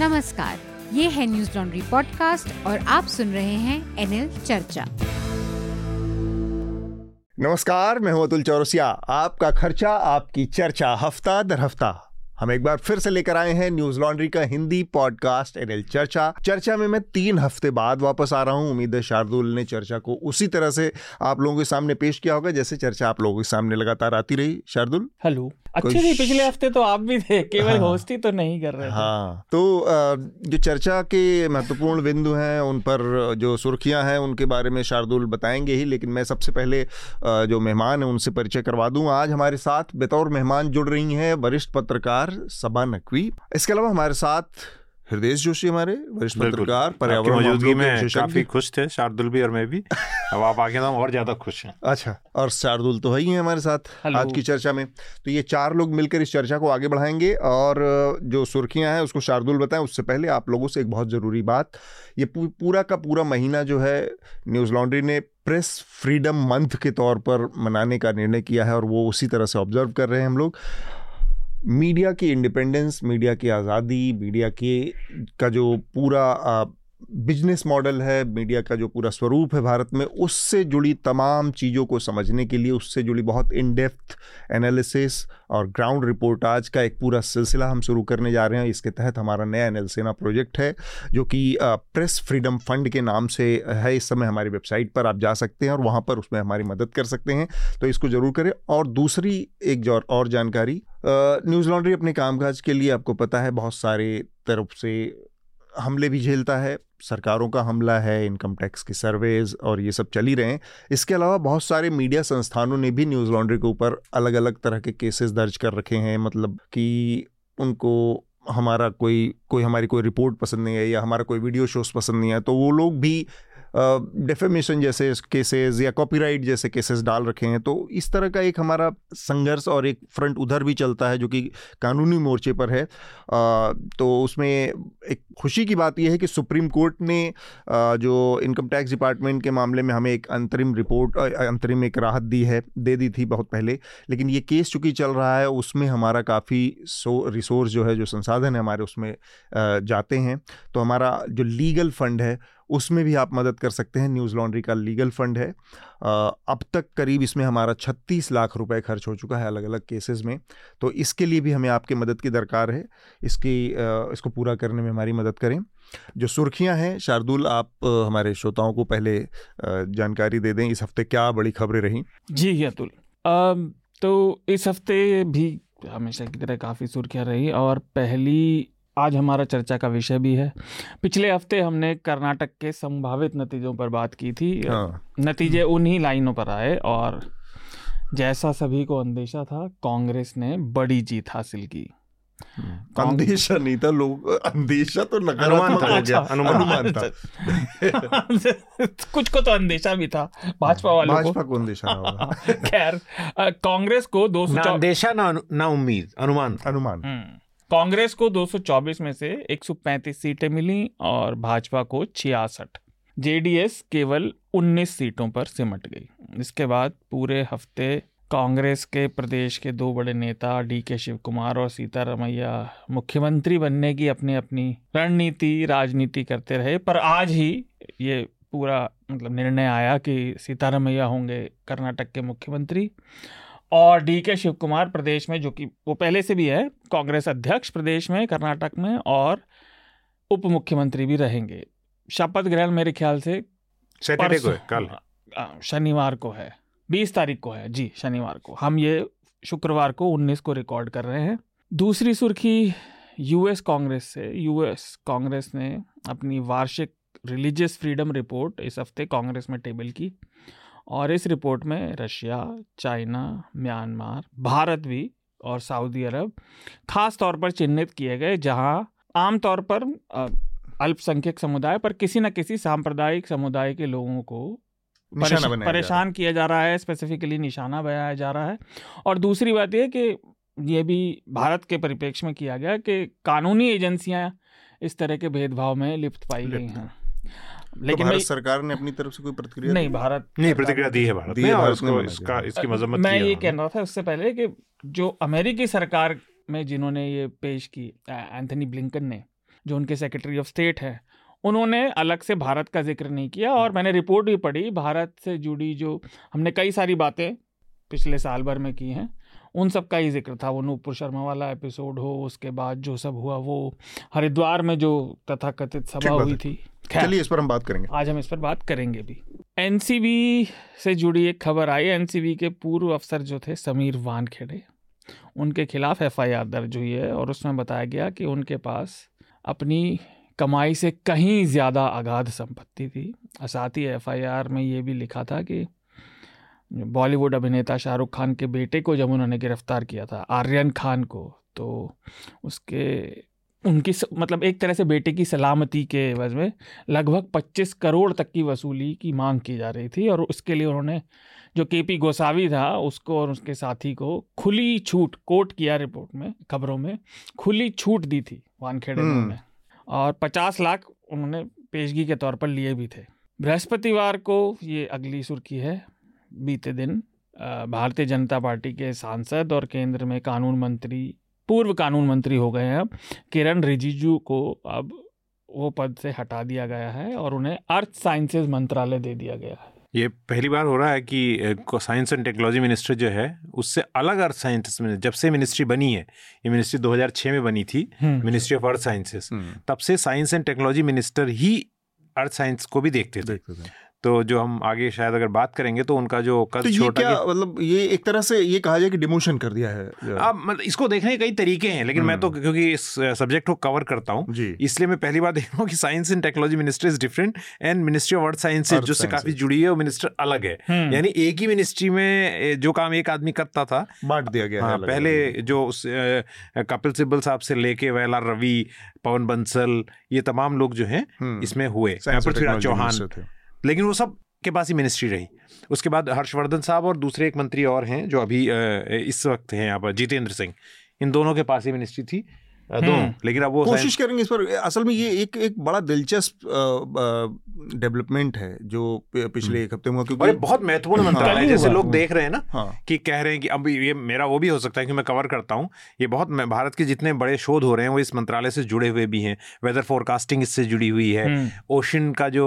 नमस्कार ये है न्यूज़ लॉन्ड्री पॉडकास्ट और आप सुन रहे हैं एनएल चर्चा। नमस्कार मैं हूँ अतुल चौरसिया। आपका खर्चा आपकी चर्चा हफ़्ता दर हफ़्ता। हम एक बार फिर से लेकर आए हैं न्यूज़ लॉन्ड्री का हिंदी पॉडकास्ट एनएल चर्चा। चर्चा में मैं तीन हफ़्ते बाद वापस आ रहा हूँ। उम्मीद है शार्दुल ने चर्चा को उसी तरह से आप लोगों के सामने पेश किया होगा जैसे चर्चा आप लोगों के सामने लगातार आती रही। शार्दुल? हेलो। अच्छे थे पिछले हफ़्ते तो आप भी थे केवल हाँ, होस्ट ही तो नहीं कर रहे थे। हाँ। तो जो चर्चा के महत्वपूर्ण बिंदु हैं उन पर जो सुर्खियाँ हैं उनके बारे में शार्दुल बताएँगे ही लेकिन मैं सबसे पहले जो मेहमान हैं उनसे परिचय करवा दूँ। आज हमारे साथ बतौर मेहमान जुड़ रही हैं वरिष्ठ पत्रकार सबा नकवी। इसके अलावा हमारे साथ हृदय जोशी हमारे वरिष्ठ पत्रकार पर्यावरण मौजूदगी में काफ़ी खुश थे शार्दुल भी और मैं भी। अब आप आगे तो और ज़्यादा खुश हैं। अच्छा और शार्दुल तो है ही है हमारे साथ आज की चर्चा में। तो ये चार लोग मिलकर इस चर्चा को आगे बढ़ाएँगे और जो सुर्खियाँ हैं उसको शार्दुल बताएँ। उससे पहले आप लोगों से एक बहुत ज़रूरी बात ये पूरा का पूरा महीना जो है न्यूज़ लॉन्ड्री ने प्रेस फ्रीडम मंथ के तौर पर मनाने का निर्णय किया है और वो उसी तरह से ऑब्ज़र्व कर रहे हैं हम लोग। मीडिया की इंडिपेंडेंस, मीडिया की आज़ादी, मीडिया के, का जो पूरा बिज़नेस मॉडल है, मीडिया का जो पूरा स्वरूप है भारत में, उससे जुड़ी तमाम चीज़ों को समझने के लिए, उससे जुड़ी बहुत इन डेप्थ एनालिसिस और ग्राउंड रिपोर्टाज का एक पूरा सिलसिला हम शुरू करने जा रहे हैं। इसके तहत हमारा नया एनएलसेना प्रोजेक्ट है, जो कि प्रेस फ्रीडम फंड के नाम से है। इस समय हमारी वेबसाइट पर आप जा सकते हैं और वहाँ पर उसमें हमारी मदद कर सकते हैं। तो इसको ज़रूर करें। और दूसरी एक और जानकारी न्यूज़ लॉन्ड्री अपने कामकाज के लिए आपको पता है, बहुत सारे तरफ़ से हमले भी झेलता है, सरकारों का हमला है, इनकम टैक्स की सर्वेज और ये सब चल ही रहे हैं। इसके अलावा बहुत सारे मीडिया संस्थानों ने भी न्यूज़ लॉन्ड्री के ऊपर अलग अलग तरह के केसेस दर्ज कर रखे हैं मतलब कि उनको हमारा कोई कोई हमारी कोई रिपोर्ट पसंद नहीं है या हमारा कोई वीडियो शोज़ पसंद नहीं है तो वो लोग भी डेफेमेशन जैसे केसेस या कॉपीराइट जैसे केसेस डाल रखे हैं तो इस तरह का एक हमारा संघर्ष और एक फ्रंट उधर भी चलता है जो कि कानूनी मोर्चे पर है। तो उसमें एक खुशी की बात यह है कि सुप्रीम कोर्ट ने जो इनकम टैक्स डिपार्टमेंट के मामले में हमें एक अंतरिम रिपोर्ट अंतरिम एक राहत दी है, दे दी थी बहुत पहले, लेकिन ये केस चूँकि चल रहा है, उसमें हमारा काफ़ी सो रिसोर्स जो है, जो संसाधन है हमारे उसमें जाते हैं। तो हमारा जो लीगल फंड है उसमें भी आप मदद कर सकते हैं। न्यूज़ लॉन्ड्री का लीगल फंड है। अब तक करीब इसमें हमारा 36 लाख रुपए खर्च हो चुका है अलग अलग केसेस में। तो इसके लिए भी हमें आपकी मदद की दरकार है। इसकी इसको पूरा करने में हमारी मदद करें। जो सुर्खियाँ हैं, शार्दुल, आप हमारे श्रोताओं को पहले जानकारी दे दें, इस हफ़्ते क्या बड़ी खबरें रहीं? जी अतुल तो इस हफ़्ते भी हमेशा की तरह काफ़ी सुर्खियाँ रही और पहली आज हमारा चर्चा का विषय भी है। पिछले हफ़्ते हमने कर्नाटक के संभावित नतीजों पर बात की थी। हाँ। नतीजे उन्हीं लाइनों पर आए और जैसा सभी को अंदेशा था कांग्रेस ने बड़ी जीत हासिल की। हम्म। अंदेशा नहीं था लोग अंदेशा तो नकारात्मक हो गया। अच्छा, अनुमान था। कुछ को तो अंदेशा भी था भाजपा वालों भाजपा को अंदेशा खैर कांग्रेस को दो सौ अंदेशा ना ना उम्मीद अनुमान अनुमान। हम्म। कांग्रेस को 224 में से 135 सीटें मिली और भाजपा को छियासठ। जेडीएस केवल 19 सीटों पर सिमट गई। इसके बाद पूरे हफ़्ते कांग्रेस के प्रदेश के दो बड़े नेता डी के शिव कुमार और सीतारमैया मुख्यमंत्री बनने की अपनी अपनी रणनीति, राजनीति करते रहे। पर आज ही ये पूरा मतलब निर्णय आया कि सीतारमैया होंगे कर्नाटक के मुख्यमंत्री। और डी के शिव कुमार प्रदेश में जो कि वो पहले से भी है कांग्रेस अध्यक्ष प्रदेश में कर्नाटक में और उप मुख्यमंत्री भी रहेंगे। शपथ ग्रहण मेरे ख्याल से सैटरडे को है कल। शनिवार को है। बीस तारीख को है जी शनिवार को। हम ये शुक्रवार को उन्नीस को रिकॉर्ड कर रहे हैं। दूसरी सुर्खी यूएस कांग्रेस से। यूएस कांग्रेस ने अपनी वार्षिक रिलीजियस फ्रीडम रिपोर्ट इस हफ़्ते कांग्रेस में टेबल की। और इस रिपोर्ट में रशिया चाइना म्यांमार भारत भी और सऊदी अरब खास तौर पर चिन्हित किए गए जहाँ आमतौर पर अल्पसंख्यक समुदाय पर किसी न किसी सांप्रदायिक समुदाय के लोगों को परेश, परेशान किया जा रहा है स्पेसिफिकली निशाना बनाया जा रहा है। और दूसरी बात यह कि ये भी भारत के परिप्रेक्ष्य में किया गया कि कानूनी एजेंसियाँ इस तरह के भेदभाव में लिप्त पाई गई हैं। लेकिन तो भारत सरकार ने अपनी तरफ़ से कोई प्रतिक्रिया नहीं भारत नहीं प्रतिक्रिया दी है भारत ने और उसको इसका इसकी मजम्मत मैं ये कह रहा था उससे पहले कि जो अमेरिकी सरकार में जिन्होंने ये पेश की एंथनी ब्लिंकन ने जो उनके सेक्रेटरी ऑफ़ स्टेट हैं उन्होंने अलग से भारत का ज़िक्र नहीं किया और मैंने रिपोर्ट भी पढ़ी भारत से जुड़ी जो हमने कई सारी बातें पिछले साल भर में की हैं उन सब का ही ज़िक्र था। वो नूपुर शर्मा वाला एपिसोड हो उसके बाद जो सब हुआ वो हरिद्वार में जो तथाकथित सभा हुई थी। चलिए इस पर हम बात करेंगे। आज हम इस पर बात करेंगे भी। एनसीबी से जुड़ी एक खबर आई। एनसीबी के पूर्व अफसर जो थे समीर वानखेड़े उनके खिलाफ एफआईआर दर्ज हुई है और उसमें बताया गया कि उनके पास अपनी कमाई से कहीं ज़्यादा अगाध संपत्ति थी। साथ ही एफ़ में ये भी लिखा था कि बॉलीवुड अभिनेता शाहरुख खान के बेटे को जब उन्होंने गिरफ़्तार किया था आर्यन खान को तो उसके उनकी मतलब एक तरह से बेटे की सलामती के वजह में लगभग 25 करोड़ तक की वसूली की मांग की जा रही थी और उसके लिए उन्होंने जो के पी गोसावी था उसको और उसके साथी को खुली छूट कोर्ट किया रिपोर्ट में खबरों में खुली छूट दी थी वानखेड़े हम्म। ने और पचास लाख उन्होंने पेशगी के तौर पर लिए भी थे। बृहस्पतिवार को ये अगली सुर्खी है। बीते दिन भारतीय जनता पार्टी के सांसद और केंद्र में कानून मंत्री पूर्व कानून मंत्री हो गए हैं अब। किरण रिजिजू को अब वो पद से हटा दिया गया है और उन्हें अर्थ साइंसेज मंत्रालय दे दिया गया है। ये पहली बार हो रहा है कि साइंस एंड टेक्नोलॉजी मिनिस्टर जो है उससे अलग अर्थ साइंस में जब से मिनिस्ट्री बनी है ये मिनिस्ट्री 2006 में बनी थी मिनिस्ट्री ऑफ़ अर्थ साइंसेस तब से साइंस एंड टेक्नोलॉजी मिनिस्टर ही अर्थ साइंस को भी देखते थे, देखते थे। तो जो हम आगे शायद अगर बात करेंगे तो उनका जो कद तो छोटा क्या मतलब ये एक तरह से ये कहा जाए कि डिमोशन कर दिया है अब मतलब इसको देखने के कई तरीके हैं लेकिन मैं तो हम्म। क्योंकि इस सब्जेक्ट को कवर करता हूँ इसलिए मैं पहली बार देख रहा हूँ कि science and technology minister is different and ministry of earth sciences जो से काफ़ी जुड़ी है वो मिनिस्टर अलग है हम्म। यानी एक ही मिनिस्ट्री में जो काम एक आदमी करता था बांट दिया गया हाँ, पहले जो उस कपिल सिब्बल साहब से लेके वैला रवि पवन बंसल ये तमाम लोग जो हैं हम्म। इसमें हुए पृथ्वीराज चौहान लेकिन वो सब के पास ही मिनिस्ट्री रही। उसके बाद हर्षवर्धन साहब और दूसरे एक मंत्री और हैं जो अभी इस वक्त हैं यहाँ पर, जितेंद्र सिंह। इन दोनों के पास ही मिनिस्ट्री थी। दोनों हम्म। लेकिन अब वो कोशिश करेंगे इस पर असल में ये एक एक बड़ा दिलचस्प डेवलपमेंट है जो पिछले हम्म। एक हफ़्ते में क्योंकि बहुत महत्वपूर्ण मंत्रालय जैसे लोग देख रहे हैं ना हाँ। कि कह रहे हैं कि अब ये मेरा वो भी हो सकता है कि मैं कवर करता हूँ ये बहुत भारत के जितने बड़े शोध हो रहे हैं वो इस मंत्रालय से जुड़े हुए भी हैं वेदर फोरकास्टिंग इससे जुड़ी हुई है ओशन हम्म। का जो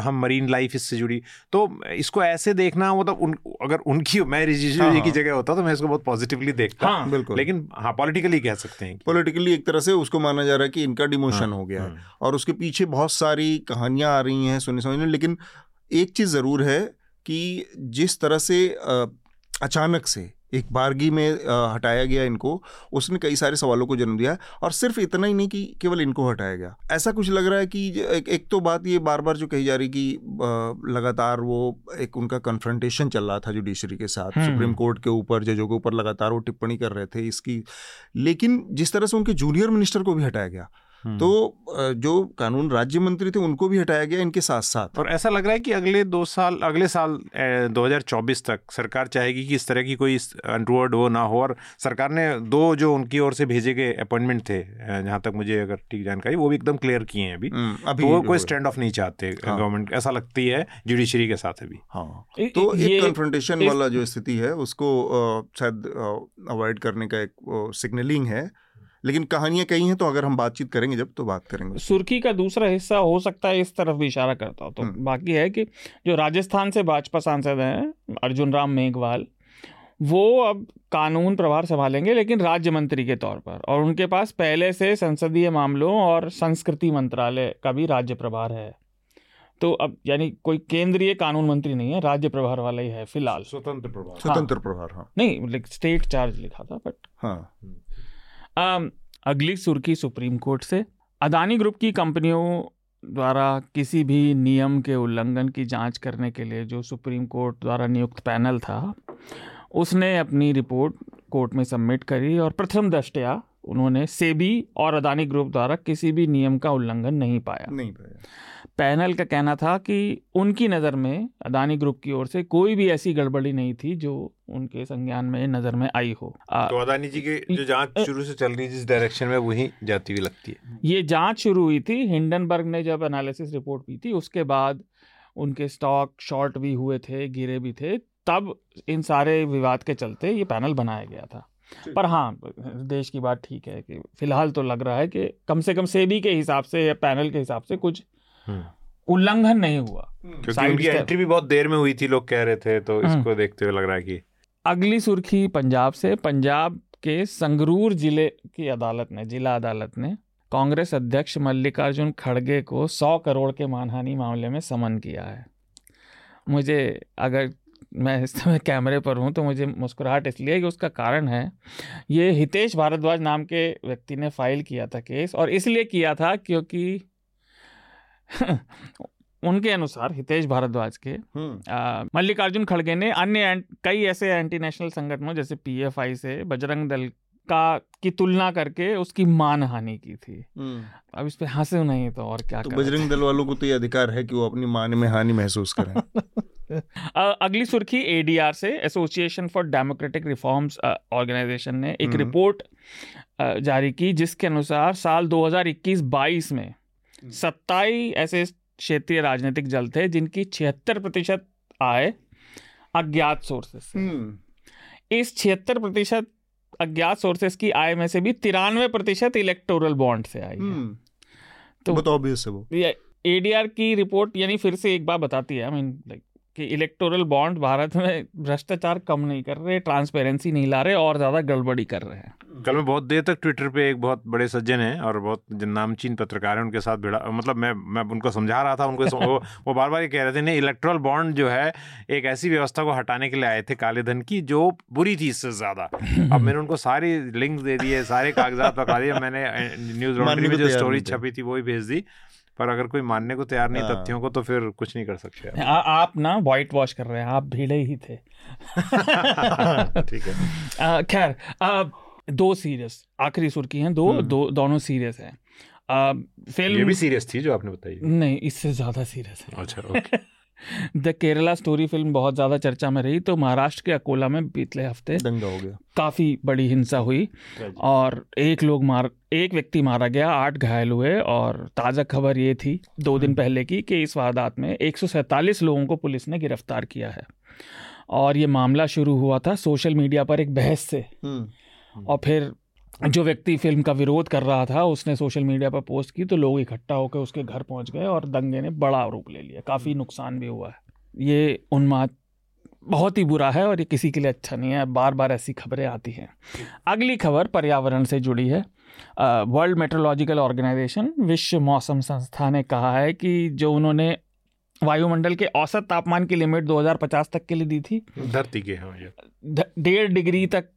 हम मरीन लाइफ इससे जुड़ी तो इसको ऐसे देखना मतलब अगर उनकी मैं रिजिजू हाँ, जी की हाँ। जगह होता तो मैं इसको बहुत पॉजिटिवली देखता हूँ बिल्कुल लेकिन हाँ पॉलिटिकली कह सकते हैं पॉलिटिकली एक तरह से उसको माना जा रहा है कि इनका डिमोशन हाँ, हो गया है हाँ। और उसके पीछे बहुत सारी कहानियाँ आ रही हैं सुने समझने लेकिन एक चीज़ ज़रूर है कि जिस तरह से अचानक से एक बारगी में हटाया गया इनको उसने कई सारे सवालों को जन्म दिया और सिर्फ़ इतना ही नहीं कि केवल इनको हटाया गया ऐसा कुछ लग रहा है कि एक, एक तो बात ये बार बार जो कही जा रही कि लगातार वो एक उनका कन्फ्रंटेशन चल रहा था जुडिशरी के साथ हम्म। सुप्रीम कोर्ट के ऊपर जजों के ऊपर लगातार वो टिप्पणी कर रहे थे इसकी लेकिन जिस तरह से उनके जूनियर मिनिस्टर को भी हटाया गया हम्म। तो जो कानून राज्य मंत्री थे उनको भी हटाया गया इनके साथ साथ और ऐसा लग रहा है कि अगले दो साल अगले साल 2024 तक सरकार चाहेगी कि इस तरह की कोई अनवर्ड वो ना हो। और सरकार ने दो जो उनकी ओर से भेजे गए अपॉइंटमेंट थे जहाँ तक मुझे अगर ठीक जानकारी वो भी एकदम क्लियर किए हैं अभी। हम्म, अभी तो वो कोई स्टैंड ऑफ़ नहीं चाहते हाँ। गवर्नमेंट हाँ। ऐसा लगती है जुडिशरी के साथ अभी। हाँ। तो एक कन्फ्रंटेशन वाला जो स्थिति है उसको शायद अवॉइड करने का एक सिग्नलिंग है। लेकिन कहानियाँ कई हैं तो अगर हम बातचीत करेंगे जब तो बात करेंगे सुर्खी का दूसरा हिस्सा हो सकता है इस तरफ़ भी इशारा करता हो तो हम्म। बाकी है कि जो राजस्थान से भाजपा सांसद हैं अर्जुन राम मेघवाल वो अब कानून प्रभार संभालेंगे लेकिन राज्य मंत्री के तौर पर और उनके पास पहले से संसदीय मामलों और संस्कृति मंत्रालय का भी राज्य प्रभार है। तो अब यानी कोई केंद्रीय कानून मंत्री नहीं है राज्य प्रभार वाला ही है फ़िलहाल। स्वतंत्र प्रभार। स्वतंत्र प्रभार हाँ। नहीं स्टेट चार्ज लिखा था बट हाँ। हम्म। अगली सुर्खी सुप्रीम कोर्ट से अदानी ग्रुप की कंपनियों द्वारा किसी भी नियम के उल्लंघन की जाँच करने के लिए जो सुप्रीम कोर्ट द्वारा नियुक्त पैनल था, उसने अपनी रिपोर्ट कोर्ट में सबमिट करी और प्रथम दृष्टया उन्होंने सेबी और अदानी ग्रुप द्वारा किसी भी नियम का उल्लंघन नहीं पाया नहीं पाया पैनल का कहना था कि उनकी नज़र में अदानी ग्रुप की ओर से कोई भी ऐसी गड़बड़ी नहीं थी जो उनके संज्ञान में नज़र में आई हो। आ, तो अदानी जी की जो जाँच शुरू से चल रही जिस डायरेक्शन में वही जाती हुई लगती है। ये जाँच शुरू हुई थी हिंडनबर्ग ने जब एनालिसिस रिपोर्ट की थी उसके बाद उनके स्टॉक शॉर्ट भी हुए थे गिरे भी थे तब इन सारे विवाद के चलते ये पैनल बनाया गया था। पर हाँ देश की बात ठीक है कि फ़िलहाल तो लग रहा है कि कम से कम सेबी के हिसाब से या पैनल के हिसाब से कुछ। उल्लंघन नहीं हुआ। क्योंकि उनकी एंट्री भी बहुत देर में हुई थी लोग कह रहे थे तो हम्म। इसको देखते हुए लग रहा है कि अगली सुर्खी पंजाब से। पंजाब के संगरूर ज़िले की अदालत ने जिला अदालत ने कांग्रेस अध्यक्ष मल्लिकार्जुन खड़गे को 100 करोड़ के मानहानि मामले में समन किया है। मुझे अगर मैं इस समय कैमरे पर हूँ तो मुझे मुस्कुराहट इसलिए कि उसका कारण है ये हितेश भारद्वाज नाम के व्यक्ति ने फ़ाइल किया था केस और इसलिए किया था क्योंकि उनके अनुसार हितेश भारद्वाज के हम्म। मल्लिकार्जुन खड़गे ने अन्य कई ऐसे एंटी नेशनल संगठनों जैसे पीएफआई से बजरंग दल का की तुलना करके उसकी मान हानि की थी हम्म। अब इस पे हंसे नहीं तो और क्या तो बजरंग दल वालों को तो ये अधिकार है कि वो अपनी मान में हानि महसूस करें अगली सुर्खी एडीआर से Association for Democratic Reforms organisation ने एक रिपोर्ट हम्म। जारी की जिसके अनुसार साल 2021-22 में सत्ताईस ऐसे क्षेत्रीय राजनीतिक जल थे जिनकी छिहत्तर प्रतिशत आय अज्ञात सोर्सेस हम्म। इस छिहत्तर प्रतिशत अज्ञात सोर्सेस की आय में से भी तिरानवे प्रतिशत इलेक्टोरल बॉन्ड से आई है हम्म। तो तो ऑब्वियस है वो एडीआर की रिपोर्ट यानी फिर से एक बार बताती है आई मीन लाइक कि इलेक्टोरल बॉन्ड भारत में भ्रष्टाचार कम नहीं कर रहे ट्रांसपेरेंसी नहीं ला रहे और ज़्यादा गड़बड़ी कर रहे हैं। कल मैं बहुत देर तक ट्विटर पे एक बहुत बड़े सज्जन हैं और बहुत नामचीन पत्रकार हैं उनके साथ भिड़ा मतलब मैं मैं उनको समझा रहा था उनको वो, वो बार बार ये कह रहे थे नहीं इलेक्ट्रल बॉन्ड जो है एक ऐसी व्यवस्था को हटाने के लिए आए थे काले धन की जो बुरी थी इससे ज़्यादा। अब मैंने उनको सारी लिंक दे दिए सारे कागजात पकड़ा दिए मैंने न्यूज़ लॉन्ड्री में जो स्टोरी छपी थी वो ही भेज दी। पर अगर कोई मानने को तैयार नहीं हाँ। तथ्यों को तो फिर कुछ नहीं कर सकते आ, आप ना वाइट वॉश कर रहे हैं आप भीड़े ही थे। ठीक है। खैर दो सीरियस आखिरी सुर्खी हैं दो हम्म। दो दोनों सीरियस हैं। फ़िल्म ये भी सीरियस थी जो आपने बताई। नहीं इससे ज़्यादा सीरियस है। अच्छा okay the Kerala story film बहुत ज़्यादा चर्चा में रही तो महाराष्ट्र के अकोला में पिछले हफ़्ते दंगा हो गया काफ़ी बड़ी हिंसा हुई और एक लोग मार एक व्यक्ति मारा गया आठ घायल हुए और ताज़ा खबर ये थी दो दिन हम्म। पहले की कि इस वारदात में एक सौ सैंतालीस लोगों को पुलिस ने गिरफ़्तार किया है और ये मामला शुरू हुआ था सोशल मीडिया पर एक बहस से हम्म। और फिर जो व्यक्ति फ़िल्म का विरोध कर रहा था उसने सोशल मीडिया पर पोस्ट की तो लोग इकट्ठा होकर उसके घर पहुँच गए और दंगे ने बड़ा रूप ले लिया। काफ़ी नुकसान भी हुआ है। ये उन्माद बहुत ही बुरा है और ये किसी के लिए अच्छा नहीं है। बार बार ऐसी खबरें आती हैं। अगली खबर पर्यावरण से जुड़ी है। वर्ल्ड मेट्रोलॉजिकल ऑर्गेनाइजेशन विश्व मौसम संस्था ने कहा है कि जो उन्होंने वायुमंडल के औसत तापमान की लिमिट 2050 तक के लिए दी थी धरती के हाँ डेढ़ डिग्री तक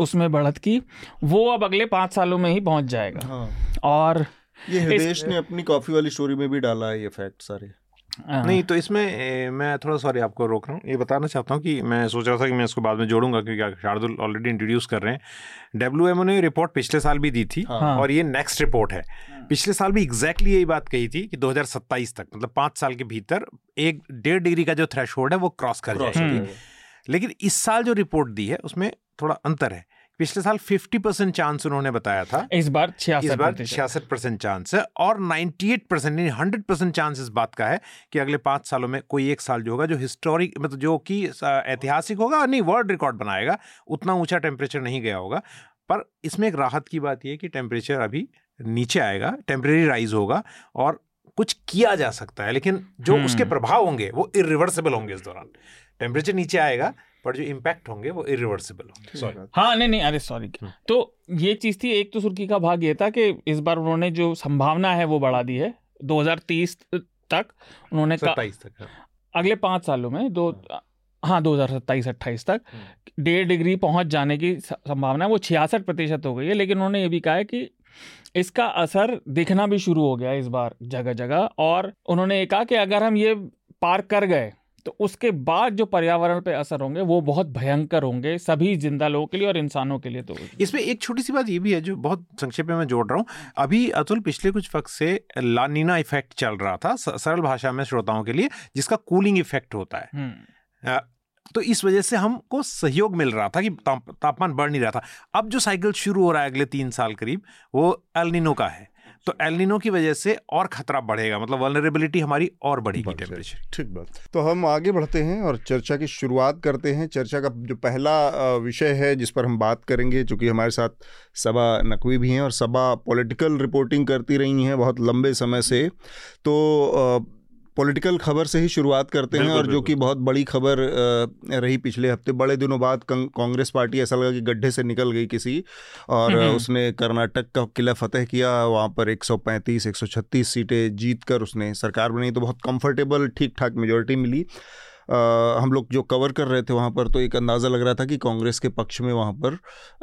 उसमें बढ़त की वो अब अगले पाँच सालों में ही पहुँच जाएगा। हाँ। और ये हृदेश ने अपनी कॉफ़ी वाली स्टोरी में भी डाला है ये फैक्ट सारे। हाँ। नहीं तो इसमें ए, मैं थोड़ा सॉरी आपको रोक रहा हूँ। ये बताना चाहता हूँ कि मैं सोच रहा था कि मैं इसको बाद में जोड़ूँगा क्योंकि शार्दुल ऑलरेडी इंट्रोड्यूस कर रहे हैं। डब्ल्यू ने रिपोर्ट पिछले साल भी दी थी हाँ। और ये नेक्स्ट रिपोर्ट है। पिछले साल भी एग्जैक्टली exactly यही बात कही थी कि 2027 तक मतलब पाँच साल के भीतर एक डेढ़ डिग्री का जो थ्रेश है वो क्रॉस कर जाएगी। लेकिन इस साल जो रिपोर्ट दी है उसमें थोड़ा अंतर है। पिछले साल 50 परसेंट चांस उन्होंने बताया था। इस बार इस बार छियासठ परसेंट चांस है और 98 परसेंट यानी हंड्रेड परसेंट चांस इस बात का है कि अगले पाँच सालों में कोई एक साल जो होगा जो हिस्टोरिक मतलब जो कि ऐतिहासिक होगा और नहीं वर्ल्ड रिकॉर्ड बनाएगा उतना ऊँचा टेम्परेचर नहीं गया होगा। पर इसमें एक राहत की बात यह कि टेम्परेचर अभी नीचे आएगा टेम्परेरी राइज होगा और कुछ किया जा सकता है लेकिन जो उसके हम्म। प्रभाव होंगे वो इरिवर्सिबल होंगे इस दौरान। टेम्परेचर नीचे आएगा पर जो इम्पैक्ट होंगे वो इरिवर्सिबल होंगे सॉरी हाँ नहीं नहीं अरे सॉरी हम्म। तो ये चीज़ थी एक तो सुर्खी का भाग ये था कि इस बार उन्होंने जो संभावना है वो बढ़ा दी है 2030 तक उन्होंने तक हाँ। अगले पाँच सालों में दो हाँ दो हज़ार सत्ताईस अट्ठाईस तक हम्म। डेढ़ डिग्री पहुँच जाने की संभावना है वो छियासठ प्रतिशत हो गई है लेकिन उन्होंने ये भी कहा है कि इसका असर दिखना भी शुरू हो गया इस बार जगह जगह और उन्होंने ये कहा कि अगर हम ये पार कर गए तो उसके बाद जो पर्यावरण पे असर होंगे वो बहुत भयंकर होंगे सभी ज़िंदा लोगों के लिए और इंसानों के लिए तो। इसमें एक छोटी सी बात ये भी है जो बहुत संक्षेप में मैं जोड़ रहा हूँ। अभी अतुल पिछले कुछ वक्त से लानीना इफ़ेक्ट चल रहा था सरल भाषा में श्रोताओं के लिए जिसका कूलिंग इफ़ेक्ट होता है। हम्म। तो इस वजह से हमको सहयोग मिल रहा था कि तापमान बढ़ नहीं रहा था। अब जो साइकिल शुरू हो रहा है अगले तीन साल करीब वो एलनिनो का है। तो एलिनो की वजह से और खतरा बढ़ेगा मतलब वनरेबिलिटी हमारी और बढ़ेगी टेम्परेचर ठीक बात। तो हम आगे बढ़ते हैं और चर्चा की शुरुआत करते हैं। चर्चा का जो पहला विषय है जिस पर हम बात करेंगे चूँकि हमारे साथ सबा नकवी भी हैं और सबा पॉलिटिकल रिपोर्टिंग करती रही हैं बहुत लंबे समय से। तो पॉलिटिकल खबर से ही शुरुआत करते हैं और जो कि बहुत बड़ी खबर रही पिछले हफ़्ते। बड़े दिनों बाद कांग्रेस पार्टी ऐसा लगा कि गड्ढे से निकल गई किसी और हम्म, हम्म। उसने कर्नाटक का किला फतेह किया वहाँ पर 135 136 सीटें जीत कर उसने सरकार बनाई तो बहुत कंफर्टेबल ठीक ठाक मेजोरिटी मिली। हम लोग जो कवर कर रहे थे वहाँ पर तो एक अंदाज़ा लग रहा था कि कांग्रेस के पक्ष में वहाँ पर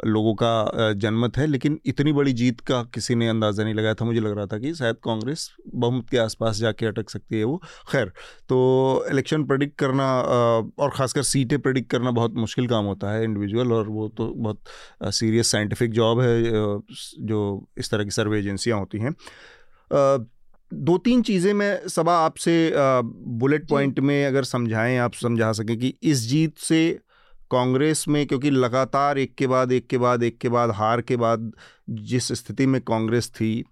लोगों का जनमत है, लेकिन इतनी बड़ी जीत का किसी ने अंदाज़ा नहीं लगाया था। मुझे लग रहा था कि शायद कांग्रेस बहुमत के आसपास जाके अटक सकती है वो। खैर तो इलेक्शन प्रडिक्ट करना और ख़ासकर सीटें प्रडिक्ट करना बहुत मुश्किल काम होता है इंडिविजुअल, और वो तो बहुत सीरियस साइंटिफिक जॉब है जो इस तरह की सर्वे एजेंसियाँ होती हैं। दो तीन चीज़ें मैं सबा आपसे बुलेट पॉइंट में अगर समझाएँ आप समझा सकें कि इस जीत से कांग्रेस में क्योंकि लगातार एक के बाद एक के बाद एक के बाद हार के बाद जिस स्थिति में कांग्रेस थी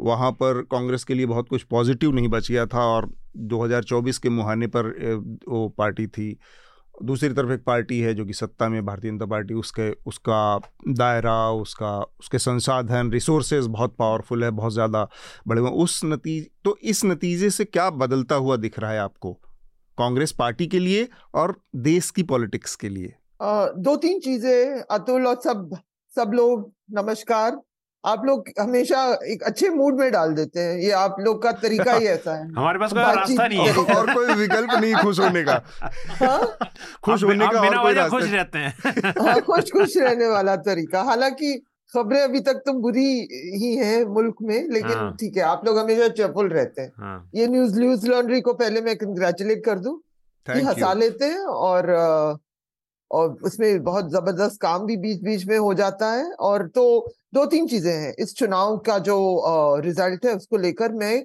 वहाँ पर कांग्रेस के लिए बहुत कुछ पॉजिटिव नहीं बच गया था और 2024 के मुहाने पर वो पार्टी थी। दूसरी तरफ़ एक पार्टी है जो कि सत्ता में भारतीय जनता पार्टी उसके उसका दायरा उसका उसके संसाधन रिसोर्सेज बहुत पावरफुल है बहुत ज़्यादा बड़े हुए उस नतीज तो इस नतीजे से क्या बदलता हुआ दिख रहा है आपको? कांग्रेस पार्टी के लिए और देश की पॉलिटिक्स के लिए? आ, दो तीन चीज़ें अतुल और सब सब लोग नमस्कार। आप लोग हमेशा एक अच्छे मूड में डाल देते हैं। ये आप लोग का तरीका ही ऐसा है। हमारे पास कोई रास्ता नहीं है। और कोई विकल्प नहीं खुश होने का। हाँ? खुश होने का कोई रास्ता खुश रहते हैं। हाँ खुश खुश रहने वाला तरीका। हालाँकि खबरें अभी तक तो बुरी ही हैं मुल्क में लेकिन हाँ। ठीक है आप लोग हमेशा चपल रहते हैं। हाँ। ये न्यूज़ न्यूज़ लॉन्ड्री को पहले मैं कंग्रेचुलेट कर दूँ हंसा लेते हैं और और उसमें बहुत ज़बरदस्त काम भी बीच बीच में हो जाता है। और तो दो तीन चीज़ें हैं। इस चुनाव का जो रिज़ल्ट है उसको लेकर मैं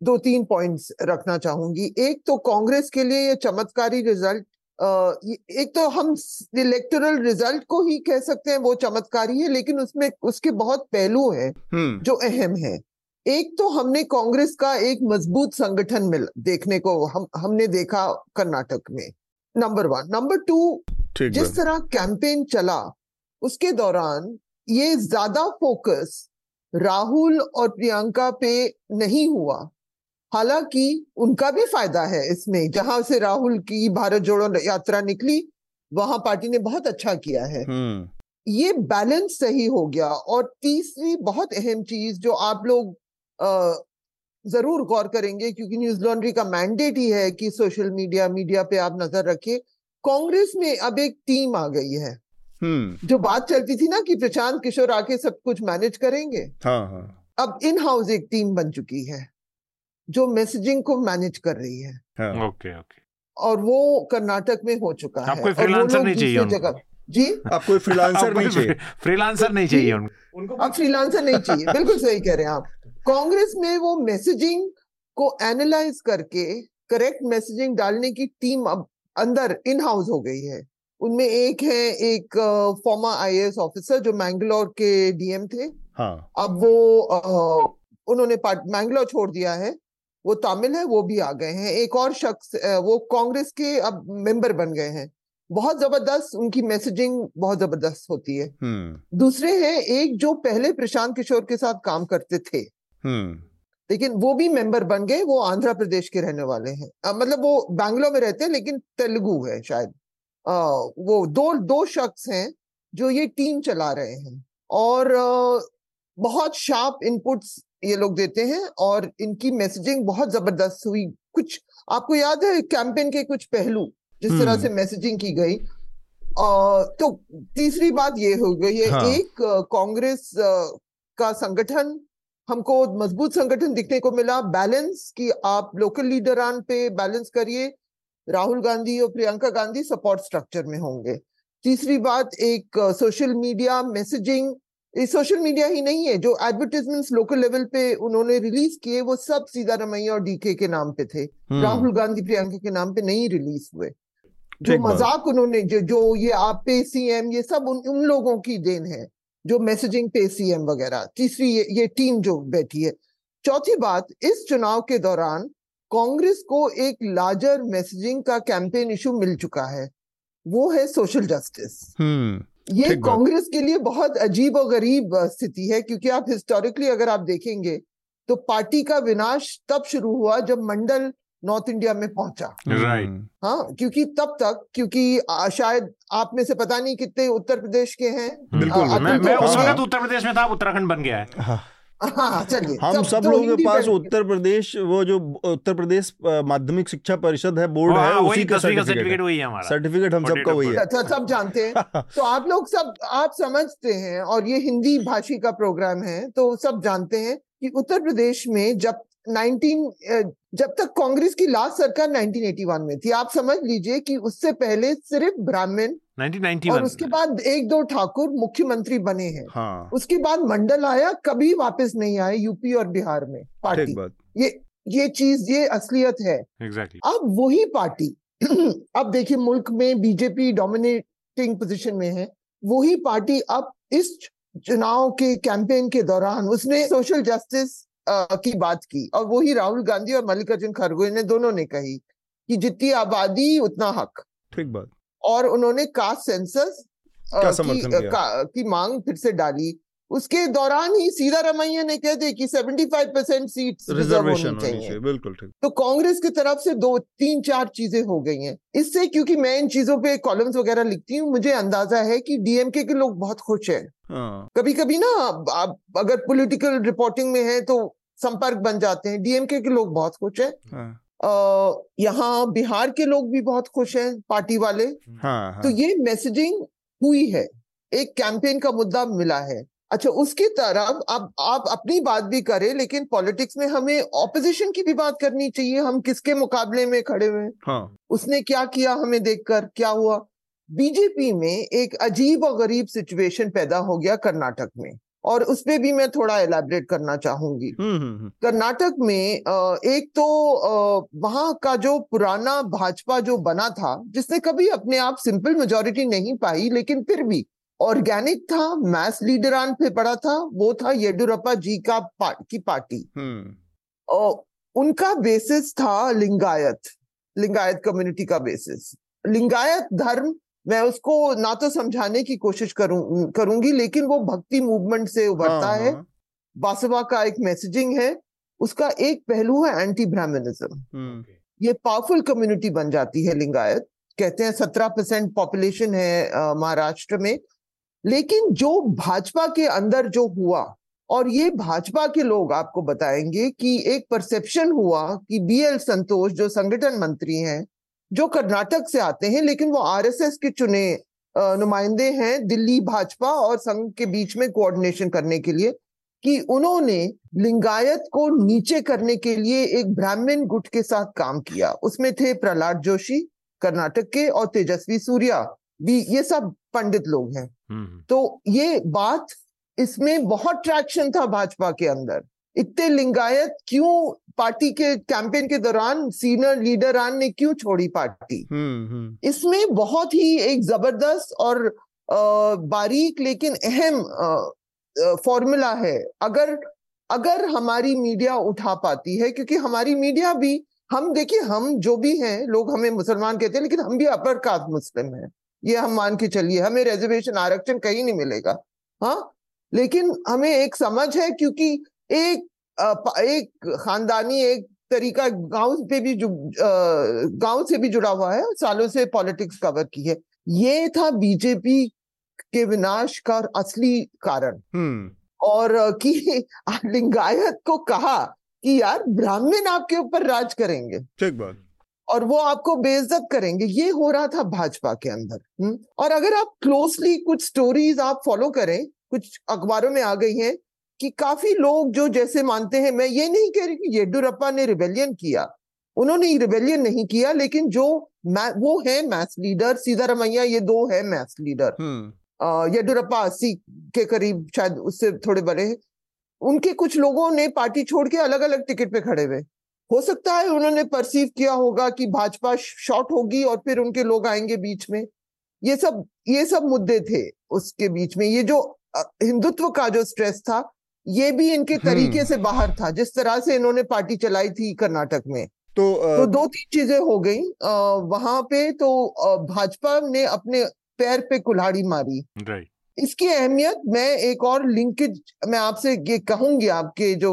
दो तीन पॉइंट्स रखना चाहूँगी। एक तो कांग्रेस के लिए ये चमत्कारी रिज़ल्ट एक तो हम इलेक्टोरल रिज़ल्ट को ही कह सकते हैं वो चमत्कारी है लेकिन उसमें उसके बहुत पहलू हैं हम्म। जो अहम है। एक तो हमने कांग्रेस का एक मज़बूत संगठन मिल देखने को हम हमने देखा कर्नाटक में नंबर वन नंबर टू जिस तरह कैंपेन चला उसके दौरान ये ज़्यादा फोकस राहुल और प्रियंका पे नहीं हुआ। हालाँकि उनका भी फ़ायदा है इसमें जहाँ से राहुल की भारत जोड़ो यात्रा निकली वहाँ पार्टी ने बहुत अच्छा किया है। हम्म। ये बैलेंस सही हो गया और तीसरी बहुत अहम चीज़ जो आप लोग आ, ज़रूर गौर करेंगे क्योंकि न्यूज़ लॉन्ड्री का मैंडेट ही है कि सोशल मीडिया मीडिया पे आप नज़र रखिए। कांग्रेस में अब एक टीम आ गई है। हम्म। जो बात चलती थी ना कि प्रशांत किशोर आके सब कुछ मैनेज करेंगे। हाँ हाँ। अब इन हाउस एक टीम बन चुकी है जो मैसेजिंग को मैनेज कर रही है। हाँ। Okay okay. और वो कर्नाटक में हो चुका है। कोई फ्रीलांसर नहीं चाहिए जगह जी? आप कोई फ्रीलांसर नहीं चाहिए? फ्रीलांसर नहीं चाहिए उनको। अब फ्रीलांसर नहीं चाहिए। बिल्कुल सही कह रहे हैं आप। कांग्रेस में वो मैसेजिंग को एनालाइज करके करेक्ट मैसेजिंग डालने की टीम अब अंदर इन हाउस हो गई है। उनमें एक है एक फॉर्मर आईएएस ऑफिसर जो मैंगलोर के डीएम थे। हाँ. अब वो आ, उन्होंने मैंगलोर छोड़ दिया है। वो तमिल है वो भी आ गए हैं। एक और शख्स वो कांग्रेस के अब मेंबर बन गए हैं। बहुत ज़बरदस्त उनकी मैसेजिंग बहुत ज़बरदस्त होती है। हम्म। दूसरे हैं एक जो पहले प्रशांत किशोर के साथ काम करते थे। हम्म। लेकिन वो भी मेंबर बन गए वो आंध्र प्रदेश के रहने वाले हैं। मतलब वो बैंगलोर में रहते हैं लेकिन तेलुगु है शायद। आ, वो दो दो शख्स हैं जो ये टीम चला रहे हैं। और आ, बहुत शार्प इनपुट्स ये लोग देते हैं और इनकी मैसेजिंग बहुत ज़बरदस्त हुई। कुछ आपको याद है कैंपेन के कुछ पहलू जिस तरह से मैसेजिंग हम्म। की गई? आ, तो तीसरी बात ये हो गई है हाँ. एक कांग्रेस का संगठन हमको मज़बूत संगठन दिखने को मिला। बैलेंस कि आप लोकल लीडरान पे बैलेंस करिए। राहुल गांधी और प्रियंका गांधी सपोर्ट स्ट्रक्चर में होंगे। तीसरी बात एक social media messaging social media ही नहीं है जो एडवर्टीजमेंट्स लोकल लेवल पे उन्होंने रिलीज़ किए वो सब सीधा रमैया और डीके के नाम पे थे। हम्म। राहुल गांधी प्रियंका के नाम पे नहीं रिलीज़ हुए। जो मज़ाक उन्होंने जो जो ये आप पे सीएम ये सब उन उन लोगों की देन है। जो मैसेजिंग पे सीएम वगैरह तीसरी ये, ये टीम जो बैठी है। चौथी बात इस चुनाव के दौरान कांग्रेस को एक लार्जर मैसेजिंग का कैंपेन इशू मिल चुका है। वो है सोशल जस्टिस ये कांग्रेस के लिए बहुत अजीब और गरीब स्थिति है क्योंकि आप हिस्टोरिकली अगर आप देखेंगे तो पार्टी का विनाश तब शुरू हुआ जब मंडल नॉर्थ इंडिया में पहुँचा। राइट हाँ क्योंकि तब तक क्योंकि शायद आप में से पता नहीं कितने उत्तर प्रदेश के हैं। बिल्कुल आ, मैं, मैं उस वक्त उत्तर प्रदेश में था उत्तराखंड बन गया है। हाँ, हाँ हम सब तो लोगों के पास उत्तर प्रदेश वो जो उत्तर प्रदेश माध्यमिक शिक्षा परिषद है बोर्ड है उसी का सर्टिफिकेट वही है हमारा। सर्टिफिकेट हम सबका वही है। अच्छा सब जानते हैं। तो आप लोग सब आप समझते हैं और ये हिंदी भाषी का प्रोग्राम है तो सब जानते हैं कि उत्तर प्रदेश में जब 19 जब तक कांग्रेस की लास्ट सरकार 1981 में थी आप समझ लीजिए कि उससे पहले सिर्फ़ ब्राह्मण 1991 और उसके बाद एक दो ठाकुर मुख्यमंत्री बने हैं। हाँ। उसके बाद मंडल आया कभी वापस नहीं आए यूपी और बिहार में पार्टी। ये ये चीज़ ये असलियत है। Exactly. अब वही पार्टी अब देखिए मुल्क में बीजेपी डोमिनेटिंग पोजीशन में है वही पार्टी अब इस चुनाव के कैंपेन के दौरान उसने सोशल जस्टिस की बात की और वही राहुल गांधी और मल्लिकार्जुन खड़गे ने दोनों ने कही कि जितनी आबादी उतना हक। ठीक बात। और उन्होंने कास्ट सेंसस की, की मांग फिर से डाली। उसके दौरान ही सीधा रमैया ने कह दिया कि 75 परसेंट सीट रिजर्वेशन चाहिए। बिल्कुल ठीक। तो कांग्रेस की तरफ़ से दो तीन चार चीज़ें हो गई हैं। इससे क्योंकि मैं इन चीज़ों पे कॉलम्स वगैरह लिखती हूँ मुझे अंदाज़ा है कि डीएमके के लोग बहुत खुश हैं। हाँ। कभी कभी ना आप अगर पॉलिटिकल रिपोर्टिंग में है तो संपर्क बन जाते हैं। डीएमके के लोग बहुत खुश हैं। हाँ। यहाँ बिहार के लोग भी बहुत खुश हैं पार्टी वाले। हाँ, हाँ. तो ये मैसेजिंग हुई है। एक कैंपेन का मुद्दा मिला है। अच्छा उसकी तरफ़ अब आप अपनी बात भी करें लेकिन पॉलिटिक्स में हमें ऑपोजिशन की भी बात करनी चाहिए। हम किसके मुकाबले में खड़े हुए हाँ. उसने क्या किया हमें देखकर? क्या हुआ? बीजेपी में एक अजीब और गरीब सिचुएशन पैदा हो गया कर्नाटक में। और उस पर भी मैं थोड़ा एलैबोरेट करना चाहूँगी। हम्म, हम्म, हम्म। कर्नाटक में एक तो वहाँ का जो पुराना भाजपा जो बना था जिसने कभी अपने आप सिंपल मेजोरिटी नहीं पाई लेकिन फिर भी ऑर्गेनिक था मैस लीडरान पे पड़ा था वो था येडुरप्पा जी का पा, की पार्टी। और उनका बेसिस था लिंगायत लिंगायत कम्युनिटी का बेसिस लिंगायत धर्म मैं उसको ना तो समझाने की कोशिश करूँ करूँगी लेकिन वो भक्ति मूवमेंट से उभरता हाँ, है। हाँ. बासवा का एक मैसेजिंग है उसका एक पहलू है एंटी ब्राह्मणिज्म। ये पावरफुल कम्युनिटी बन जाती है लिंगायत। कहते हैं सत्रह परसेंट पॉपुलेशन है महाराष्ट्र में। लेकिन जो भाजपा के अंदर जो हुआ और ये भाजपा के लोग आपको बताएँगे कि एक परसेप्शन हुआ कि बी एल संतोष जो संगठन मंत्री हैं जो कर्नाटक से आते हैं लेकिन वो आरएसएस के चुने नुमाइंदे हैं दिल्ली भाजपा और संघ के बीच में कोऑर्डिनेशन करने के लिए कि उन्होंने लिंगायत को नीचे करने के लिए एक ब्राह्मण गुट के साथ काम किया। उसमें थे प्रहलाद जोशी कर्नाटक के और तेजस्वी सूर्या भी ये सब पंडित लोग हैं। हम्म। तो ये बात इसमें बहुत ट्रैक्शन था भाजपा के अंदर। इतने लिंगायत क्यों पार्टी के कैंपेन के दौरान सीनियर लीडरान ने क्यों छोड़ी पार्टी? हम्म, हम्म। इसमें बहुत ही एक ज़बरदस्त और बारीक लेकिन अहम फॉर्मूला है। अगर अगर हमारी मीडिया उठा पाती है क्योंकि हमारी मीडिया भी हम देखिए हम जो भी हैं लोग हमें मुसलमान कहते हैं लेकिन हम भी अपर कास्ट मुस्लिम हैं। ये हम मान के चलिए हमें रिजर्वेशन आरक्षण कहीं नहीं मिलेगा। हाँ? लेकिन हमें एक समझ है क्योंकि एक एक खानदानी एक तरीका गाँव पे भी गाँव से भी जुड़ा हुआ है सालों से पॉलिटिक्स कवर की है। ये था बीजेपी के विनाश का असली कारण। हम्म। और कि लिंगायत को कहा कि यार ब्राह्मण आपके ऊपर राज करेंगे। ठीक बात। और वो आपको बेइज्जत करेंगे। ये हो रहा था भाजपा के अंदर हम्म। और अगर आप क्लोजली कुछ स्टोरीज आप फॉलो करें कुछ अखबारों में आ गई हैं कि काफ़ी लोग जो जैसे मानते हैं मैं ये नहीं कह रही कि येडुरप्पा ने रिबेलियन किया। उन्होंने रिबेलियन नहीं किया लेकिन जो वो है मैथ्स लीडर सीधारमैया ये दो है मैथ्स लीडर। येडुरप्पा अस्सी के करीब शायद उससे थोड़े बड़े हैं। उनके कुछ लोगों ने पार्टी छोड़ के अलग अलग टिकट पे खड़े हुए। हो सकता है उन्होंने परसीव किया होगा कि भाजपा शॉर्ट होगी और फिर उनके लोग आएँगे बीच में। ये सब ये सब मुद्दे थे उसके बीच में। ये जो हिंदुत्व का जो स्ट्रेस था ये भी इनके हम्म। तरीके से बाहर था जिस तरह से इन्होंने पार्टी चलाई थी कर्नाटक में। तो आ... तो दो तीन चीज़ें हो गई वहाँ पे तो भाजपा ने अपने पैर पे कुल्हाड़ी मारी। इसकी अहमियत मैं एक और लिंकेज मैं आपसे ये कहूँगी आपके जो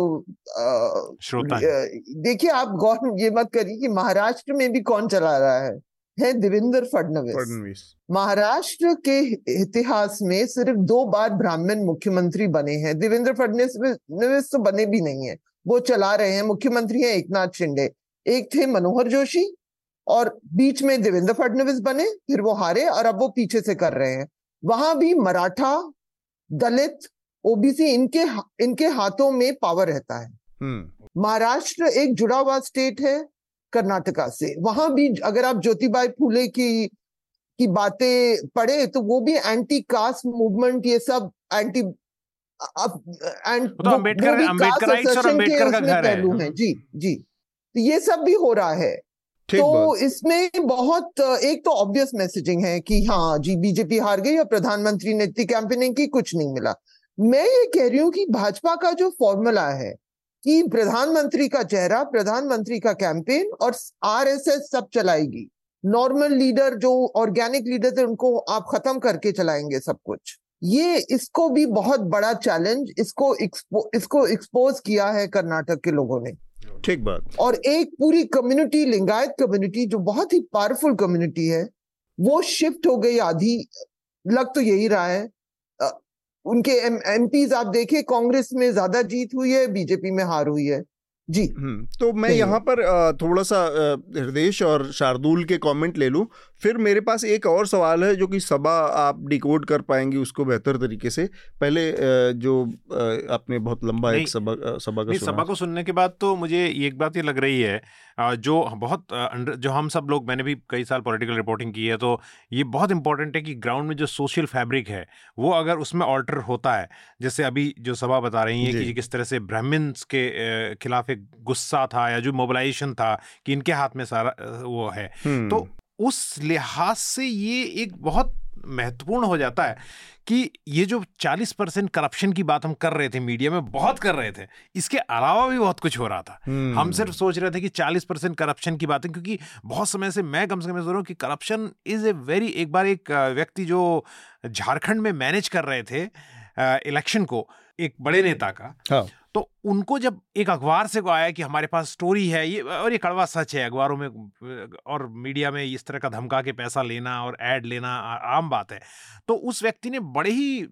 देखिए आप गौर ये मत करिए कि महाराष्ट्र में भी कौन चला रहा है। है देवेंद्र फडणवीस। महाराष्ट्र के इतिहास में सिर्फ़ दो बार ब्राह्मण मुख्यमंत्री बने हैं। देवेंद्र फडणवीस तो बने भी नहीं है। वो चला रहे हैं। मुख्यमंत्री हैं एक नाथ शिंदे। एक थे मनोहर जोशी और बीच में देवेंद्र फडणवीस बने फिर वो हारे और अब वो पीछे से कर रहे हैं। वहाँ भी मराठा दलित ओबीसी इनके इनके हाथों में पावर रहता है। हम्म। महाराष्ट्र एक जुड़ा हुआ स्टेट है। कर्नाटका से। वहाँ भी अगर आप ज्योतिबाई फूले की की बातें पढ़े तो वो भी एंटी कास्ट मूवमेंट ये सब एंटी अब एंड तो और का घर है। है। जी जी। तो ये सब भी हो रहा है। तो इसमें बहुत एक तो ऑब्वियस मैसेजिंग है कि हाँ जी बीजेपी हार गई और प्रधानमंत्री ने इतनी कैंपेनिंग की कुछ नहीं मिला। मैं ये कह रही हूँ कि भाजपा का जो फॉर्मूला है कि प्रधानमंत्री का चेहरा प्रधानमंत्री का कैंपेन और आरएसएस सब चलाएगी। नॉर्मल लीडर जो ऑर्गेनिक लीडर थे उनको आप खत्म करके चलाएँगे सब कुछ। ये इसको भी बहुत बड़ा चैलेंज इसको एक्सपो, इसको एक्सपोज किया है कर्नाटक के लोगों ने। ठीक बात। और एक पूरी कम्युनिटी लिंगायत कम्युनिटी जो बहुत ही पावरफुल कम्युनिटी है वो शिफ्ट हो गई आधी। लग तो यही रहा है। उनके एम आप देखें कांग्रेस में ज़्यादा जीत हुई है बीजेपी में हार हुई है। जी। हम्म, तो मैं यहाँ पर थोड़ा सा हृदय और शार्दुल के कमेंट ले लूँ। फिर मेरे पास एक और सवाल है जो कि सभा आप डिकोड कर पाएँगे उसको बेहतर तरीके से। पहले जो आपने बहुत लंबा एक सभा सभा का सभा को सुनने के बाद तो मुझे एक बात ये लग रही है जो बहुत जो हम सब लोग मैंने भी कई साल पॉलिटिकल रिपोर्टिंग की है तो ये बहुत इंपॉर्टेंट है कि ग्राउंड में जो सोशल फैब्रिक है वो अगर उसमें ऑल्टर होता है जैसे अभी जो सभा बता रही है कि किस तरह से ब्राह्मण्स के खिलाफ एक गुस्सा था या जो मोबिलाइजेशन था कि इनके हाथ में सारा वो है। तो उस लिहाज से ये एक बहुत महत्वपूर्ण हो जाता है कि ये जो 40 परसेंट करप्शन की बात हम कर रहे थे मीडिया में बहुत कर रहे थे इसके अलावा भी बहुत कुछ हो रहा था हम सिर्फ़ सोच रहे थे कि 40 परसेंट करप्शन की बातें क्योंकि बहुत समय से मैं कम से कम सोच रहा हूँ कि करप्शन इज़ ए वेरी एक बार एक व्यक्ति जो झारखंड में मैनेज कर रहे थे इलेक्शन को एक बड़े नेता का हाँ। तो उनको जब एक अखबार से आया कि हमारे पास स्टोरी है, ये और ये कड़वा सच है, अखबारों में, और मीडिया में इस तरह का धमका के पैसा लेना और ऐड लेना आम बात है। तो उस व्यक्ति ने बड़े ही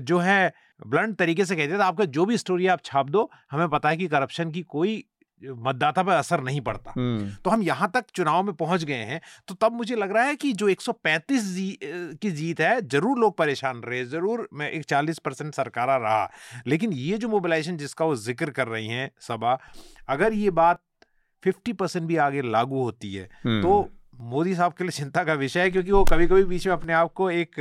जो है ब्लंट तरीके से कहते था, आपका जो भी स्टोरी आप छाप दो, हमें पता है कि करप्शन की कोई मतदाता पर असर नहीं पड़ता हम्म। तो हम यहाँ तक चुनाव में पहुँच गए हैं तो तब मुझे लग रहा है कि जो 135 जी, की जीत है ज़रूर लोग परेशान रहे ज़रूर मैं एक 40 परसेंट सरकारा रहा लेकिन ये जो मोबिलाइजेशन जिसका वो ज़िक्र कर रही हैं सभा अगर ये बात 50 परसेंट भी आगे लागू होती है तो हम्म। मोदी साहब के लिए चिंता का विषय है क्योंकि वो कभी कभी बीच में अपने आप को एक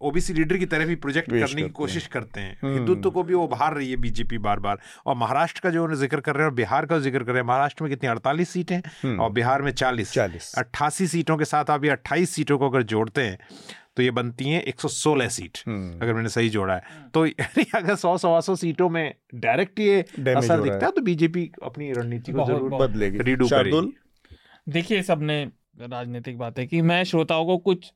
ओबीसी लीडर की तरह भी प्रोजेक्ट करने की कोशिश करते हैं। हम्म। हिंदुत्व को भी वो बाहर रही है बीजेपी बार बार और महाराष्ट्र का जो उन्होंने ज़िक्र कर रहे हैं और बिहार का ज़िक्र कर रहे हैं महाराष्ट्र में कितनी अड़तालीस सीटें हम्म। और बिहार में चालीस। चालीस। अट्ठासी सीटों के साथ आप ये अट्ठाईस सीटों को अगर जोड़ते हैं तो ये बनती हैं 116 सीट हम्म। अगर मैंने सही जोड़ा है। तो अगर सौ सवा सौ सीटों में डायरेक्ट ये असर दिखता है। तो बीजेपी अपनी रणनीति को ज़रूर बदलेगी। रीडू देखिए सबने राजनीतिक बात है कि। मैं श्रोताओं को कुछ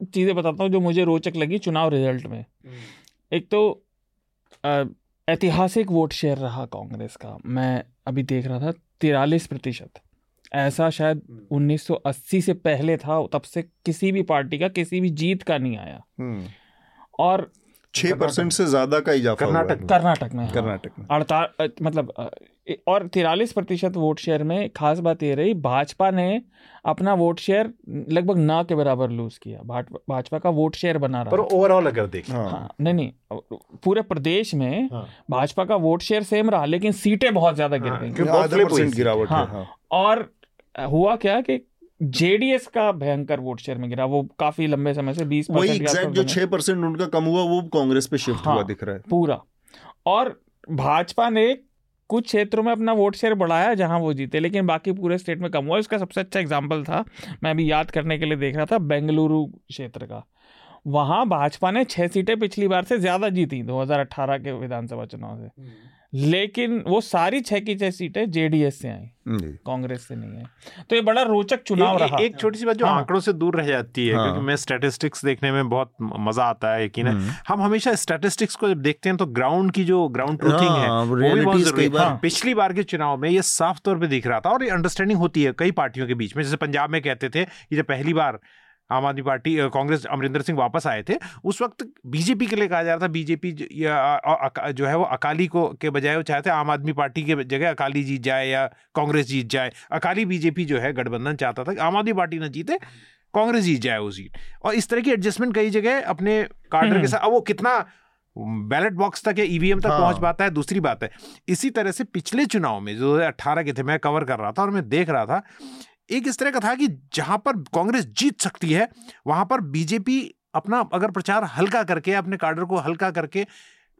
चीज़ें बताता हूँ जो मुझे रोचक लगी चुनाव रिज़ल्ट में। एक तो ऐतिहासिक वोट शेयर रहा कांग्रेस का मैं अभी देख रहा था तिरालीस प्रतिशत ऐसा शायद 1980 हम्म। से पहले था तब से किसी भी पार्टी का किसी भी जीत का नहीं आया हम्म। और छह परसेंट से ज़्यादा का इजाफा कर्नाटक कर्नाटक में हाँ। कर्नाटक में। अड़ताल मतलब और तिरालीस प्रतिशत वोट शेयर में खास बात ये रही भाजपा ने अपना वोट शेयर लगभग ना के बराबर लूज किया। भाजपा का वोट शेयर बना रहा पर ओवरऑल अगर देखें। हाँ।, हाँ नहीं नहीं पूरे प्रदेश में हाँ। भाजपा का वोट शेयर सेम रहा लेकिन सीटें बहुत ज़्यादा गिर हाँ, गई। गिरावट हाँ, और हुआ क्या कि जेडीएस का भयंकर वोट शेयर में गिरा वो काफ़ी लंबे समय से बीस वही एग्जैक्ट जो छह परसेंट उनका कम हुआ वो कांग्रेस पे शिफ्ट हाँ, हुआ दिख रहा है। पूरा। और भाजपा ने कुछ क्षेत्रों में अपना वोट शेयर बढ़ाया जहाँ वो जीते लेकिन बाकी पूरे स्टेट में कम हुआ। इसका सबसे अच्छा एग्ज़ाम्पल था मैं अभी याद करने के लिए देख रहा था बेंगलुरु क्षेत्र का। वहाँ भाजपा ने छह सीटें पिछली बार से ज़्यादा जीती 2018 के विधानसभा चुनाव से। हम्म। लेकिन वो सारी छह की छह सीटें जेडीएस से आई कांग्रेस से नहीं है तो ये बड़ा रोचक चुनाव रहा एक छोटी सी बात जो हाँ। आंकड़ों से दूर रह जाती है हाँ। क्योंकि मैं स्टैटिस्टिक्स देखने में बहुत मज़ा आता है यकीन है हम्म। हम हमेशा स्टैटिस्टिक्स को जब देखते हैं तो ग्राउंड की जो ग्राउंड ट्रूथिंग हाँ, है हाँ, वो भी बहुत ज़रूरी है हाँ। पिछली बार के चुनाव में ये साफ़ तौर पर दिख रहा था और ये अंडरस्टैंडिंग होती है कई पार्टियों के बीच में जैसे पंजाब में कहते थे कि जब पहली बार आम आदमी पार्टी कांग्रेस अमरिंदर सिंह वापस आए थे उस वक्त बीजेपी के लिए कहा जा रहा था बीजेपी जो है वो अकाली को के बजाय वो चाहते आम आदमी पार्टी के जगह अकाली जीत जाए या कांग्रेस जीत जाए अकाली बीजेपी जो है गठबंधन चाहता था आम आदमी पार्टी ना जीते कांग्रेस जीत जाए वो सीट और इस तरह की एडजस्टमेंट कई जगह अपने कार्डर के हम्म। साथ अब वो कितना बैलेट बॉक्स तक या ईवीएम तक हाँ। पहुँच पाता है दूसरी बात है इसी तरह से पिछले चुनाव में जो अठारह के थे मैं कवर कर रहा था और मैं देख रहा था एक इस तरह का था कि जहाँ पर कांग्रेस जीत सकती है वहाँ पर बीजेपी अपना अगर प्रचार हल्का करके अपने कार्डर को हल्का करके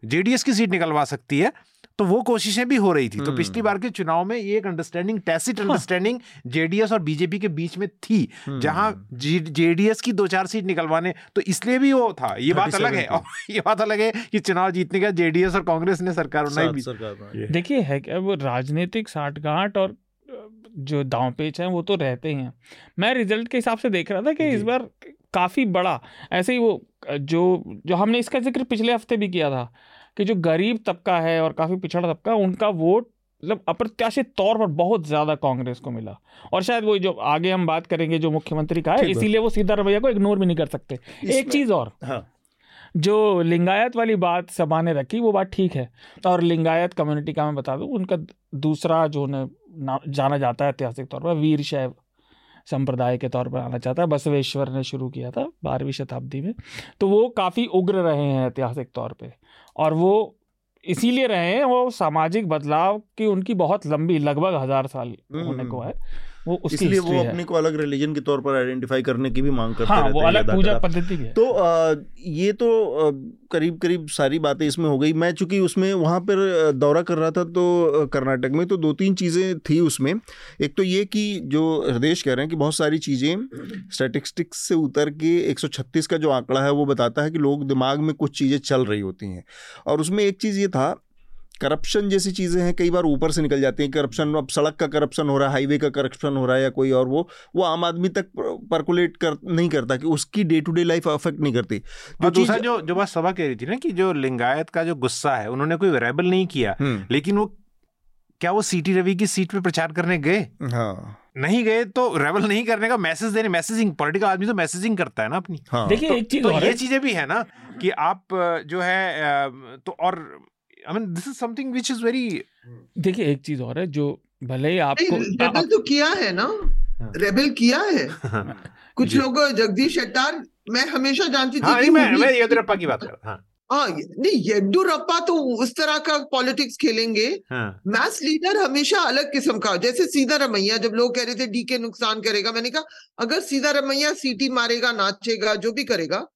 जेडीएस की सीट निकलवा सकती है तो वो कोशिशें भी हो रही थी। तो हम्म। पिछली बार के चुनाव में ये एक अंडरस्टैंडिंग टैसिट अंडरस्टैंडिंग जेडीएस और बीजेपी के बीच में थी हम्म। जहाँ जेडीएस की दो चार सीट निकलवाने तो इसलिए भी वो था। ये बात अलग है। और ये बात अलग है कि चुनाव जीतने का जेडीएस और कांग्रेस ने सरकार बनाई। देखिए है क्या वो राजनीतिक साठगांठ और जो दाव पेच हैं वो तो रहते ही हैं। मैं रिज़ल्ट के हिसाब से देख रहा था कि इस बार काफ़ी बड़ा ऐसे ही वो जो जो हमने इसका ज़िक्र पिछले हफ़्ते भी किया था कि जो गरीब तबका है और काफ़ी पिछड़ा तबका उनका वोट मतलब अप्रत्याशित तौर पर बहुत ज़्यादा कांग्रेस को मिला। और शायद वो जो आगे हम बात करेंगे जो मुख्यमंत्री का है इसीलिए वो सीधा रवैया को इग्नोर भी नहीं कर सकते। एक चीज़ और। हाँ। जो लिंगायत वाली बात सभा ने रखी वो बात ठीक है। और लिंगायत कम्युनिटी का मैं बता दूँ उनका दूसरा जो जाना जाता है ऐतिहासिक तौर पर वीर शैव संप्रदाय के तौर पर आना चाहता है। बसवेश्वर ने शुरू किया था बारहवीं शताब्दी में। तो वो काफ़ी उग्र रहे हैं ऐतिहासिक तौर पे। और वो इसीलिए रहे हैं वो सामाजिक बदलाव की उनकी बहुत लंबी लगभग हज़ार साल हम्म, होने को है। वो उसकी इसलिए वो अपने को अलग रिलीजन के तौर पर आइडेंटिफाई करने की भी मांग करते हाँ, रहते वो अलग पूजा पद्धति है। तो आ, ये तो आ, करीब करीब सारी बातें इसमें हो गई। मैं चूँकि उसमें वहाँ पर दौरा कर रहा था तो कर्नाटक में तो दो तीन चीज़ें थी उसमें। एक तो ये कि जो हृदय कह रहे हैं कि बहुत सारी चीज़ें स्टैटिस्टिक्स से उतर के 136 का जो आंकड़ा है वो बताता है कि लोग दिमाग में कुछ चीज़ें चल रही होती हैं। और उसमें एक चीज़ ये था करप्शन जैसी चीज़ें हैं कई बार ऊपर से निकल जाती हैं करप्शन अब सड़क का करप्शन हो रहा है हाईवे का करप्शन हो रहा है या कोई और वो वो आम आदमी तक परकुलेट कर नहीं करता कि उसकी day to day life affect नहीं करती। जो दूसरा जो जो बात सभा कह रही थी ना कि जो लिंगायत का जो गुस्सा है उन्होंने कोई रेबल नहीं किया हम्म। लेकिन वो क्या वो सीटी रवि की सीट पे प्रचार करने गए? हाँ। नहीं गए तो रेवल नहीं करने का मैसेज देने मैसेजिंग पॉलिटिकल आदमी तो मैसेजिंग करता है ना अपनी। हाँ। देखिए तो, एक चीज़ तो ये चीज़ें भी है ना कि आप जो है तो और I mean this is something which is very देखिए एक चीज़ और है जो भले ही आपको रेबल आप... तो किया है ना? रेबल हाँ। किया है। कुछ लोग जगदीश शेट्टार मैं हमेशा जानती थी हाँ, मैं मैं येदुरप्पा की बात कर रहा हाँ हाँ। नहीं येडुरप्पा तो उस तरह का पॉलिटिक्स खेलेंगे। हाँ. मैस लीडर हमेशा अलग किस्म का जैसे सीधा रमैया जब लोग कह रहे थे डी के नुकसान करेगा मैंने कहा अगर सीधा रमैया सीटी मारेगा नाचेगा जो भी करेगा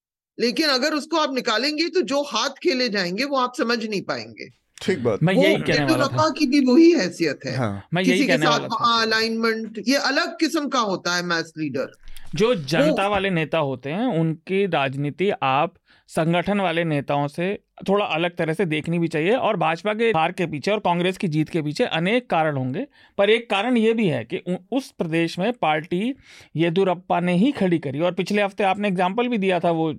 लेकिन अगर उसको आप निकालेंगे तो जो हाथ खेले जाएँगे वो आप समझ नहीं पाएँगे। ठीक बात। मैं यही कहने वाला था। की भी वही हैसियत है। हाँ, मैं किसी के साथ अलाइनमेंट ये अलग किस्म का होता है मैच लीडर जो जनता वाले नेता होते हैं उनकी राजनीति आप संगठन वाले नेताओं से थोड़ा अलग तरह से देखनी भी चाहिए और भाजपा के हार के पीछे और कांग्रेस की जीत के पीछे अनेक कारण होंगे। पर एक कारण ये भी है कि उस प्रदेश में पार्टी येदुरप्पा ने ही खड़ी करी और पिछले हफ़्ते आपने एग्ज़ाम्पल भी दिया था वो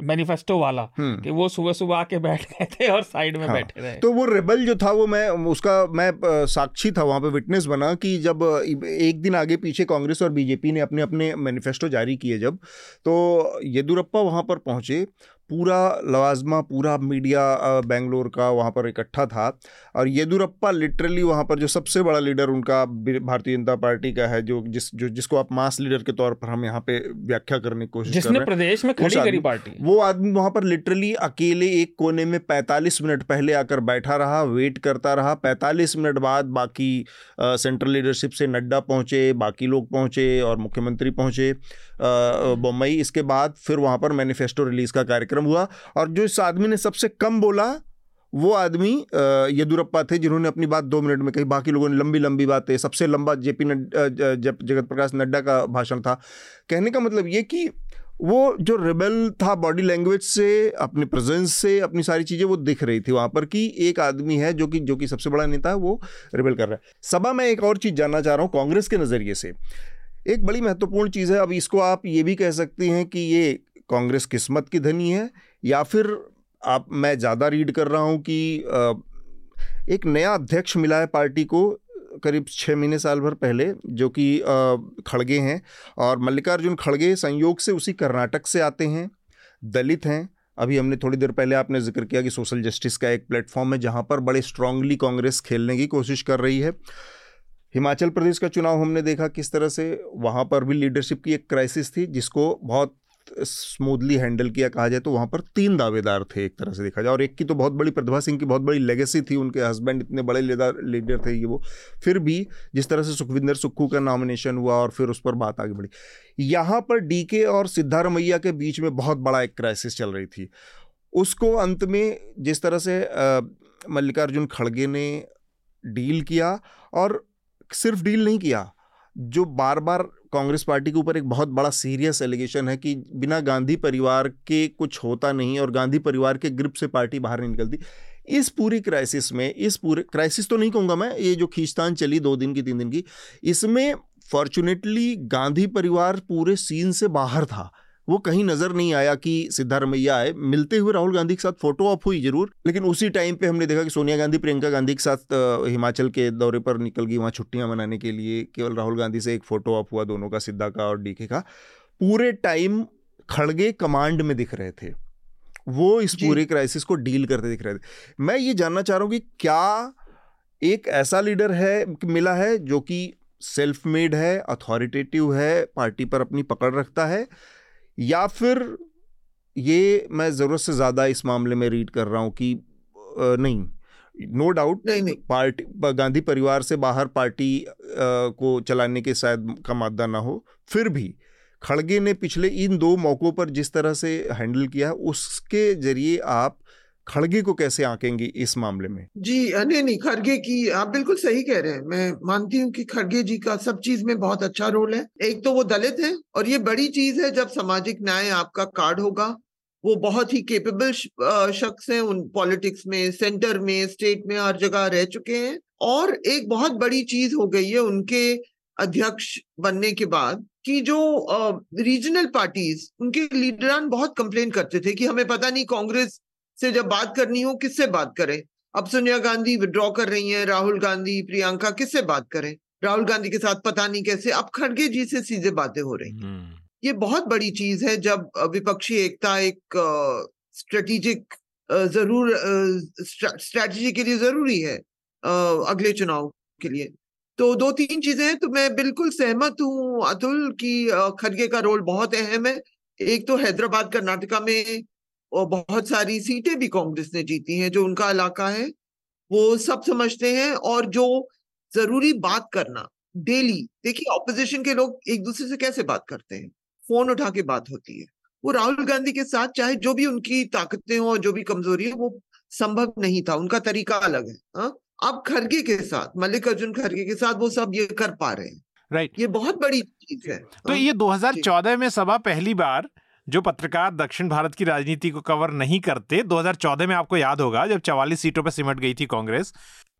मैनिफेस्टो वाला हम्म। कि वो सुबह सुबह आके बैठ गए थे और साइड में हाँ, बैठे रहे तो वो रेबल जो था वो मैं उसका मैं साक्षी था वहाँ पे विटनेस बना कि जब एक दिन आगे पीछे कांग्रेस और बीजेपी ने अपने अपने मैनिफेस्टो जारी किए जब तो येदुरप्पा वहाँ पर पहुँचे पूरा लवाजमा पूरा मीडिया बेंगलोर का वहाँ पर इकट्ठा था और येदुरप्पा लिटरली वहाँ पर जो सबसे बड़ा लीडर उनका भारतीय जनता पार्टी का है जो जिस जो जिसको आप मास लीडर के तौर पर हम यहाँ पे व्याख्या करने की कोशिश जिसने कर प्रदेश में खड़ी करी पार्टी। वो आदमी वहाँ पर लिटरली अकेले एक कोने में पैंतालीस मिनट पहले आकर बैठा रहा वेट करता रहा पैंतालीस मिनट बाद बाकी सेंट्रल लीडरशिप से नड्डा पहुँचे बाकी लोग पहुँचे और मुख्यमंत्री पहुँचे। बम्बई। इसके बाद फिर वहाँ पर मैनिफेस्टो रिलीज़ का कार्यक्रम हुआ और जो इस आदमी ने सबसे कम बोला, वो आदमी येदुरप्पा थे, जिन्होंने अपनी बात दो मिनट में कही। बाकी लोगों ने लंबी लंबी बातें। सबसे लंबा जेपी नड्डा जगत प्रकाश नड्डा का भाषण था। कहने का मतलब ये कि वो जो रिबेल था बॉडी लैंग्वेज से, अपने प्रेजेंस से, अपनी सारी चीज़ें, वो दिख रही थी वहाँ पर कि एक आदमी है जो कि जो कि सबसे बड़ा नेता है, वो रिबेल कर रहा है। सभा में एक और चीज़ जानना चाह रहा हूँ कांग्रेस के नज़रिए से। एक बड़ी महत्वपूर्ण चीज़ है। अब इसको आप ये भी कह सकते हैं कि ये कांग्रेस किस्मत की धनी है, या फिर आप, मैं ज़्यादा रीड कर रहा हूँ कि एक नया अध्यक्ष मिला है पार्टी को करीब छः महीने साल भर पहले, जो कि खड़गे हैं और मल्लिकार्जुन खड़गे संयोग से उसी कर्नाटक से आते हैं, दलित हैं। अभी हमने थोड़ी देर पहले आपने ज़िक्र किया कि सोशल जस्टिस का एक प्लेटफॉर्म है, जहाँ पर बड़े स्ट्रांगली कांग्रेस खेलने की कोशिश कर रही है। हिमाचल प्रदेश का चुनाव हमने देखा किस तरह से। वहाँ पर भी लीडरशिप की एक क्राइसिस थी, जिसको बहुत स्मूथली हैंडल किया कहा जाए तो वहाँ पर तीन दावेदार थे एक तरह से देखा जाए। और एक की तो बहुत बड़ी प्रतिभा सिंह की बहुत बड़ी लेगेसी थी, उनके हस्बैंड इतने बड़े लीडर थे ये वो। फिर भी जिस तरह से सुखविंदर सुक्खू का नॉमिनेशन हुआ और फिर उस पर बात आगे बढ़ी। यहाँ पर डीके और सिद्धारमैया के बीच में बहुत बड़ा एक क्राइसिस चल रही थी। उसको अंत में जिस तरह से मल्लिकार्जुन खड़गे ने डील किया और सिर्फ़ डील नहीं किया, जो बार बार कांग्रेस पार्टी के ऊपर एक बहुत बड़ा सीरियस एलिगेशन है कि बिना गांधी परिवार के कुछ होता नहीं और गांधी परिवार के ग्रिप से पार्टी बाहर नहीं निकलती। इस पूरी क्राइसिस में, इस पूरे, क्राइसिस तो नहीं कहूँगा मैं, ये जो खींचतान चली दो दिन की, तीन दिन की, इसमें फॉर्चुनेटली गांधी परिवार पूरे सीन से बाहर था। वो कहीं नज़र नहीं आया कि सिद्धारमैया आए। मिलते हुए राहुल गांधी के साथ फ़ोटो ऑफ़ हुई ज़रूर लेकिन उसी टाइम पे हमने देखा कि सोनिया गांधी प्रियंका गांधी के साथ हिमाचल के दौरे पर निकल गई वहाँ छुट्टियाँ मनाने के लिए। केवल राहुल गांधी से एक फ़ोटो ऑफ़ हुआ दोनों का सिद्धा का और डीके का। पूरे टाइम खड़गे कमांड में दिख रहे थे। वो इस पूरे क्राइसिस को डील करते दिख रहे थे। मैं ये जानना चाह रहा हूँ कि क्या एक ऐसा लीडर है मिला है जो कि सेल्फ मेड है अथॉरिटेटिव है पार्टी पर अपनी पकड़ रखता है? या फिर ये मैं ज़रूरत से ज़्यादा इस मामले में रीड कर रहा हूँ कि नहीं। नो no डाउट नहीं नहीं। पार्टी गांधी परिवार से बाहर पार्टी को चलाने के शायद का मादा ना हो फिर भी खड़गे ने पिछले इन दो मौक़ों पर जिस तरह से हैंडल किया उसके ज़रिए आप खड़गे को कैसे आंकेंगे इस मामले में? जी नहीं नहीं, खड़गे की, आप बिल्कुल सही कह रहे हैं। मैं मानती हूँ कि खड़गे जी का सब चीज़ में बहुत अच्छा रोल है। एक तो वो दलित है और ये बड़ी चीज़ है, जब सामाजिक न्याय आपका कार्ड होगा, वो बहुत ही केपेबल शख्स हैं, उन पॉलिटिक्स में सेंटर में स्टेट में, हर जगह रह चुके हैं। और एक बहुत बड़ी चीज़ हो गई है उनके अध्यक्ष बनने के बाद कि जो रीजनल पार्टीज़ उनके लीडरान बहुत कंप्लेन करते थे कि हमें पता नहीं कांग्रेस से जब बात करनी हो किससे बात करें? अब सोनिया गांधी विड्रॉ कर रही हैं राहुल गांधी प्रियंका किससे बात करें? राहुल गांधी के साथ पता नहीं कैसे अब खड़गे जी से सीधे बातें हो रही हम्म। ये बहुत बड़ी चीज़ है जब विपक्षी एकता एक स्ट्रेटेजिक ज़रूर स्ट्रेटजी के लिए ज़रूरी है अगले चुनाव के लिए। तो दो तीन चीज़ें हैं तो मैं बिल्कुल सहमत हूँ अतुल की खड़गे का रोल बहुत अहम है। एक तो हैदराबाद कर्नाटका में और बहुत सारी सीटें भी कांग्रेस ने जीती हैं जो उनका इलाका है वो सब समझते हैं और जो ज़रूरी बात करना डेली देखिए ऑपोजिशन के लोग एक दूसरे से कैसे बात करते हैं? फ़ोन उठा के बात होती है। वो राहुल गांधी के साथ चाहे जो भी उनकी ताकतें हो जो भी कमज़ोरी है वो संभव नहीं था उनका तरीका अलग है हा? अब खड़गे के साथ मल्लिकार्जुन खड़गे के साथ वो सब ये कर पा रहे हैं। Right right. ये बहुत बड़ी चीज़ है तो ये 2014 में सभा पहली बार जो पत्रकार दक्षिण भारत की राजनीति को कवर नहीं करते 2014 में आपको याद होगा, जब चवालीस सीटों पर सिमट गई थी कांग्रेस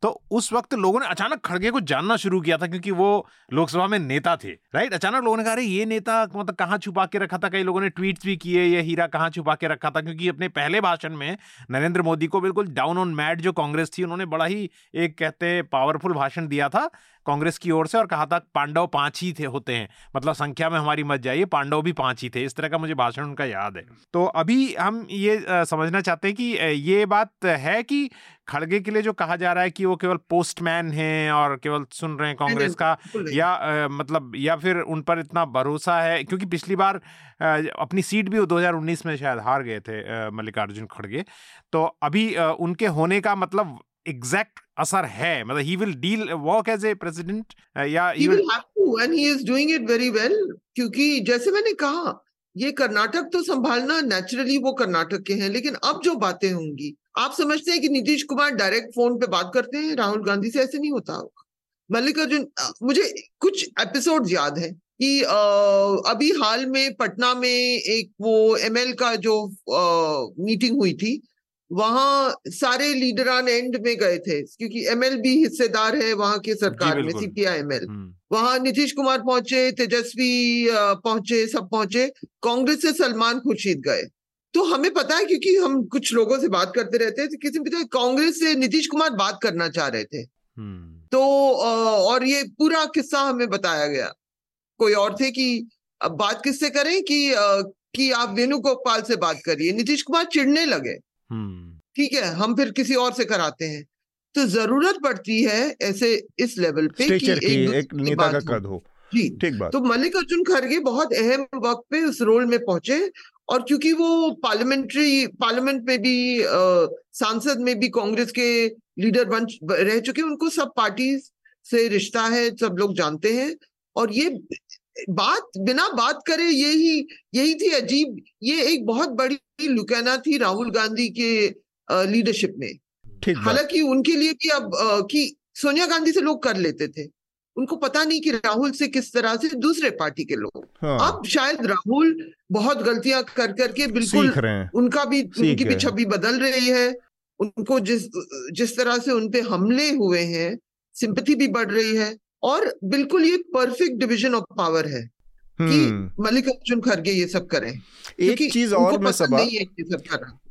तो उस वक्त लोगों ने अचानक खड़गे को जानना शुरू किया था क्योंकि वो लोकसभा में नेता थे राइट अचानक लोगों ने कहा ये नेता मतलब कहाँ छुपा के रखा था? कई लोगों ने ट्वीट भी किए, ये हीरा कहाँ छुपा के रखा था? क्योंकि अपने पहले भाषण में नरेंद्र मोदी को बिल्कुल डाउन ऑन मैट जो कांग्रेस थी, उन्होंने बड़ा ही एक कहते पावरफुल भाषण दिया था। कांग्रेस की ओर से और कहा था पांडव पाँच ही थे होते हैं। मतलब संख्या में हमारी मत जाइए पांडव भी पाँच ही थे। इस तरह का मुझे भाषण उनका याद है। तो अभी हम ये समझना चाहते हैं कि ये बात है कि खड़गे के लिए जो कहा जा रहा है कि वो केवल पोस्टमैन हैं और केवल सुन रहे हैं कांग्रेस का या आ, मतलब या फिर उन पर इतना भरोसा है? क्योंकि पिछली बार आ, अपनी सीट भी वो 2019 में शायद हार गए थे मल्लिकार्जुन खड़गे। तो अभी आ, उनके होने का मतलब एग्जैक्ट असर है मतलब he will deal work as a president या he will have to and he is doing it very well क्योंकि जैसे मैंने कहा ये कर्नाटक तो संभालना नेचुरली वो कर्नाटक के हैं लेकिन अब जो बातें होंगी आप समझते हैं कि नीतीश कुमार डायरेक्ट फ़ोन पे बात करते हैं राहुल गांधी से ऐसे नहीं होता होगा। मल्लिकार्जुन मुझे कुछ एपिसोड याद है कि अभी हाल में पटना में एक वो एमएल का जो मीटिंग हुई थी वहाँ सारे लीडरान एंड में गए थे क्योंकि एमएल भी हिस्सेदार है वहाँ की सरकार में सीपीआई एमएल। वहाँ नीतीश कुमार पहुँचे तेजस्वी पहुँचे सब पहुँचे कांग्रेस से सलमान खुर्शीद गए तो हमें पता है क्योंकि हम कुछ लोगों से बात करते रहते हैं किसी भी कांग्रेस से नीतीश कुमार बात करना चाह रहे थे हम्म। तो और ये पूरा किस्सा हमें बताया गया कोई और थे कि अब बात किससे करें कि कि आप वेणुगोपाल से बात करिए नीतीश कुमार चिढ़ने लगे। ठीक है हम फिर किसी और से कराते हैं। तो ज़रूरत पड़ती है ऐसे इस लेवल पे कि एक, एक नेता का कद हो। जी। ठीक बात। तो मल्लिकार्जुन खड़गे बहुत अहम वक्त पे उस रोल में पहुँचे और क्योंकि वो पार्लियामेंट्री पार्लियामेंट में भी सांसद में भी कांग्रेस के लीडर बन रह चुके उनको सब पार्टी से रिश्ता है सब लोग जानते हैं और ये बात बिना बात करे यही यही थी अजीब ये एक बहुत बड़ी लुकैना थी राहुल गांधी के लीडरशिप में। हालाँकि उनके लिए कि अब कि सोनिया गांधी से लोग कर लेते थे। उनको पता नहीं कि राहुल से किस तरह से दूसरे पार्टी के लोग। हाँ। अब शायद राहुल बहुत गलतियाँ कर करके बिल्कुल उनका भी उनकी भी छवि बदल रही है। उनको जिस जिस तरह से उनपे हमले हुए हैं सिंपथी भी बढ़ रही है। और बिल्कुल ये परफेक्ट डिवीज़न ऑफ़ पावर है कि हम्म। मल्लिकार्जुन खड़गे ये सब करें। एक चीज़ और मैं सब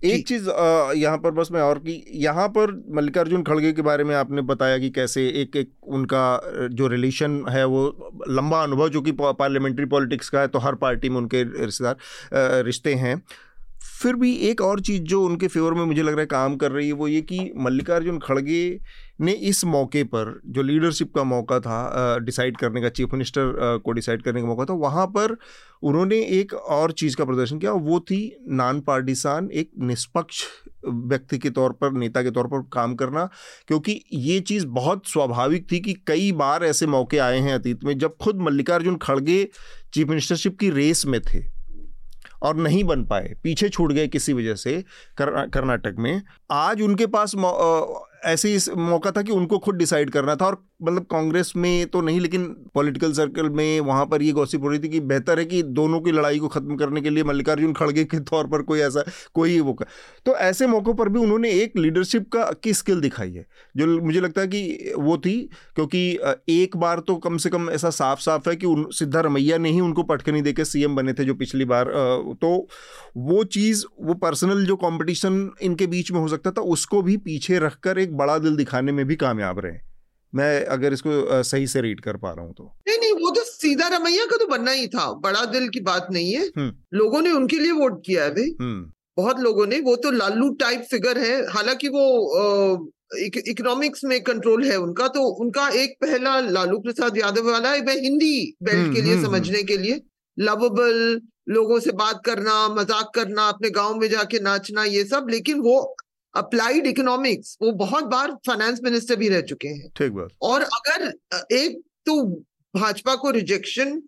एक चीज़ यहाँ पर बस मैं और की यहाँ पर मल्लिकार्जुन खड़गे के बारे में आपने बताया कि कैसे एक एक उनका जो रिलेशन है वो लंबा अनुभव जो कि पार्लियामेंट्री पॉलिटिक्स का है तो हर पार्टी में उनके रिश्तेदार रिश्ते हैं। फिर भी एक और चीज़ जो उनके फेवर में मुझे लग रहा है काम कर रही है वो ये कि मल्लिकार्जुन खड़गे ने इस मौके पर, जो लीडरशिप का मौका था डिसाइड करने का, चीफ मिनिस्टर को डिसाइड करने का मौका था, वहाँ पर उन्होंने एक और चीज़ का प्रदर्शन किया, वो थी नॉन पार्टिसान, एक निष्पक्ष व्यक्ति के तौर पर, नेता के तौर पर काम करना, क्योंकि ये चीज़ बहुत स्वाभाविक थी कि कई बार ऐसे मौके आए हैं अतीत में, जब खुद मल्लिकार्जुन खड़गे चीफ मिनिस्टरशिप की रेस में थे और नहीं बन पाए, पीछे छूट गए किसी वजह से कर्नाटक में। आज उनके पास ऐसे ही मौका था कि उनको खुद डिसाइड करना था और मतलब कांग्रेस में तो नहीं, लेकिन पॉलिटिकल सर्कल में वहाँ पर ये गॉसिप हो रही थी कि बेहतर है कि दोनों की लड़ाई को ख़त्म करने के लिए मल्लिकार्जुन खड़गे के तौर पर कोई ऐसा, कोई वो कर। तो ऐसे मौक़ों पर भी उन्होंने एक लीडरशिप का की स्किल दिखाई है, जो मुझे लगता है कि वो थी, क्योंकि एक बार तो कम से कम ऐसा साफ़ साफ़ है कि उन सिद्धारमैया ने ही उनको पटकनी दे सी बने थे जो पिछली बार तो वो चीज़, वो पर्सनल जो कॉम्पिटिशन इनके बीच में हो सकता था, उसको भी पीछे रखकर एक बड़ा दिल दिखाने में भी कामयाब रहे। मैं अगर इसको सही से रीड कर पा रहा हूँ तो। नहीं नहीं वो तो सीधा रमैया का तो बनना ही था। बड़ा दिल की बात नहीं है। हम्म। लोगों ने उनके लिए वोट किया है भाई। हम्म। बहुत लोगों ने। वो तो लालू टाइप फिगर है। हालाँकि वो इकोनॉमिक्स में कंट्रोल है उनका तो उनका एक पहला लालू प्रसाद यादव वाला है मैं हिंदी बेल्ट हम्म, के लिए समझने के लिए। लवेबल लोगों से बात करना मज़ाक करना अपने गाँव में जाके नाचना ये सब। लेकिन वो अप्लाइड इकोनॉमिक्स वो बहुत बार फाइनेंस मिनिस्टर भी रह चुके हैं। ठीक बात। और अगर एक तो भाजपा को रिजेक्शन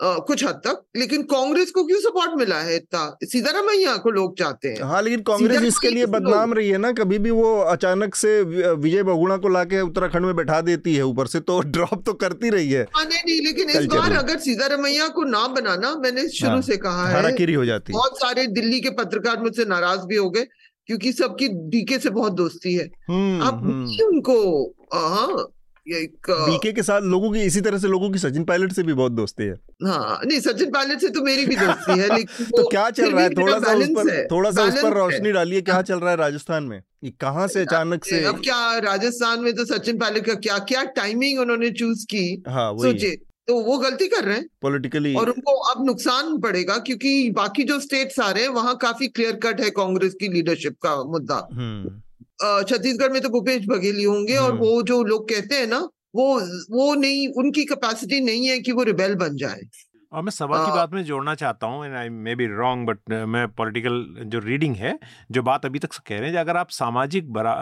कुछ हद तक लेकिन कांग्रेस को क्यों सपोर्ट मिला है इतना? सीतारामैया को लोग चाहते हैं। हाँ लेकिन कांग्रेस इसके लिए बदनाम रही है ना कभी भी वो अचानक से विजय बहुगुणा को लाके उत्तराखंड में बैठा देती है ऊपर से तो ड्रॉप तो करती रही है। हाँ नहीं नहीं लेकिन इस बार अगर सीतारामैया को ना बनाना मैंने शुरू हाँ, से कहा है हो जाती बहुत सारे दिल्ली के पत्रकार मुझसे नाराज़ भी हो गए। क्योंकि सबकी डीके से बहुत दोस्ती है। हम्म, आप हम्म। उनको हाँ बीके के साथ लोगों की इसी तरह से लोगों की सचिन पायलट से भी बहुत दोस्ती है। हाँ नहीं सचिन पायलट से तो मेरी भी दोस्ती है लेकिन तो क्या चल रहा है? थोड़ा सा उस पर थोड़ा सा उस पर रोशनी डालिए क्या चल रहा है राजस्थान में? ये कहाँ से अचानक से अब क्या राजस्थान में तो सचिन पायलट का क्या क्या टाइमिंग उन्होंने चूज़ की। हाँ सोचे तो वो गलती कर रहे हैं पॉलिटिकली और उनको अब नुकसान पड़ेगा क्योंकि बाकी जो स्टेट्स आ रहे हैं वहाँ काफ़ी क्लियर कट है कांग्रेस की लीडरशिप का मुद्दा हम्म। छत्तीसगढ़ में तो भूपेश बघेल ही होंगे और हम्म। वो जो लोग कहते हैं ना वो वो नहीं उनकी कैपेसिटी नहीं है कि वो रिबेल बन जाए और मैं सभा की बात में जोड़ना चाहता हूँ I may be wrong but मैं पॉलिटिकल जो रीडिंग है जो बात अभी तक कह रहे हैं अगर आप सामाजिक बरा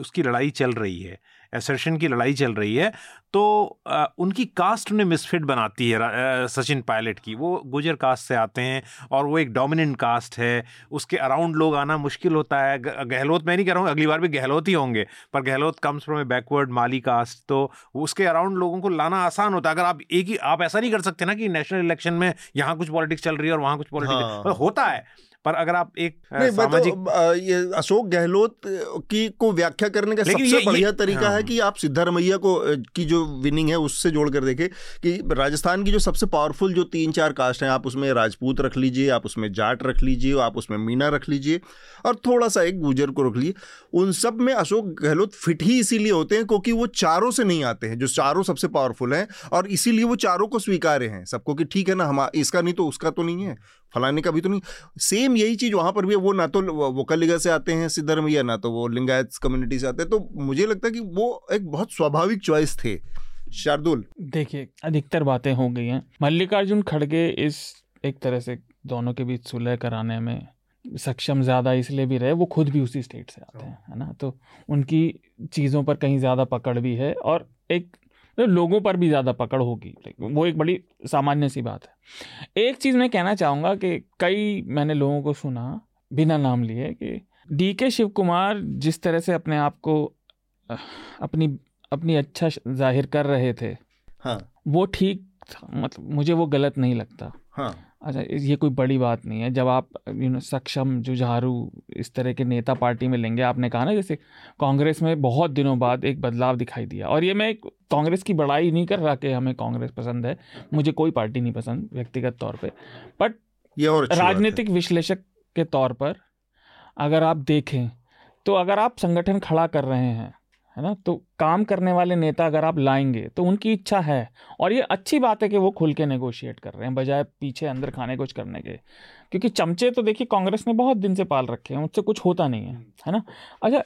उसकी लड़ाई चल रही है एसर्शन की लड़ाई चल रही है तो आ, उनकी कास्ट उन्हें मिसफिट बनाती है आ, सचिन पायलट की। वो गुजर कास्ट से आते हैं और वो एक डोमिनेंट कास्ट है। उसके अराउंड लोग आना मुश्किल होता है। गहलोत मैं नहीं कह रहा हूँ अगली बार भी गहलोत ही होंगे पर Gehlot comes from a backward Mali caste तो उसके अराउंड लोगों को लाना आसान होता है। अगर आप एक ही आप ऐसा नहीं कर सकते ना कि नेशनल इलेक्शन में यहाँ कुछ पॉलिटिक्स चल रही है और वहाँ कुछ पॉलिटिक्स हाँ। होता है। पर अगर आप एक नहीं, तो, सामाजिक तो, ये अशोक गहलोत की को व्याख्या करने का सबसे बढ़िया तरीका हाँ। है कि आप सिद्धारमैया को की जो विनिंग है उससे जोड़ कर देखें कि राजस्थान की जो सबसे पावरफुल जो तीन चार कास्ट हैं आप उसमें राजपूत रख लीजिए आप उसमें जाट रख लीजिए आप उसमें मीना रख लीजिए और थोड़ा सा एक गुजर को रख लीजिए। उन सब में अशोक गहलोत फिट ही इसीलिए होते हैं क्योंकि वो चारों से नहीं आते हैं जो चारों सबसे पावरफुल हैं और इसीलिए वो चारों को स्वीकार्य हैं। सबको कि ठीक है ना हम इसका नहीं तो उसका तो नहीं है। फलाने का भी तो नहीं। सेम यही चीज़ वहाँ पर भी है, वो ना तो वो कलिगा से आते हैं सिद्धरमैया ना तो वो लिंगायत कम्युनिटी से आते हैं। तो मुझे लगता है कि वो एक बहुत स्वाभाविक चॉइस थे। शार्दुल। देखिए, अधिकतर बातें हो गई हैं। मल्लिकार्जुन खड़गे इस एक तरह से दोनों के बीच सुलह कराने में सक्षम ज़्यादा इसलिए भी रहे, वो खुद भी उसी स्टेट से आते हैं, है ना? तो उनकी चीज़ों पर कहीं ज़्यादा पकड़ भी है और एक लोगों पर भी ज़्यादा पकड़ होगी। वो एक बड़ी सामान्य सी बात है। एक चीज़ मैं कहना चाहूँगा कि कई मैंने लोगों को सुना बिना नाम लिए कि डी के शिव कुमार जिस तरह से अपने आप को अपनी अपनी अच्छा ज़ाहिर कर रहे थे हाँ। वो ठीक था। मतलब मुझे वो गलत नहीं लगता। हाँ। अच्छा ये कोई बड़ी बात नहीं है। जब आप यू नो सक्षम जुझारू इस तरह के नेता पार्टी में लेंगे आपने कहा ना जैसे कांग्रेस में बहुत दिनों बाद एक बदलाव दिखाई दिया। और ये मैं कांग्रेस की बड़ाई नहीं कर रहा कि हमें कांग्रेस पसंद है मुझे कोई पार्टी नहीं पसंद व्यक्तिगत तौर पर बट ये और राजनीतिक विश्लेषक के तौर पर अगर आप देखें तो अगर आप संगठन खड़ा कर रहे हैं है ना? तो काम करने वाले नेता अगर आप लाएँगे तो उनकी इच्छा है। और ये अच्छी बात है कि वो खुल के नेगोशिएट कर रहे हैं बजाय पीछे अंदर खाने कुछ करने के। क्योंकि चमचे तो देखिए कांग्रेस ने बहुत दिन से पाल रखे हैं उनसे कुछ होता नहीं है है ना? अच्छा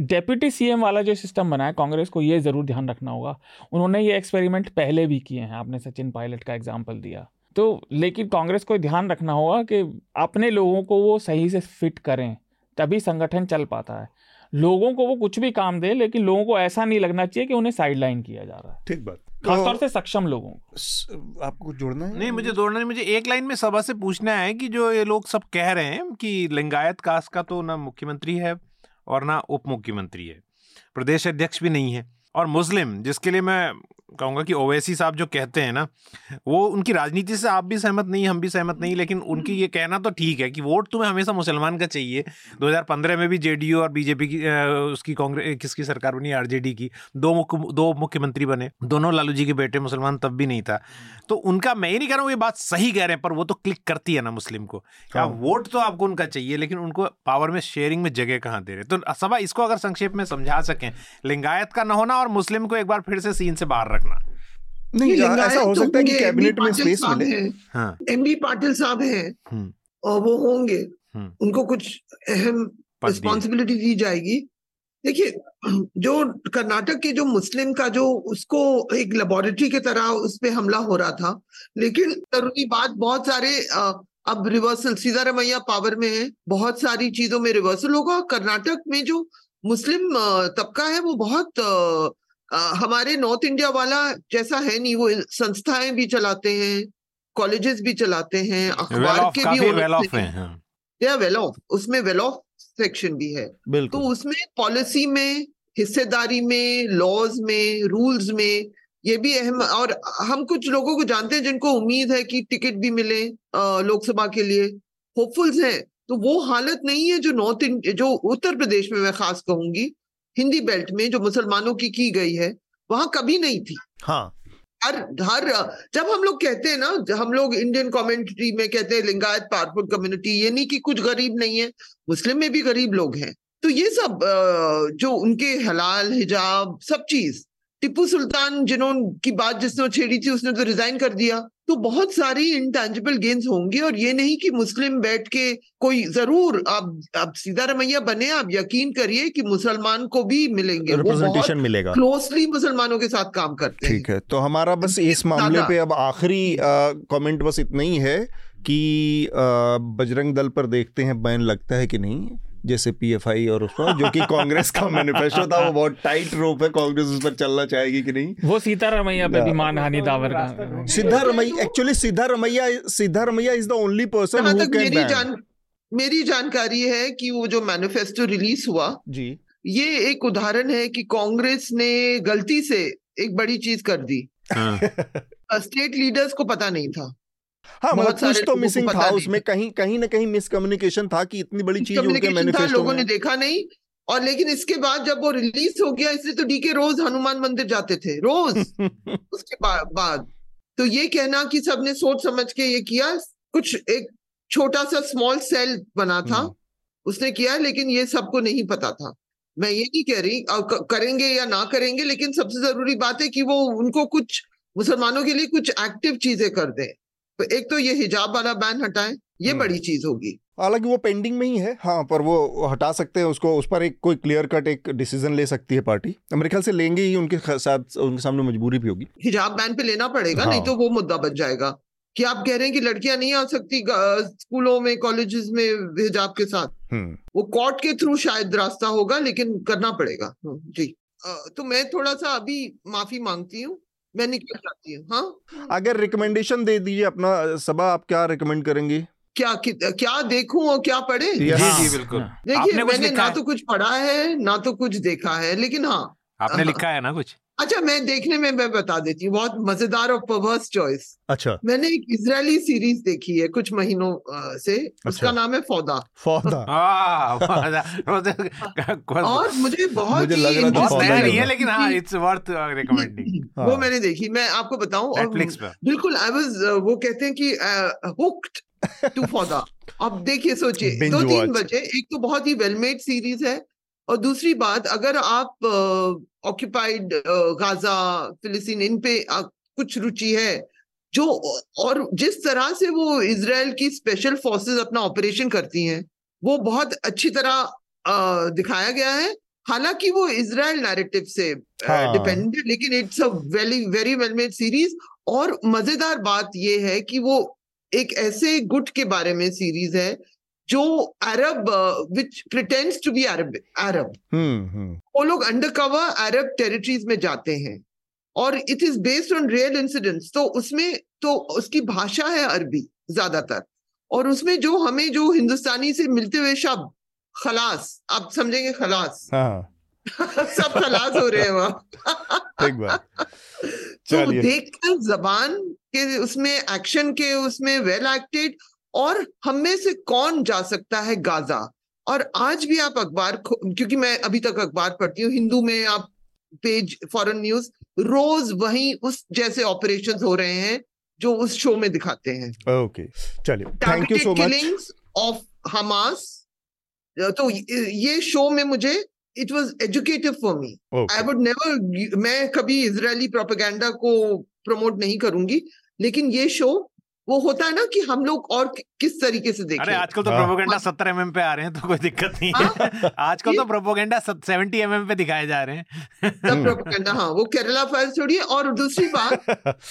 डेप्यूटी सीएम वाला जो सिस्टम बना है कांग्रेस को ये ज़रूर ध्यान रखना होगा। उन्होंने ये एक्सपेरिमेंट पहले भी किए हैं आपने सचिन पायलट का एग्ज़ाम्पल दिया। तो लेकिन कांग्रेस को ध्यान रखना होगा कि अपने लोगों को वो सही से फिट करें तभी संगठन चल पाता है। लोगों को वो कुछ भी काम दे लेकिन लोगों को ऐसा नहीं लगना चाहिए कि उन्हें साइडलाइन किया जा रहा है। ठीक बात। खासतौर तो, से सक्षम लोगों को। आपको जोड़ना है? नहीं मुझे जोड़ना नहीं मुझे एक लाइन में सभा से पूछना है कि जो ये लोग सब कह रहे हैं कि लिंगायत कास्ट का तो ना मुख्यमंत्री है और ना उप मुख्यमंत्री है। प्रदेश अध्यक्ष भी नहीं है। और मुस्लिम जिसके लिए मैं कहूँगा कि ओवैसी साहब जो कहते हैं ना वो उनकी राजनीति से आप भी सहमत नहीं हम भी सहमत नहीं लेकिन उनकी ये कहना तो ठीक है कि वोट तुम्हें हमेशा मुसलमान का चाहिए। 2015 में भी जेडीयू और बीजेपी की उसकी कांग्रेस किसकी सरकार बनी? आरजेडी की। दो मुख्य दो मुख्यमंत्री बने। दोनों लालू जी के बेटे मुसलमान तब भी नहीं था। तो उनका मैं ये नहीं कह रहा हूँ ये बात सही कह रहे हैं पर वो तो क्लिक करती है ना मुस्लिम को। क्या हाँ। वोट तो आपको उनका चाहिए लेकिन उनको पावर में शेयरिंग में जगह कहाँ दे रहे तो सभा इसको अगर संक्षेप में समझा सकें लिंगायत का न होना और मुस्लिम को एक बार फिर से सीन से बाहर रखना। नहीं ऐसा हो सकता है कि कैबिनेट में स्पेस मिले। एम बी पाटिल साहब हैं। हम्म। और वो होंगे। हम्म। उनको कुछ अहम रिस्पॉन्सिबिलिटी दी जाएगी। देखिए जो कर्नाटक के जो मुस्लिम का जो उसको एक लेबोरेटरी की तरह उस पर हमला हो रहा था लेकिन ज़रूरी बात बहुत सारे अब रिवर्सल सीतारमैया पावर में है। बहुत सारी चीज़ों में रिवर्सल होगा। कर्नाटक में जो मुस्लिम तबका है वो बहुत हमारे नॉर्थ इंडिया वाला जैसा है नहीं वो संस्थाएँ भी चलाते हैं कॉलेजेस भी चलाते हैं अखबार के भी वेल ऑफ़ हैं वेल ऑफ़ उसमें वेल ऑफ़ सेक्शन भी है। तो उसमें पॉलिसी में हिस्सेदारी में लॉज में रूल्स में ये भी अहम और हम कुछ लोगों को जानते हैं जिनको उम्मीद है कि टिकट भी मिले लोकसभा के लिए होपफुल्स हैं। तो वो हालत नहीं है जो नॉर्थ जो उत्तर प्रदेश में मैं खास कहूँगी हिंदी बेल्ट में जो मुसलमानों की की गई है वहाँ कभी नहीं थी। हाँ। हर हर जब हम लोग कहते हैं ना हम लोग इंडियन कमेंट्री में कहते हैं लिंगायत पावरफुल कम्युनिटी ये नहीं कि कुछ गरीब नहीं है मुस्लिम में भी गरीब लोग हैं। तो ये सब जो उनके हलाल हिजाब सब चीज़ टिप्पू सुल्तान जिन्होंने की बात जिसने छेड़ी थी उसने तो रिजाइन कर दिया। तो बहुत सारी इंटेंजिबल गेन्स होंगी और ये नहीं कि मुस्लिम बैठ के कोई ज़रूर आप आप सीधा रमैया बने आप यकीन करिए कि मुसलमान को भी मिलेंगे। रिप्रेजेंटेशन मिलेगा। क्लोजली मुसलमानों के साथ काम करते ठीक है तो हमारा बस इस मामले पे अब आखिरी कमेंट बस इतना ही है कि बजरंग दल पर देखते हैं बैन लगता है कि नहीं। जैसे पीएफआई और उसका जो कि कांग्रेस का मैनिफेस्टो था वो बहुत टाइट रोप है कांग्रेस उस पर चलना चाहेगी कि नहीं। वो सीतारमैया पे भी मानहानि दावर का। Siddaramaiah actually Siddaramaiah Siddaramaiah is the only person who can मेरी जान मेरी जानकारी है कि वो जो मैनिफेस्टो रिलीज़ हुआ जी। ये एक उदाहरण है कि कांग्रेस ने गलती से एक बड़ी चीज़ कर दी। स्टेट हाँ। लीडर्स को पता नहीं था। हाँ मतलब कुछ तो मिसिंग था उसमें कहीं कहीं ना कहीं मिसकम्युनिकेशन था कि इतनी बड़ी चीज़ मैनिफेस्टो लोगों ने देखा नहीं। और लेकिन इसके बाद जब वो रिलीज़ हो गया इसलिए तो डी के रोज हनुमान मंदिर जाते थे रोज। उसके बाद। तो ये कहना कि सबने सोच समझ के ये किया कुछ एक छोटा सा स्मॉल सेल बना था। हम्म। उसने किया लेकिन ये सबको नहीं पता था। मैं ये नहीं कह रही करेंगे या ना करेंगे लेकिन सबसे ज़रूरी बात है कि वो उनको कुछ मुसलमानों के लिए कुछ एक्टिव चीज़ें कर दें। तो एक तो ये हिजाब वाला बैन हटाएँ ये हम्म। बड़ी चीज़ होगी। हालाँकि वो पेंडिंग में ही है हाँ पर वो हटा सकते हैं उसको उस पर एक कोई क्लियर कट एक डिसीज़न ले सकती है पार्टी मेरे ख्याल से लेंगे ही उनके साथ उनके सामने मजबूरी भी होगी। हिजाब बैन पे लेना पड़ेगा हाँ। नहीं तो वो मुद्दा बच जाएगा। कि आप कह रहे हैं कि लड़कियाँ नहीं आ सकती स्कूलों में कॉलेजेस में हिजाब के साथ। हम्म। वो कोर्ट के थ्रू शायद रास्ता होगा लेकिन करना पड़ेगा। हाँ, जी। तो मैं थोड़ा सा अभी माफ़ी मांगती हूँ। मैं निकल जाती हूँ हाँ? अगर रिकमेंडेशन दे दीजिए अपना सभा आप क्या रिकमेंड करेंगी? क्या क्या देखूँ और क्या पढ़े? जी जी बिल्कुल। देखिए मैंने ना तो कुछ पढ़ा है ना तो कुछ देखा है लेकिन हाँ। आपने हाँ। लिखा है ना कुछ? अच्छा मैं देखने में मैं बता देती हूँ बहुत मज़ेदार और परवर्स चॉइस अच्छा। मैंने एक इजरायली सीरीज़ देखी है कुछ महीनों से अच्छा। उसका नाम है फौदा फौदा और मुझे बहुत मुझे लग रहा बहुत नया नहीं है लेकिन हाँ इट्स वर्थ रिकमेंडिंग वो हाँ। मैंने देखी मैं आपको बताऊँ बिल्कुल आई वाज वो कहते हैं कि हुक्ड टू फौदा अब देखिए सोचिए दो तीन बजे एक तो बहुत ही वेलमेड सीरीज़ है और दूसरी बात अगर आप ऑक्यूपाइड गाजा फिलिस्तीन इन पे आ, कुछ रुचि है जो और जिस तरह से वो इसराइल की स्पेशल फोर्सेस अपना ऑपरेशन करती हैं वो बहुत अच्छी तरह आ, दिखाया गया है हालाँकि वो इसराइल नैरेटिव से डिपेंडेंट हाँ. लेकिन it's a very very well made series और मज़ेदार बात ये है कि वो एक ऐसे गुट के बारे में सीरीज़ है जो Arab which pretends to be Arab Arab वो लोग अंडर कवर अरब टेरिटरीज में जाते हैं। और it is based on real incidents तो उसमें तो उसकी भाषा है अरबी ज़्यादातर। और उसमें जो हमें जो हिंदुस्तानी से मिलते हुए शब्द खलास आप समझेंगे खलास। हाँ। सब खलास हो रहे हैं वहाँ। तो देखकर जबान के उसमें एक्शन के उसमें वेल एक्टेड और हम में से कौन जा सकता है गाजा? और आज भी आप अखबार क्योंकि मैं अभी तक अखबार पढ़ती हूँ हिंदू में आप पेज फॉरेन न्यूज़ रोज वही उस जैसे ऑपरेशंस हो रहे हैं जो उस शो में दिखाते हैं। ओके चलिए thank you so much of Hamas तो ये शो में मुझे it was educative for me I would never मैं कभी इजरायली प्रोपेगेंडा को प्रमोट नहीं करूँगी लेकिन ये शो वो होता है ना कि हम लोग और किस तरीके से देखें। अरे आजकल तो प्रोपोगेंडा सत्तर एम पे आ रहे हैं तो कोई दिक्कत नहीं है। हाँ? आजकल तो प्रोपोगेंडा सेवेंटी एम पे दिखाए जा रहे हैं। सब प्रोपोगेंडा हाँ वो केरला फ़ाइल छोड़िए और दूसरी बात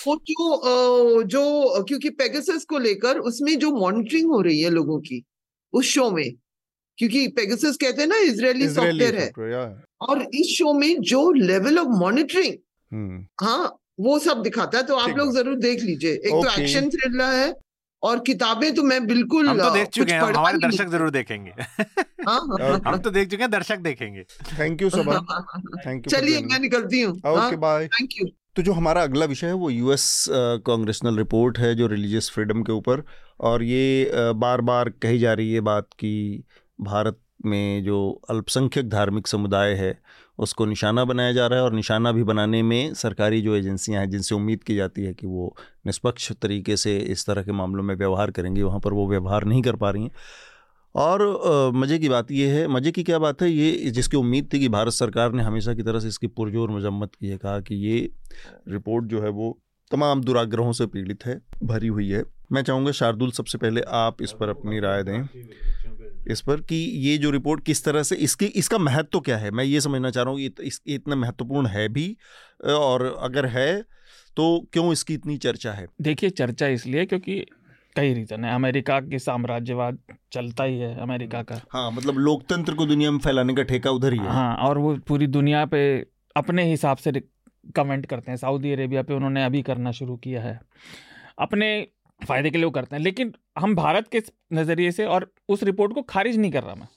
वो जो जो क्योंकि पेगासस को लेकर उसमें जो मॉनिटरिंग हो रही है लोगों की उस शो में क्योंकि पेगासस कहते हैं ना इसराइली सॉफ्टवेयर है। और इस शो में जो लेवल ऑफ़ मॉनिटरिंग हाँ वो सब दिखाता है तो आप लोग ज़रूर देख लीजिए। एक तो एक्शन थ्रिलर है और किताबें तो मैं बिल्कुल हम तो देख चुके हैं हमारे दर्शक ज़रूर देखेंगे। हाँ, हाँ, हम तो देख चुके हैं दर्शक देखेंगे। थैंक यू सब थैंक यू चलिए मैं निकलती हूँ। ओके बाय थैंक यू तो जो हमारा अगला विषय है वो यूएस कांग्रेसनल रिपोर्ट है जो रिलीजियस फ्रीडम के ऊपर। और ये बार बार कही जा रही है बात कि भारत में जो अल्पसंख्यक धार्मिक समुदाय है उसको निशाना बनाया जा रहा है और निशाना भी बनाने में सरकारी जो एजेंसियाँ हैं, जिनसे उम्मीद की जाती है कि वो निष्पक्ष तरीके से इस तरह के मामलों में व्यवहार करेंगी, वहाँ पर वो व्यवहार नहीं कर पा रही हैं। और मज़े की बात ये है, मज़े की क्या बात है? ये जिसकी उम्मीद थी कि भारत सरकार ने हमेशा की तरह से इसकी पुरजोर मजम्मत की है, कहा कि ये रिपोर्ट जो है वो तमाम दुराग्रहों से पीड़ित है, भरी हुई है। मैं चाहूँगा शार्दुल, सबसे पहले आप इस पर अपनी राय दें। इस पर कि ये जो रिपोर्ट किस तरह से इसकी इसका महत्व तो क्या है? मैं ये समझना चाह रहा हूँ इत, इस इतना महत्वपूर्ण है भी और अगर है तो क्यों इसकी इतनी चर्चा है? देखिए चर्चा इसलिए क्योंकि कई रीज़न है। अमेरिका की साम्राज्यवाद चलता ही है अमेरिका का। हाँ मतलब लोकतंत्र को दुनिया में फैलाने का ठेका उधर ही है। हाँ और वो पूरी दुनिया पे अपने हिसाब से कमेंट करते हैं। सऊदी अरेबिया पे उन्होंने अभी करना शुरू किया है। अपने फ़ायदे के लिए वो करते हैं। लेकिन हम भारत के नज़रिए से और उस रिपोर्ट को खारिज नहीं कर रहा मैं।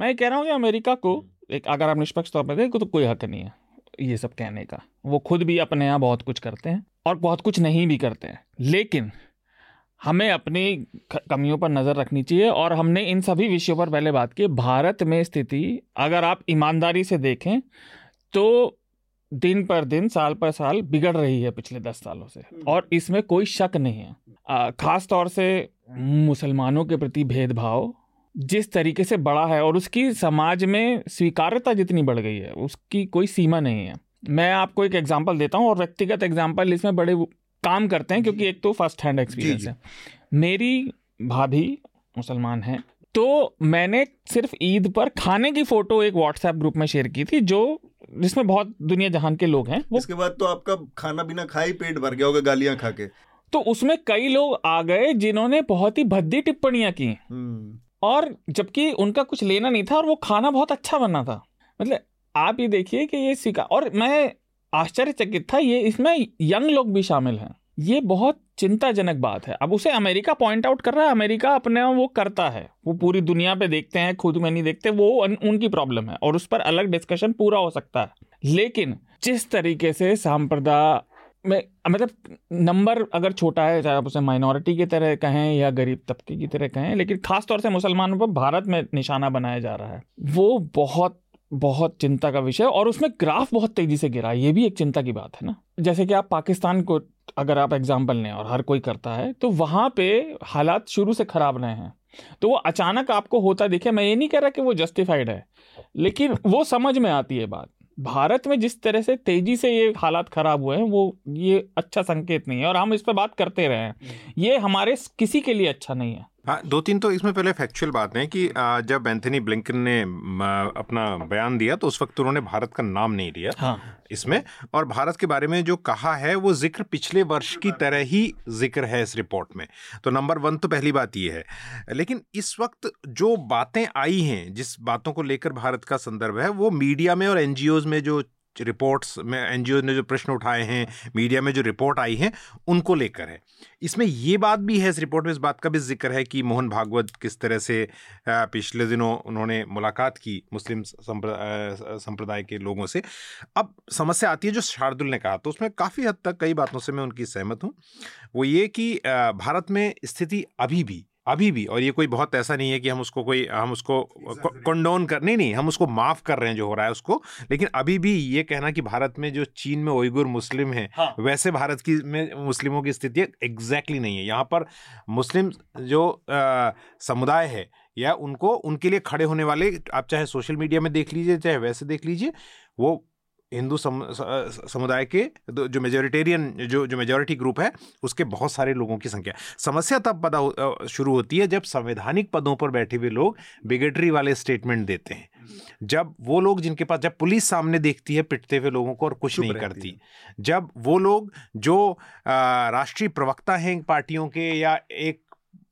मैं ये कह रहा हूँ कि अमेरिका को एक, अगर आप निष्पक्ष तौर पर देखें तो कोई हक नहीं है ये सब कहने का। वो खुद भी अपने यहाँ बहुत कुछ करते हैं और बहुत कुछ नहीं भी करते हैं। लेकिन हमें अपनी कमियों पर नज़र रखनी चाहिए और हमने इन सभी विषयों पर पहले बात की। भारत में स्थिति, अगर आप ईमानदारी से देखें तो दिन पर दिन साल पर साल बिगड़ रही है पिछले दस सालों से। हम्म। और इसमें कोई शक नहीं है। खास तौर से मुसलमानों के प्रति भेदभाव जिस तरीके से बड़ा है और उसकी समाज में स्वीकार्यता जितनी बढ़ गई है उसकी कोई सीमा नहीं है। मैं आपको एक एग्ज़ाम्पल देता हूँ और व्यक्तिगत एग्ज़ाम्पल इसमें बड़े काम करते हैं क्योंकि एक तो फ़र्स्ट हैंड एक्सपीरियंस है। मेरी भाभी मुसलमान है तो मैंने सिर्फ़ ईद पर खाने की फ़ोटो एक व्हाट्सएप ग्रुप में शेयर की थी जो जिसमें बहुत दुनिया जहान के लोग हैं उसके इसके बाद तो आपका खाना बिना खाई पेट भर गया होगा गालियाँ खा के। तो उसमें कई लोग आ गए जिन्होंने बहुत ही भद्दी टिप्पणियाँ की। हम्म। और जबकि उनका कुछ लेना नहीं था और वो खाना बहुत अच्छा बना था। मतलब आप ये देखिए कि ये सीखा और मैं आश्चर्यचकित था ये इसमें यंग लोग भी शामिल हैं। ये बहुत चिंताजनक बात है। अब उसे अमेरिका पॉइंट आउट कर रहा है। अमेरिका अपने वो करता है। वो पूरी दुनिया पे देखते हैं खुद में नहीं देखते वो उन, उनकी प्रॉब्लम है और उस पर अलग डिस्कशन पूरा हो सकता है। लेकिन जिस तरीके से सांप्रदा में मतलब नंबर अगर छोटा है चाहे आप उसे माइनॉरिटी की तरह कहें या गरीब तबके की तरह कहें लेकिन खासतौर से मुसलमानों पर भारत में निशाना बनाया जा रहा है वो बहुत बहुत चिंता का विषय और उसमें ग्राफ बहुत तेज़ी से गिरा ये भी एक चिंता की बात है ना। जैसे कि आप पाकिस्तान को अगर आप एग्ज़ाम्पल लें और हर कोई करता है तो वहाँ पे हालात शुरू से खराब रहे हैं। तो वो अचानक आपको होता दिखे मैं ये नहीं कह रहा कि वो जस्टिफाइड है लेकिन वो समझ में आती है बात। भारत में जिस तरह से तेज़ी से ये हालात खराब हुए हैं वो ये अच्छा संकेत नहीं है और हम इस पर बात करते रहे हैं। हम्म। ये हमारे किसी के लिए अच्छा नहीं है। हाँ दो तीन तो इसमें पहले फैक्चुअल बात है कि जब एंथनी ब्लिंकन ने अपना बयान दिया तो उस वक्त उन्होंने भारत का नाम नहीं लिया हाँ। इसमें। और भारत के बारे में जो कहा है वो ज़िक्र पिछले वर्ष की तरह ही ज़िक्र है इस रिपोर्ट में। तो नंबर वन तो पहली बात ये है। लेकिन इस वक्त जो बातें आई हैं जिस बातों को लेकर भारत का संदर्भ है वो मीडिया में और एनजीओ में जो रिपोर्ट्स में एनजीओ ने जो प्रश्न उठाए हैं मीडिया में जो रिपोर्ट आई है, उनको लेकर है। इसमें ये बात भी है, इस रिपोर्ट में इस बात का भी ज़िक्र है कि मोहन भागवत किस तरह से पिछले दिनों उन्होंने मुलाकात की मुस्लिम संप्रदाय के लोगों से। अब समस्या आती है जो शार्दुल ने कहा तो उसमें काफ़ी हद तक कई बातों से मैं उनकी सहमत हूँ। वो ये कि भारत में स्थिति अभी भी अभी भी और ये कोई बहुत ऐसा नहीं है कि हम उसको कोई हम उसको कंडोन कर नहीं नहीं हम उसको माफ़ कर रहे हैं जो हो रहा है उसको लेकिन अभी भी ये कहना कि भारत में जो चीन में उइगुर मुस्लिम है हाँ। वैसे भारत की में मुस्लिमों की स्थिति एग्जैक्टली नहीं है यहाँ पर मुस्लिम जो समुदाय है या उनको उनके लिए खड़े होने वाले आप चाहे सोशल मीडिया में देख लीजिए चाहे वैसे देख लीजिए वो हिंदू सम, समुदाय के जो मेजोरिटेरियन जो जो मेजोरिटी ग्रुप है उसके बहुत सारे लोगों की संख्या। समस्या तब पता शुरू होती है जब संवैधानिक पदों पर बैठे हुए लोग बिगेटरी वाले स्टेटमेंट देते हैं। जब वो लोग जिनके पास जब पुलिस सामने देखती है पिटते हुए लोगों को और कुछ नहीं करती जब वो लोग जो राष्ट्रीय प्रवक्ता हैं पार्टियों के या एक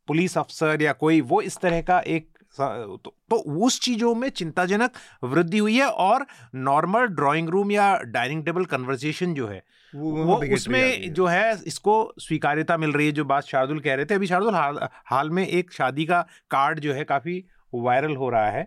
पुलिस अफसर या कोई वो इस तरह का एक तो, तो उस चीज़ों में चिंताजनक वृद्धि हुई है और नॉर्मल ड्राइंग रूम या डाइनिंग टेबल कन्वर्सेशन जो है वो, वो उसमें जो है इसको स्वीकार्यता मिल रही है जो बात शार्दुल कह रहे थे। अभी शार्दुल हाल हाल में एक शादी का कार्ड जो है काफ़ी वायरल हो रहा है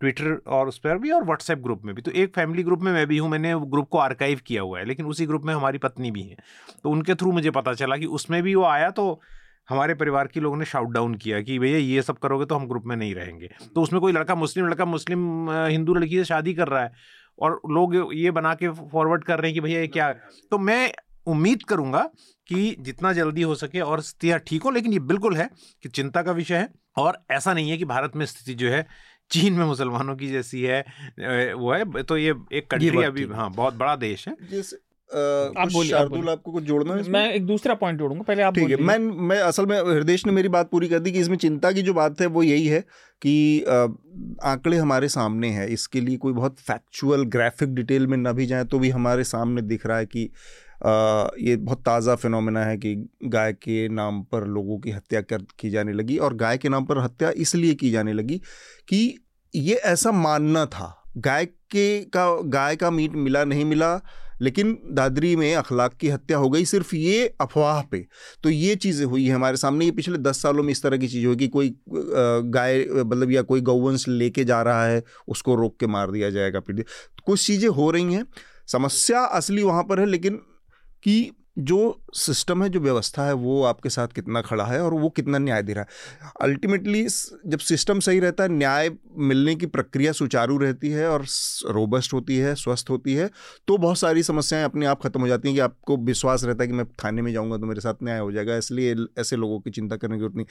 ट्विटर और उस पर भी और व्हाट्सएप ग्रुप में भी। तो एक फैमिली ग्रुप में मैं भी हूँ मैंने ग्रुप को आर्काइव किया हुआ है लेकिन उसी ग्रुप में हमारी पत्नी भी है। तो उनके थ्रू मुझे पता चला कि उसमें भी वो आया तो हमारे परिवार के लोगों ने शाउट डाउन किया कि भैया ये सब करोगे तो हम ग्रुप में नहीं रहेंगे। तो उसमें कोई लड़का मुस्लिम लड़का मुस्लिम हिंदू लड़की से शादी कर रहा है और लोग ये बना के फॉरवर्ड कर रहे हैं कि भैया ये क्या तो मैं उम्मीद करूँगा कि जितना जल्दी हो सके और स्थितियाँ ठीक हो लेकिन ये बिल्कुल है कि चिंता का विषय है और ऐसा नहीं है कि भारत में स्थिति जो है चीन में मुसलमानों की जैसी है वो है तो ये एक कंट्री अभी हाँ। बहुत बड़ा देश है। शार्दुल आपको कुछ जोड़ना है मैं एक दूसरा पॉइंट जोड़ूँगा पहले आप ठीक है मैं मैं असल में हृदय ने मेरी बात पूरी कर दी कि इसमें चिंता की जो बात है वो यही है कि आंकड़े हमारे सामने हैं इसके लिए कोई बहुत फैक्चुअल ग्राफिक डिटेल में ना भी जाए तो भी हमारे सामने दिख रहा है कि आ, ये बहुत ताज़ा फिनोमेना है कि गाय के नाम पर लोगों की हत्या कर की जाने लगी और गाय के नाम पर हत्या इसलिए की जाने लगी कि ये ऐसा मानना था। गाय के का गाय का मीट मिला नहीं मिला लेकिन दादरी में अखलाक की हत्या हो गई सिर्फ़ ये अफवाह पे। तो ये चीज़ें हुई है हमारे सामने। ये पिछले दस सालों में इस तरह की चीज़ होगी कोई गाय मतलब या कोई गौवंश लेके जा रहा है, उसको रोक के मार दिया जाएगा। पीढ़ी कुछ चीज़ें हो रही हैं। समस्या असली वहाँ पर है, लेकिन कि जो सिस्टम है, जो व्यवस्था है, वो आपके साथ कितना खड़ा है और वो कितना न्याय दे रहा है। अल्टीमेटली जब सिस्टम सही रहता है, न्याय मिलने की प्रक्रिया सुचारू रहती है और रोबस्ट होती है, स्वस्थ होती है तो बहुत सारी समस्याएँ अपने आप खत्म हो जाती हैं कि आपको विश्वास रहता है कि मैं थाने में जाऊँगा तो मेरे साथ न्याय हो जाएगा। इसलिए ऐसे लोगों की चिंता करने की ज़रूरत नहीं।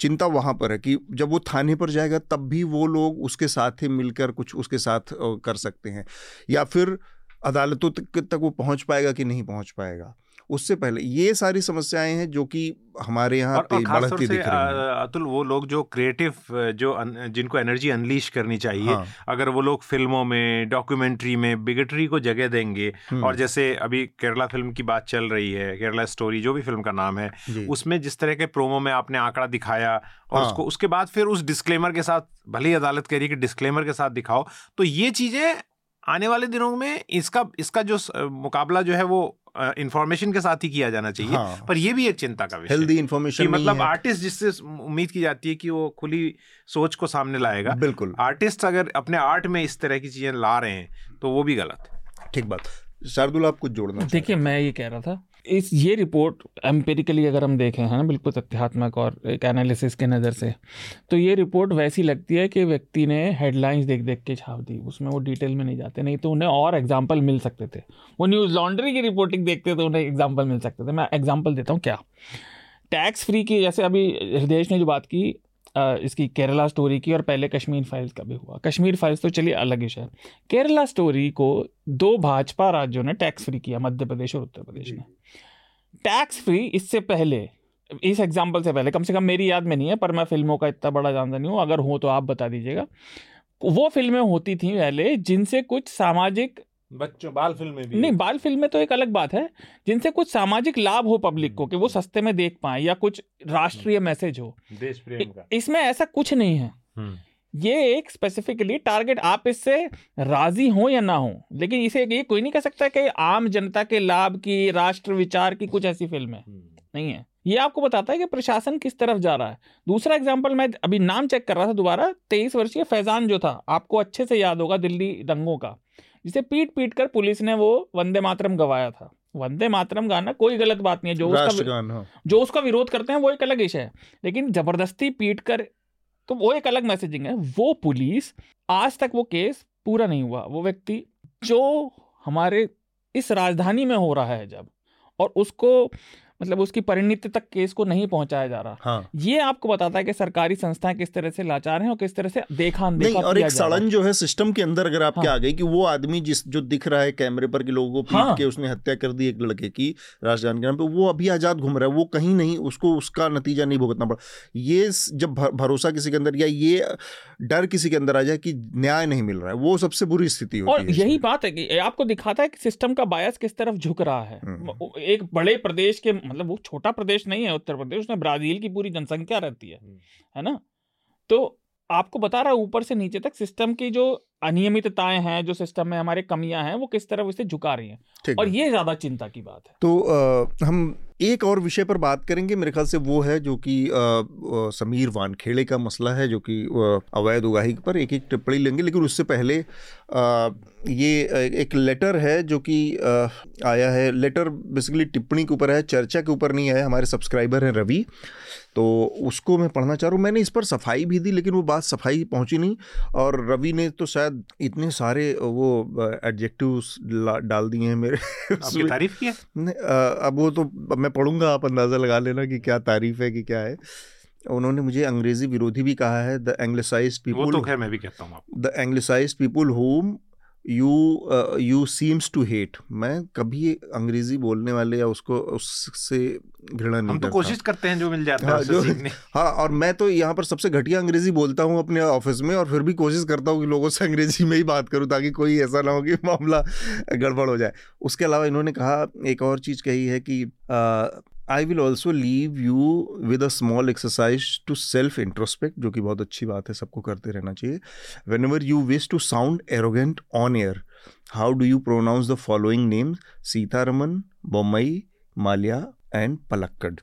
चिंता वहाँ पर है कि जब वो थाने पर जाएगा, तब भी वो लोग उसके साथ ही मिलकर कुछ उसके साथ कर सकते हैं। या फिर अदालतों तक वो पहुँच पाएगा कि नहीं पहुँच पाएगा? उससे पहले ये सारी समस्याएँ हैं जो कि हमारे यहाँ बढ़ती दिख रही है अतुल वो लोग जो क्रिएटिव जो जिनको एनर्जी अनलीश करनी चाहिए हाँ। अगर वो लोग फ़िल्मों में डॉक्यूमेंट्री में बिगटरी को जगह देंगे। और जैसे अभी केरला फ़िल्म की बात चल रही है केरला स्टोरी जो भी फ़िल्म का नाम है उसमें जिस तरह के प्रोमो में आपने आंकड़ा दिखाया और हाँ। उसको उसके बाद फिर उस डिस्क्लेमर के साथ भले ही अदालत कह रही है कि डिस्क्लेमर के साथ दिखाओ तो ये चीज़ें आने वाले दिनों में इसका इसका जो मुकाबला जो है वो इंफॉर्मेशन के साथ ही किया जाना चाहिए हाँ। पर यह भी एक चिंता का विषय हेल्दी इंफॉर्मेशन मतलब आर्टिस्ट जिससे उम्मीद की जाती है कि वो खुली सोच को सामने लाएगा। बिल्कुल। आर्टिस्ट अगर अपने आर्ट में इस तरह की चीज़ें ला रहे हैं तो वो भी गलत है। ठीक बात। शार्दुल आप कुछ जोड़ना देखिए मैं ये कह रहा था इस, ये रिपोर्ट एम्पेरिकली अगर हम देखें, हैं बिल्कुल तथ्यात्मक और एक एनालिसिस के नज़र से तो ये रिपोर्ट वैसी लगती है कि व्यक्ति ने हेडलाइंस देख देख के छाप दी। उसमें वो डिटेल में नहीं जाते, नहीं तो उन्हें और एग्ज़ाम्पल मिल सकते थे। वो न्यूज़ लॉन्ड्री की रिपोर्टिंग देखते तो उन्हें एग्ज़ाम्पल मिल सकते थे। मैं एग्ज़ाम्पल देता हूँ क्या? टैक्स फ्री की, जैसे अभी हृदय ने जो बात की इसकी केरला स्टोरी की और पहले कश्मीर फाइल्स का भी हुआ। कश्मीर फाइल्स तो चलिए अलग ही विषय केरला स्टोरी को दो भाजपा राज्यों ने टैक्स फ्री किया, मध्य प्रदेश और उत्तर प्रदेश ने। टैक्स फ्री इससे पहले, इस एग्ज़ाम्पल से पहले, कम से कम मेरी याद में नहीं है, पर मैं फ़िल्मों का इतना बड़ा जानता नहीं हूँ। अगर हो तो आप बता दीजिएगा। वो फ़िल्में होती थी पहले जिनसे कुछ सामाजिक बच्चों बाल फ़िल्में भी नहीं बाल फ़िल्में तो एक अलग बात है जिनसे कुछ सामाजिक लाभ हो पब्लिक को कि वो सस्ते में देख पाए या कुछ राष्ट्रीय मैसेज हो। देश प्रेम का। इसमें ऐसा कुछ नहीं है। हम्म। ये एक स्पेसिफिकली टारगेट आप इससे राज़ी हो या ना हो लेकिन इसे ये कोई नहीं कह सकता कि आम जनता के लाभ की राष्ट्र विचार की कुछ ऐसी फ़िल्म है। हम्म। नहीं है। ये आपको बताता है कि प्रशासन किस तरफ़ जा रहा है। दूसरा एग्ज़ाम्पल मैं अभी नाम चेक कर रहा था दोबारा तेईस वर्षीय फैजान जो था आपको अच्छे से याद होगा दिल्ली दंगों का। जिसे पीट पीट कर पुलिस ने वो वंदे मातरम गवाया था। वंदे मातरम गाना कोई गलत बात नहीं है जो उसका हाँ। जो उसका विरोध करते हैं वो एक अलग विषय है। लेकिन ज़बरदस्ती पीट कर तो वो एक अलग मैसेजिंग है। वो पुलिस आज तक वो केस पूरा नहीं हुआ। वो व्यक्ति जो हमारे इस राजधानी में हो रहा है जब और उसको मतलब उसकी परिणति तक केस को नहीं पहुँचाया जा रहा हाँ। ये आपको बताता है कि सरकारी संस्थाएँ किस तरह से लाचार हैं और किस तरह से देखा नहीं और एक सड़न जो है सिस्टम के अंदर अगर आपके हाँ। आ गई कि वो आदमी जिस जो दिख रहा है कैमरे पर कि लोगों को पीट हाँ। के उसने हत्या कर दी एक लड़के की राजधानी के नाम पे वो अभी आज़ाद घूम रहा है वो कहीं नहीं उसको उसका नतीजा नहीं भुगतना पड़ा ये जब भरोसा किसी के अंदर या ये डर किसी के अंदर आ जाए कि न्याय नहीं मिल रहा है वो सबसे बुरी स्थिति होती है यही बात है कि आपको दिखाता है कि सिस्टम का बायस किस तरफ़ झुक रहा है हम्म। एक बड़े प्रदेश के मतलब वो छोटा प्रदेश नहीं है उत्तर प्रदेश उसमें ब्राज़ील की पूरी जनसंख्या रहती है हम्म। है ना तो आपको बता रहा है ऊपर से नीचे तक सिस्टम की जो अनियमितताएँ हैं जो सिस्टम में हमारे कमियाँ हैं वो किस तरह उसे झुका रही हैं? और ये ज़्यादा चिंता की बात है। तो आ, हम एक और विषय पर बात करेंगे मेरे ख्याल से वो है जो कि समीर वानखेड़े का मसला है जो कि अवैध उगाही पर एक एक टिप्पणी लेंगे लेकिन उससे पहले आ, ये एक लेटर है जो कि आया है। लेटर बेसिकली टिप्पणी के ऊपर है चर्चा के ऊपर नहीं है हमारे सब्सक्राइबर हैं रवि तो उसको मैं पढ़ना चाह रहा हूँ। मैंने इस पर सफ़ाई भी दी लेकिन वो बात सफ़ाई पहुँची नहीं और रवि ने तो शायद इतने सारे वो एडजेक्टिव्स डाल दिए हैं मेरे। आपकी तारीफ़ किया अब वो तो मैं पढ़ूँगा आप अंदाज़ा लगा लेना कि क्या तारीफ़ है कि क्या है। उन्होंने मुझे अंग्रेज़ी विरोधी भी कहा है द एंग्लिसाइज पीपुल तो मैं भी कहता हूँ the anglicise people whom you you seems to hate मैं कभी अंग्रेज़ी बोलने वाले या उसको उससे घृणा नहीं हम तो कोशिश करते हैं जो मिल जाता है हाँ, जो हाँ और मैं तो यहाँ पर सबसे घटिया अंग्रेज़ी बोलता हूँ अपने ऑफ़िस में और फिर भी कोशिश करता हूँ कि लोगों से अंग्रेज़ी में ही बात करूँ ताकि कोई ऐसा ना हो कि मामला गड़बड़ हो जाए। उसके अलावा इन्होंने कहा एक और चीज़ कही है कि I will also leave you with a small exercise to self introspect जो कि बहुत अच्छी बात है, सबको करते रहना चाहिए। Whenever you wish to sound arrogant on air how do you pronounce the following names Sitharaman Bombay Mallya and Palakkad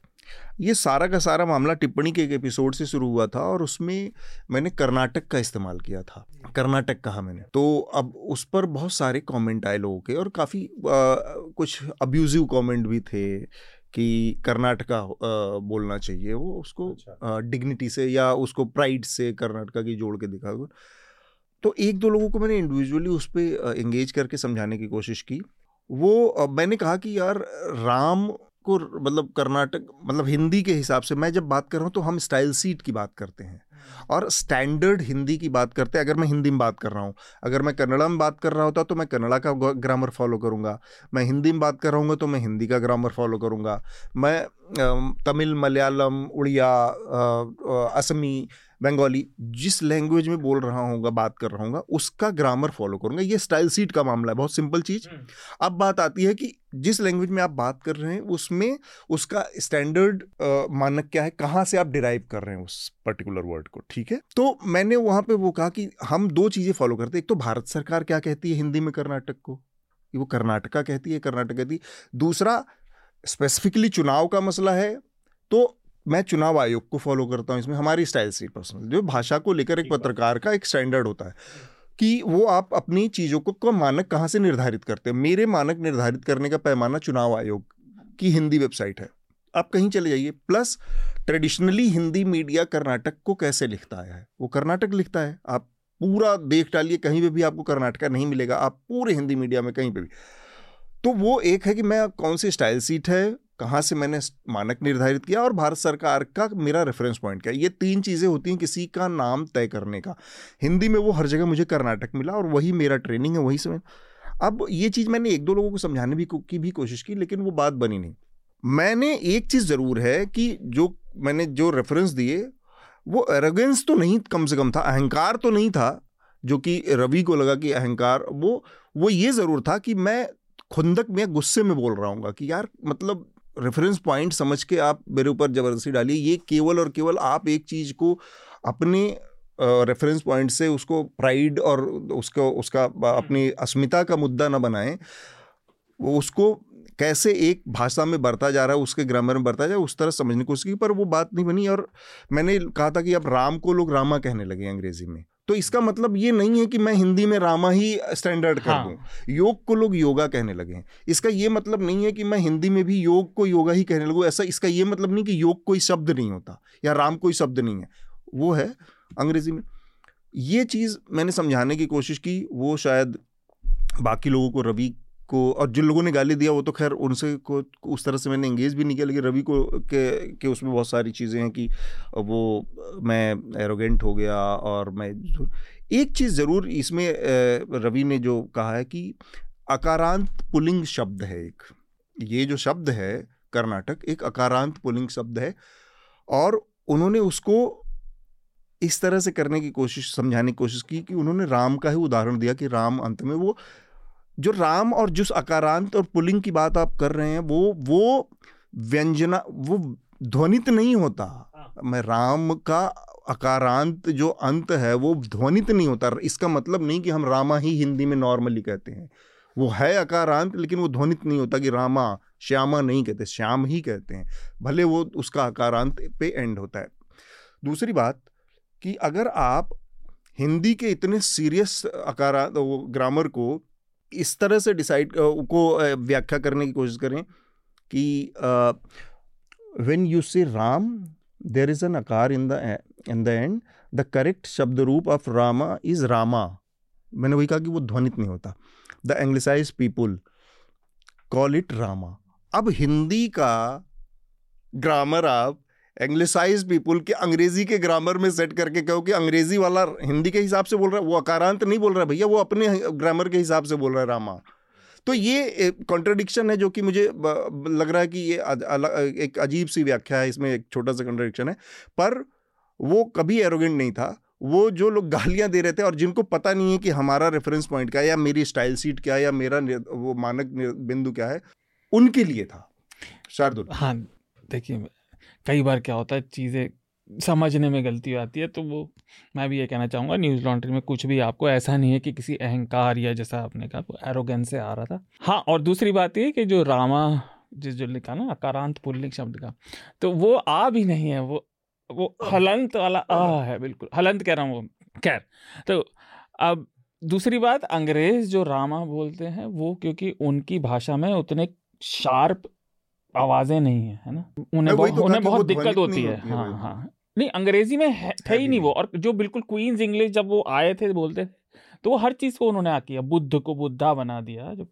ये सारा का सारा मामला टिप्पणी के एक एपिसोड से शुरू हुआ था और उसमें मैंने कर्नाटक का इस्तेमाल किया था। कर्नाटक कहा मैंने। तो अब उस पर बहुत सारे कमेंट आए लोगों के और काफ़ी कुछ अब्यूजिव कमेंट भी थे। कि कर्नाटका बोलना चाहिए वो उसको अच्छा। डिग्निटी से या उसको प्राइड से कर्नाटका की जोड़ के दिखा तो एक दो लोगों को मैंने इंडिविजुअली उस पर एंगेज करके समझाने की कोशिश की वो मैंने कहा कि यार राम को मतलब कर्नाटक मतलब हिंदी के हिसाब से मैं जब बात कर रहा हूँ तो हम स्टाइल सीट की बात करते हैं। और स्टैंडर्ड हिंदी की बात करते हैं अगर मैं हिंदी में बात कर रहा हूँ। अगर मैं कन्नड़ा में बात कर रहा होता तो मैं कन्नड़ा का ग्रामर फॉलो करूँगा। मैं हिंदी में बात कर रहा हूँ तो मैं हिंदी का ग्रामर फॉलो करूँगा। मैं तमिल मलयालम उड़िया असमी बंगाली जिस लैंग्वेज में बोल रहा हूँ बात कर रहा हूँ उसका ग्रामर फॉलो करूँगा। ये स्टाइल सीट का मामला है बहुत सिंपल चीज़। हम्म। अब बात आती है कि जिस लैंग्वेज में आप बात कर रहे हैं उसमें उसका स्टैंडर्ड मानक क्या है कहाँ से आप डिराइव कर रहे हैं उस पर्टिकुलर वर्ड को ठीक है? तो मैंने वहाँ पे वो कहा कि हम दो चीज़ें फॉलो करते हैं। एक तो भारत सरकार क्या कहती है हिंदी में कर्नाटक को? वो कर्नाटका कहती है कर्नाटक कहती है। दूसरा स्पेसिफिकली चुनाव का मसला है। तो मैं चुनाव आयोग को फॉलो करता हूँ इसमें हमारी स्टाइल से पर्सनल जो भाषा को लेकर एक पत्रकार का एक स्टैंडर्ड होता है कि वो आप अपनी चीज़ों को, को मानक कहाँ से निर्धारित करते हैं। मेरे मानक निर्धारित करने का पैमाना चुनाव आयोग की हिंदी वेबसाइट है। आप कहीं चले जाइए plus traditionally Hindi media Karnataka को कैसे लिखता आया है? वो कर्नाटक लिखता है। आप पूरा देख डालिए कहीं पे भी आपको कर्नाटका नहीं मिलेगा आप पूरे हिंदी मीडिया में कहीं पे भी। तो वो एक है कि मैं कौन सी स्टाइल सीट है कहाँ से मैंने मानक निर्धारित किया और भारत सरकार का मेरा रेफरेंस पॉइंट क्या ये तीन चीज़ें होती हैं किसी का नाम तय करने का। हिंदी में वो हर जगह मुझे कर्नाटक मिला और वही मेरा ट्रेनिंग है, वही से अब ये चीज़ मैंने एक दो लोगों को समझाने भी की भी कोशिश की, लेकिन वो बात बनी नहीं। मैंने एक चीज़ ज़रूर है कि जो मैंने जो रेफरेंस दिए, वो एरोगेंस तो नहीं कम से कम था, अहंकार तो नहीं था, जो कि रवि को लगा कि अहंकार, वो वो ये ज़रूर था कि मैं खुंदक में गुस्से में बोल रहा हूँ कि यार मतलब रेफरेंस पॉइंट समझ के आप मेरे ऊपर ज़बरदस्ती डालिए। ये केवल और केवल आप एक चीज़ को अपने रेफरेंस पॉइंट से उसको प्राइड और उसको उसका अपनी अस्मिता का मुद्दा ना बनाएँ। वो उसको कैसे एक भाषा में बढ़ता जा रहा है उसके ग्रामर में बढ़ता जाए उस तरह समझने की कोशिश की पर वो बात नहीं बनी। और मैंने कहा था कि अब राम को लोग रामा कहने लगे अंग्रेज़ी में। तो इसका मतलब ये नहीं है कि मैं हिंदी में रामा ही स्टैंडर्ड कर हाँ। दूँ। योग को लोग योगा कहने लगे हैं। इसका ये मतलब नहीं है कि मैं हिंदी में भी योग को योगा ही कहने लगूँ। ऐसा इसका ये मतलब नहीं कि योग कोई शब्द नहीं होता या राम कोई शब्द नहीं है। वो है अंग्रेज़ी में। ये चीज़ मैंने समझाने की कोशिश की वो शायद बाकी लोगों को रवि को, और जिन लोगों ने गाली दिया, वो तो खैर उनसे को, उस तरह से मैंने इंगेज भी नहीं किया, लेकिन रवि को, के के उसमें बहुत सारी चीज़ें हैं कि वो, मैं एरोगेंट हो गया और मैं एक चीज़ ज़रूर इसमें रवि ने जो कहा है कि अकारांत पुलिंग शब्द है एक। ये जो शब्द है कर्नाटक, एक अकारांत पुलिंग शब्द है, और उन्होंने उसको इस तरह से करने की कोशिश, समझाने की कोशिश की कि उन्होंने राम का ही उदाहरण दिया कि राम अंत में वो जो राम और जिस अकारांत और पुलिंग की बात आप कर रहे हैं वो वो व्यंजना वो ध्वनित नहीं होता। हाँ। मैं राम का अकारांत जो अंत है वो ध्वनित नहीं होता। इसका मतलब नहीं कि हम रामा ही हिंदी में नॉर्मली कहते हैं। वो है अकारांत लेकिन वो ध्वनित नहीं होता कि रामा श्यामा नहीं कहते श्याम ही कहते हैं। भले वो उसका अकारांत पे एंड होता है। दूसरी बात कि अगर आप हिंदी के इतने सीरियस अकारांत ग्रामर को इस तरह से डिसाइड को व्याख्या करने की कोशिश करें कि व्हेन यू से Ram there is an aakar in the in the and the correct shabd roop of Rama is Rama मैंने वही कहा कि वो ध्वनित नहीं होता। The anglicise people call it Rama अब हिंदी का ग्रामर आप एंग्लिसाइज पीपुल के अंग्रेज़ी के ग्रामर में सेट करके कहो कि अंग्रेज़ी वाला हिंदी के हिसाब से बोल रहा है, वो अकारांत नहीं बोल रहा भैया, वो अपने ग्रामर के हिसाब से बोल रहा है रामा। तो ये कॉन्ट्रडिक्शन है जो कि मुझे लग रहा है कि ये एक अजीब सी व्याख्या है, इसमें एक छोटा सा कॉन्ट्रडिक्शन है। पर वो कभी एरोगेंट नहीं था, वो जो लोग गालियाँ दे रहे थे और जिनको पता नहीं है कि हमारा रेफरेंस पॉइंट क्या है, या मेरी स्टाइल सीट क्या है, या मेरा वो मानक बिंदु क्या है, उनके लिए था। शार्दुल। हाँ देखिए कई बार क्या होता है, चीज़ें समझने में गलती आती है तो वो मैं भी ये कहना चाहूँगा, न्यूज़ लॉन्ड्री में कुछ भी आपको ऐसा नहीं है कि किसी अहंकार या जैसा आपने कहा तो एरोगेंस से आ रहा था। हाँ और दूसरी बात ये कि जो रामा, जिस जो लिखा ना, अकारांत पुल्लिंग शब्द का तो वो आ भी नहीं है, वो वो हलंत वाला आ है, बिल्कुल, हलंत कह रहा हूँ वो, खैर तो अब दूसरी बात, अंग्रेज़ जो रामा बोलते हैं, वो क्योंकि उनकी भाषा में उतने शार्प आवाज़ें नहीं है है ना? उन्हें बहुत तो उन्हें बहुत दिक्कत होती है। हाँ हाँ नहीं अंग्रेज़ी में थे ही नहीं वो और जो बिल्कुल क्वींस इंग्लिश जब वो आए थे बोलते थे तो वो हर चीज़ को उन्होंने आ किया। बुद्ध को बुद्धा बना दिया। जब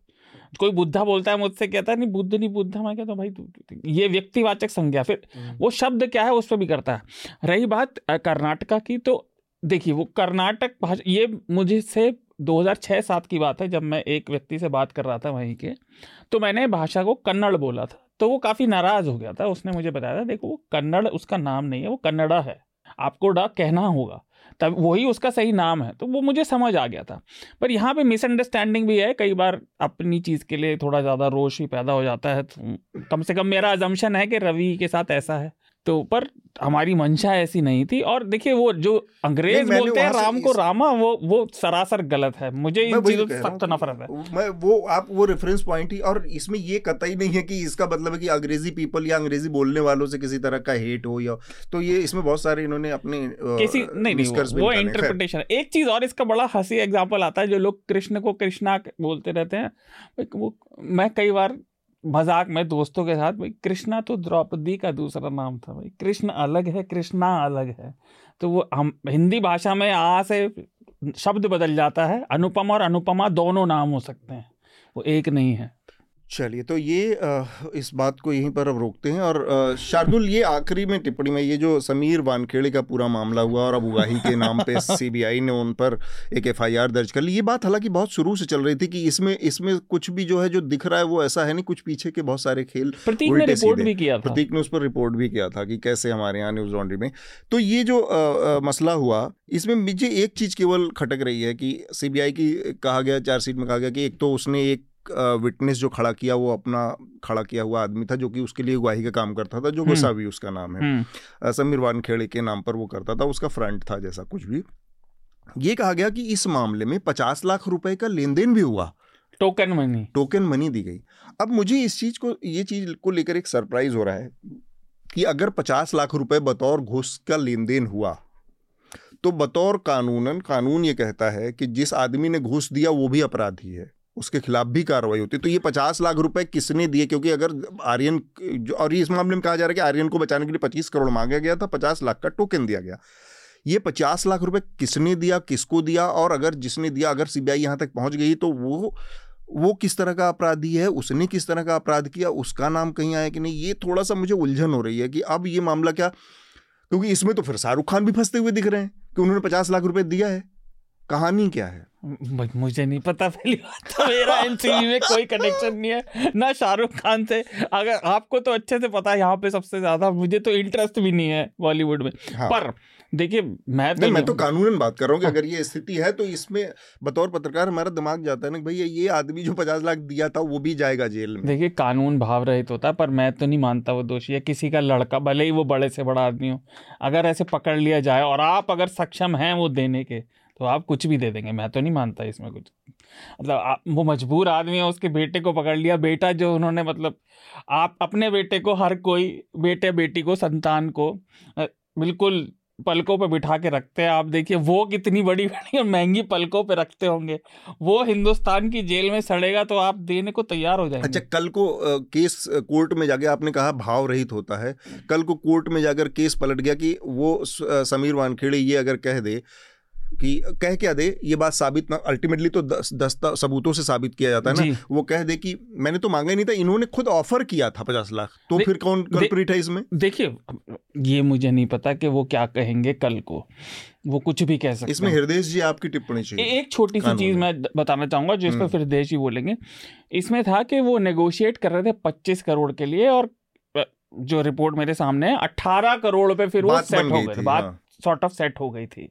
कोई बुद्धा बोलता है मुझसे कहता है नहीं बुद्ध नहीं बुद्धा। मैं कहता हूँ भाई ये व्यक्तिवाचक संज्ञा फिर हम्म। वो शब्द क्या है उस पर भी करता है। रही बात कर्नाटका की तो देखिए वो कर्नाटक भाषा ये मुझे से 2006-7 की बात है, जब मैं एक व्यक्ति से बात कर रहा था वहीं के तो मैंने भाषा को कन्नड़ बोला था। तो वो काफ़ी नाराज़ हो गया था। उसने मुझे बताया था, देखो, वो कन्नड़, उसका नाम नहीं है, वो कन्नड़ा है। आपको डा कहना होगा, तब वही उसका सही नाम है। तो वो मुझे समझ आ गया था। पर यहाँ पे मिसअंडरस्टैंडिंग भी है। कई बार अपनी चीज़ के लिए थोड़ा ज़्यादा रोश ही पैदा हो जाता है। तो कम से कम मेरा अजम्पन है कि रवि के साथ ऐसा है। तो पर हमारी मंशा ऐसी नहीं थी। और देखिए वो जो अंग्रेज़ बोलते हैं राम को रामा वो वो सरासर गलत है। मुझे इन चीज़ों से सख्त नफरत है। मैं वो आप वो रेफरेंस पॉइंट ही और इसमें ये कतई नहीं है कि इसका मतलब है कि अंग्रेज़ी पीपल या अंग्रेज़ी बोलने वालों से किसी तरह का हेट हो या तो ये इसमें बहुत सारे इन्होंने अपने किसी नहीं नहीं वो, वो इंटरप्रिटेशन एक चीज़ और इसका बड़ा हँसी एग्ज़ाम्पल आता है जो लोग कृष्ण को कृष्णा बोलते रहते हैं। वो मैं कई बार मज़ाक में दोस्तों के साथ, भाई, कृष्णा तो द्रौपदी का दूसरा नाम था, भाई। कृष्ण अलग है, कृष्णा अलग है। तो वो हम, हिंदी भाषा में आ से शब्द बदल जाता है। अनुपम और अनुपमा दोनों नाम हो सकते हैं। वो एक नहीं है। चलिए तो ये इस बात को यहीं पर अब रोकते हैं और शार्दुल ये आखिरी में टिप्पणी में ये जो समीर वानखेड़े का पूरा मामला हुआ और अब उगाही के नाम पे सीबीआई ने उन पर एक एफआईआर दर्ज कर ली ये बात हालाँकि बहुत शुरू से चल रही थी कि इसमें इसमें कुछ भी जो है जो दिख रहा है वो ऐसा है नहीं कुछ पीछे के बहुत सारे खेल प्रतीक ने रिपोर्ट भी किया था। प्रतीक ने उस पर रिपोर्ट भी किया था कि कैसे हमारे यहाँ न्यूज़ लॉन्ड्री में। तो ये जो मसला हुआ इसमें मुझे एक चीज़ केवल खटक रही है कि सीबीआई की कहा गया चार्जशीट में कहा गया कि एक तो उसने एक विटनेस जो खड़ा किया वो अपना खड़ा किया हुआ आदमी था जो कि उसके लिए गवाही का काम करता था जो हम्म। गोसावी उसका नाम है। हम्म। समीर वानखेड़े के नाम पर वो करता था उसका फ्रंट था जैसा कुछ भी। ये कहा गया कि इस मामले में पचास लाख रुपए का लेन देन भी हुआ। टोकन मनी टोकन मनी दी गई। अब मुझे इस चीज़ को ये चीज़ को लेकर एक सरप्राइज़ हो रहा है कि अगर पचास लाख रुपए बतौर घुस का लेन देन हुआ तो बतौर कानूनन कानून ये कहता है कि जिस आदमी ने घूस दिया वो भी अपराधी है। उसके खिलाफ भी कार्रवाई होती तो ये पचास लाख रुपए किसने दिए? क्योंकि अगर आर्यन जो और इस मामले में कहा जा रहा है कि आर्यन को बचाने के लिए पच्चीस करोड़ मांगा गया था, पचास लाख का टोकन दिया गया। ये पचास लाख रुपए किसने दिया, किसको दिया? और अगर जिसने दिया, अगर सीबीआई यहाँ तक पहुँच गई तो वो वो किस तरह का अपराधी है? उसने किस तरह का अपराध किया? उसका नाम कहीं आया कि नहीं? ये थोड़ा सा मुझे उलझन हो रही है कि अब ये मामला क्या? क्योंकि इसमें तो फिर शाहरुख खान भी फंसते हुए दिख रहे हैं कि उन्होंने पचास लाख रुपए दिया है। कहानी क्या है? मुझे नहीं पता पहली बात तो मेरा एनसीबी में कोई कनेक्शन नहीं है ना शाहरुख खान से। अगर आपको तो अच्छे से पता है यहाँ पे सबसे ज़्यादा मुझे तो इंटरेस्ट भी नहीं है बॉलीवुड में। हाँ। पर देखिए मैं तो मैं तो कानूनन बात कर रहा हूँ कि हाँ। अगर ये स्थिति है तो इसमें बतौर पत्रकार हमारा दिमाग जाता है ना भैया ये आदमी जो पचास लाख दिया था वो भी जाएगा जेल में। देखिए कानून भाव रहित होता है पर मैं तो नहीं मानता वो दोषी है। किसी का लड़का भले ही वो बड़े से बड़ा आदमी हो अगर ऐसे पकड़ लिया जाए और आप अगर सक्षम हैं वो देने के तो आप कुछ भी दे देंगे, मैं तो नहीं मानता इसमें कुछ। मतलब आप वो मजबूर आदमी है, उसके बेटे को पकड़ लिया। बेटा जो उन्होंने मतलब आप अपने बेटे को, हर कोई बेटे, बेटी को, संतान को बिल्कुल पलकों पे बिठा के रखते हैं। आप देखिए, वो कितनी बड़ी बड़ी और महँगी पलकों पे रखते होंगे। वो हिंदुस्तान की जेल में सड़ेगा तो आप देने को तैयार हो जाएँगे। अच्छा कल को केस कोर्ट में जाके आपने कहा भाव रहित होता है। कल को कोर्ट में जाकर केस पलट गया कि वो समीर वानखेड़े ये अगर कह दे कि कह क्या दे ये बात साबित ना अल्टीमेटली तो दस दस सबूतों से साबित किया जाता है ना। वो कह दे कि मैंने तो मांगा ही नहीं था इन्होंने खुद ऑफ़र किया था पचास लाख। तो फिर कौन कल्परिट है इसमें? देखिए ये मुझे नहीं पता कि वो क्या कहेंगे कल को। वो कुछ भी कह सकते इसमें हृदय जी आपकी टिप्पणी चाहिए। एक छोटी सी चीज़ मैं। बताना चाहूँगा जो इस पर हम्म। हृदय जी बोलेंगे। इसमें था कि वो नेगोशिएट कर रहे थे पच्चीस करोड़ के लिए और जो रिपोर्ट मेरे सामने है अट्ठारह करोड़ पे फिर वो सेट हो गए बात सॉर्ट ऑफ़ सेट हो गई थी।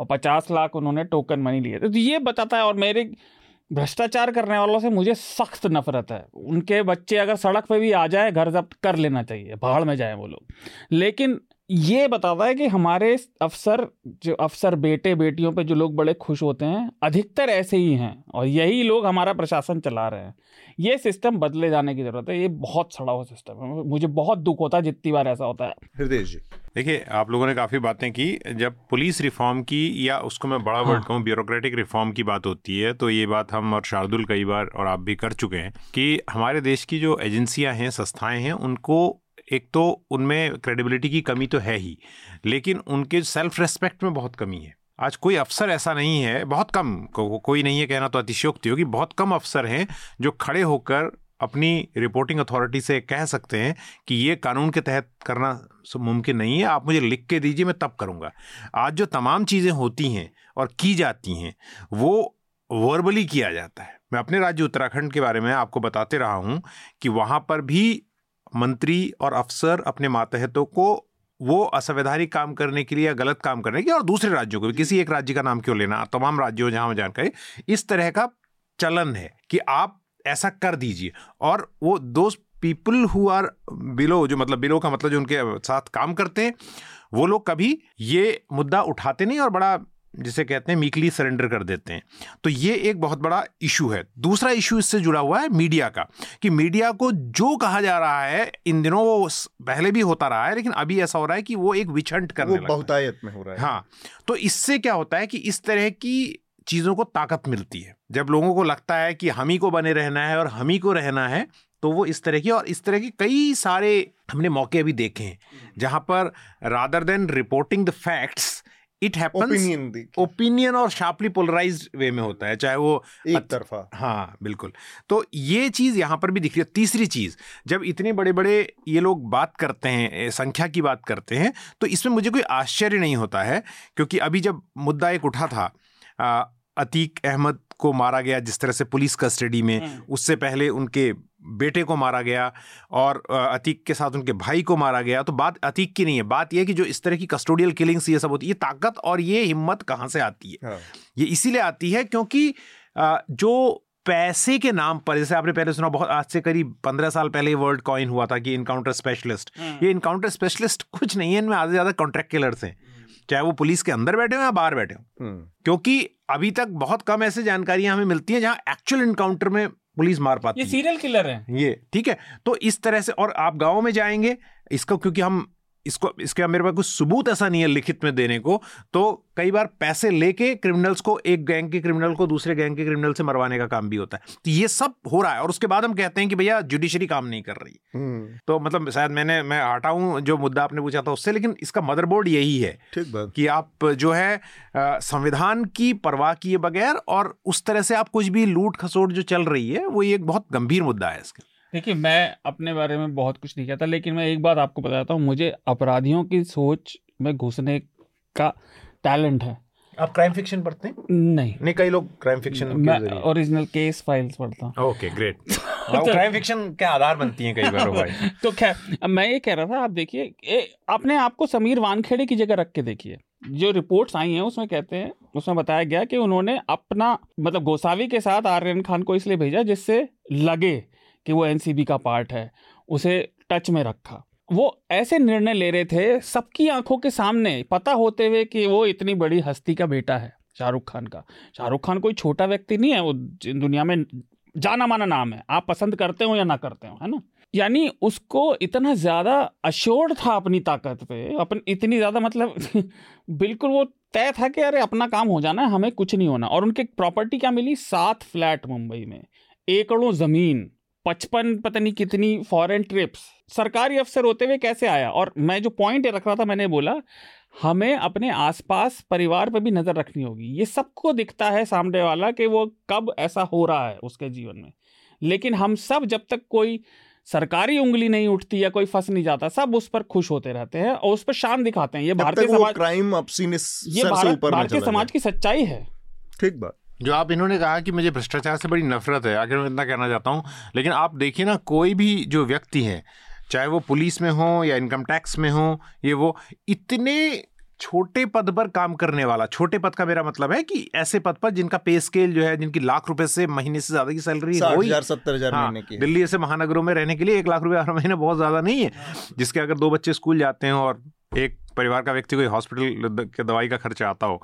और पचास लाख उन्होंने टोकन मनी लिए। तो ये बताता है और मेरे भ्रष्टाचार करने वालों से मुझे सख्त नफरत है। उनके बच्चे अगर सड़क पे भी आ जाए, घर जब्त कर लेना चाहिए, भाड़ में जाए वो लोग। लेकिन ये बताता है कि हमारे अफसर जो अफसर बेटे बेटियों पे जो लोग बड़े खुश होते हैं अधिकतर ऐसे ही हैं और यही लोग हमारा प्रशासन चला रहे हैं। ये सिस्टम बदले जाने की ज़रूरत है। ये बहुत सड़ा हुआ सिस्टम है। मुझे बहुत दुख होता है जितनी बार ऐसा होता है। हृदय जी। देखिए आप लोगों ने काफ़ी बातें की। जब पुलिस रिफॉर्म की या उसको मैं बड़ा वर्ड हाँ। कहूँ ब्यूरोक्रेटिक रिफॉर्म की बात होती है तो ये बात हम और शार्दुल कई बार और आप भी कर चुके हैं कि हमारे देश की जो एजेंसियाँ हैं संस्थाएँ हैं उनको एक तो उनमें क्रेडिबिलिटी की कमी तो है ही लेकिन उनके सेल्फ रेस्पेक्ट में बहुत कमी है। आज कोई अफसर ऐसा नहीं है बहुत कम को, कोई नहीं है कहना तो अतिशयोक्ति होगी बहुत कम अफसर हैं जो खड़े होकर अपनी रिपोर्टिंग अथॉरिटी से कह सकते हैं कि ये कानून के तहत करना मुमकिन नहीं है आप मुझे लिख के दीजिए मैं तब करूँगा। आज जो तमाम चीज़ें होती हैं और की जाती हैं वो वर्बली किया जाता है। मैं अपने राज्य उत्तराखंड के बारे में आपको बताते रहा हूँ कि वहाँ पर भी मंत्री और अफसर अपने मातहतों को वो असंवैधानिक काम करने के लिए या गलत काम करने के लिए और दूसरे राज्यों को भी, किसी एक राज्य का नाम क्यों लेना? तमाम राज्यों जहाँ जानकारी, इस तरह का चलन है कि आप ऐसा कर दीजिए। और वो दो पीपल हु आर बिलो, जो मतलब बिलो का मतलब जो उनके साथ काम करते हैं, वो लोग कभी ये मुद्दा उठाते नहीं और बड़ा जिसे कहते हैं मीकली सरेंडर कर देते हैं। तो ये एक बहुत बड़ा इशू है। दूसरा इशू इससे जुड़ा हुआ है मीडिया का कि मीडिया को जो कहा जा रहा है इन दिनों वो पहले भी होता रहा है लेकिन अभी ऐसा हो रहा है कि वो एक विछंट करने वो बहुतायत में हो रहा है। हाँ तो इससे क्या होता है कि इस तरह की चीज़ों को ताकत मिलती है। जब लोगों को लगता है कि हम ही को बने रहना है और हम ही को रहना है तो वो इस तरह की और इस तरह की कई सारे हमने मौके अभी देखे हैं जहाँ पर rather than reporting the facts it happens opinion और शार्पली पोलराइज वे में होता है चाहे वो एक तरफा। हाँ बिल्कुल। तो ये चीज़ यहाँ पर भी दिख रही है। तीसरी चीज़ जब इतने बड़े बड़े ये लोग बात करते हैं संख्या की बात करते हैं तो इसमें मुझे कोई आश्चर्य नहीं होता है क्योंकि अभी जब मुद्दा एक उठा था अतीक अहमद को मारा गया जिस तरह से पुलिस कस्टडी में हम्म। उससे पहले उनके बेटे को मारा गया और अतीक के साथ उनके भाई को मारा गया। तो बात अतीक की नहीं है। बात यह कि जो इस तरह की कस्टोडियल किलिंग्स ये सब होती है ये ताकत और ये हिम्मत कहाँ से आती है? हाँ। ये इसीलिए आती है क्योंकि जो पैसे के नाम पर जैसे आपने पहले सुना बहुत आज से करीब पंद्रह साल पहले वर्ल्ड कॉइन हुआ था कि इनकाउंटर स्पेशलिस्ट ये इनकाउंटर स्पेशलिस्ट कुछ नहीं है इनमें आधे ज़्यादा कॉन्ट्रैक्ट किलर्स हैं। चाहे वो पुलिस के अंदर बैठे हो या बाहर बैठे हो। हम्म। क्योंकि अभी तक बहुत कम ऐसे जानकारियाँ हमें मिलती हैं जहाँ एक्चुअल इनकाउंटर में पुलिस मार पाती ये सीरियल किलर है। ये ठीक है? तो इस तरह से और आप गाँव में जाएँगे इसको क्योंकि हम इसको इसके मेरे पास कुछ सबूत ऐसा नहीं है लिखित में देने को तो कई बार पैसे लेके क्रिमिनल्स को एक गैंग के क्रिमिनल को दूसरे गैंग के क्रिमिनल से मरवाने का काम भी होता है। तो ये सब हो रहा है और उसके बाद हम कहते हैं कि भैया जुडिशरी काम नहीं कर रही। हम्म। तो मतलब शायद मैंने मैं हटाऊं जो मुद्दा आपने पूछा था उससे लेकिन इसका मदरबोर्ड यही है ठीक बात। कि आप जो है संविधान की परवाह किए बगैर और उस तरह से आप कुछ भी लूट खसोट जो चल रही है वो एक बहुत गंभीर मुद्दा है इसका देखिए मैं अपने बारे में बहुत कुछ नहीं कहता लेकिन मैं एक बात आपको बताता हूँ मुझे अपराधियों की सोच में घुसने का टैलेंट है। आप क्राइम फिक्शन पढ़ते हैं? नहीं। नहीं कई लोग क्राइम फिक्शन मैं ओरिजिनल केस फाइल्स पढ़ता हूँ। Okay great. क्राइम फिक्शन के आधार बनती हैं कई बार भाई। तो खैर मैं ये कह रहा था आप देखिए अपने आप को समीर वानखेड़े की जगह रख के देखिए। जो रिपोर्ट्स आई हैं उसमें कहते हैं उसमें बताया गया कि उन्होंने अपना मतलब गोसावी के साथ आर्यन खान को इसलिए भेजा जिससे लगे कि वो एनसीबी का पार्ट है, उसे टच में रखा। वो ऐसे निर्णय ले रहे थे सबकी आँखों के सामने, पता होते हुए कि वो इतनी बड़ी हस्ती का बेटा है, शाहरुख खान का। शाहरुख खान कोई छोटा व्यक्ति नहीं है, वो दुनिया में जाना माना नाम है। आप पसंद करते हो या ना करते हो, है ना? यानी उसको इतना ज़्यादा अश्योर्ड था अपनी ताकत पे, अपन इतनी ज़्यादा मतलब बिल्कुल वो तय था कि अरे अपना काम हो जाना है, हमें कुछ नहीं होना। और उनके प्रॉपर्टी क्या मिली? सात फ्लैट मुंबई में, एकड़ों ज़मीन। पचपन पता नहीं कितनी फॉरेन ट्रिप्स सरकारी अफसर होते हुए कैसे आया? और मैं जो पॉइंट रख रहा था मैंने बोला हमें अपने आसपास परिवार पर भी नज़र रखनी होगी। ये सबको दिखता है सामने वाला कि वो कब ऐसा हो रहा है उसके जीवन में। लेकिन हम सब जब तक कोई सरकारी उंगली नहीं उठती या कोई फंस नहीं जाता सब उस पर खुश होते रहते हैं और उस पर शान दिखाते हैं। ये भारतीय समाज क्राइम ये भारतीय समाज की सच्चाई है। ठीक बात। जो आप इन्होंने कहा कि मुझे भ्रष्टाचार से बड़ी नफरत है आखिर मैं इतना कहना चाहता हूँ। लेकिन आप देखिए ना कोई भी जो व्यक्ति है चाहे वो पुलिस में हो या इनकम टैक्स में हो ये वो इतने छोटे पद पर काम करने वाला छोटे पद का मेरा मतलब है कि ऐसे पद पर जिनका पे स्केल जो है जिनकी लाख रुपए से महीने से ज़्यादा की सैलरी हज़ार सत्तर हज़ार हाँ, महीने की। दिल्ली जैसे महानगरों में रहने के लिए एक लाख रुपए हर महीने बहुत ज़्यादा नहीं है जिसके अगर दो बच्चे स्कूल जाते हैं और एक परिवार का व्यक्ति कोई हॉस्पिटल के दवाई का खर्चा आता हो।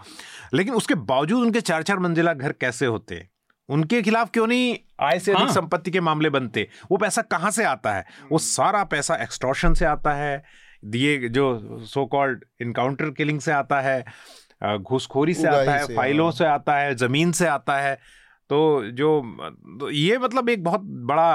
लेकिन उसके बावजूद उनके चार चार मंजिला घर कैसे होते? उनके खिलाफ क्यों नहीं आय से अधिक हाँ। संपत्ति के मामले बनते? वो पैसा कहाँ से आता है? वो सारा पैसा एक्सटॉर्शन से आता है दिए जो सो कॉल्ड इनकाउंटर किलिंग से आता है घूसखोरी से आता है फाइलों हाँ। से आता है ज़मीन से आता है। तो जो तो ये मतलब एक बहुत बड़ा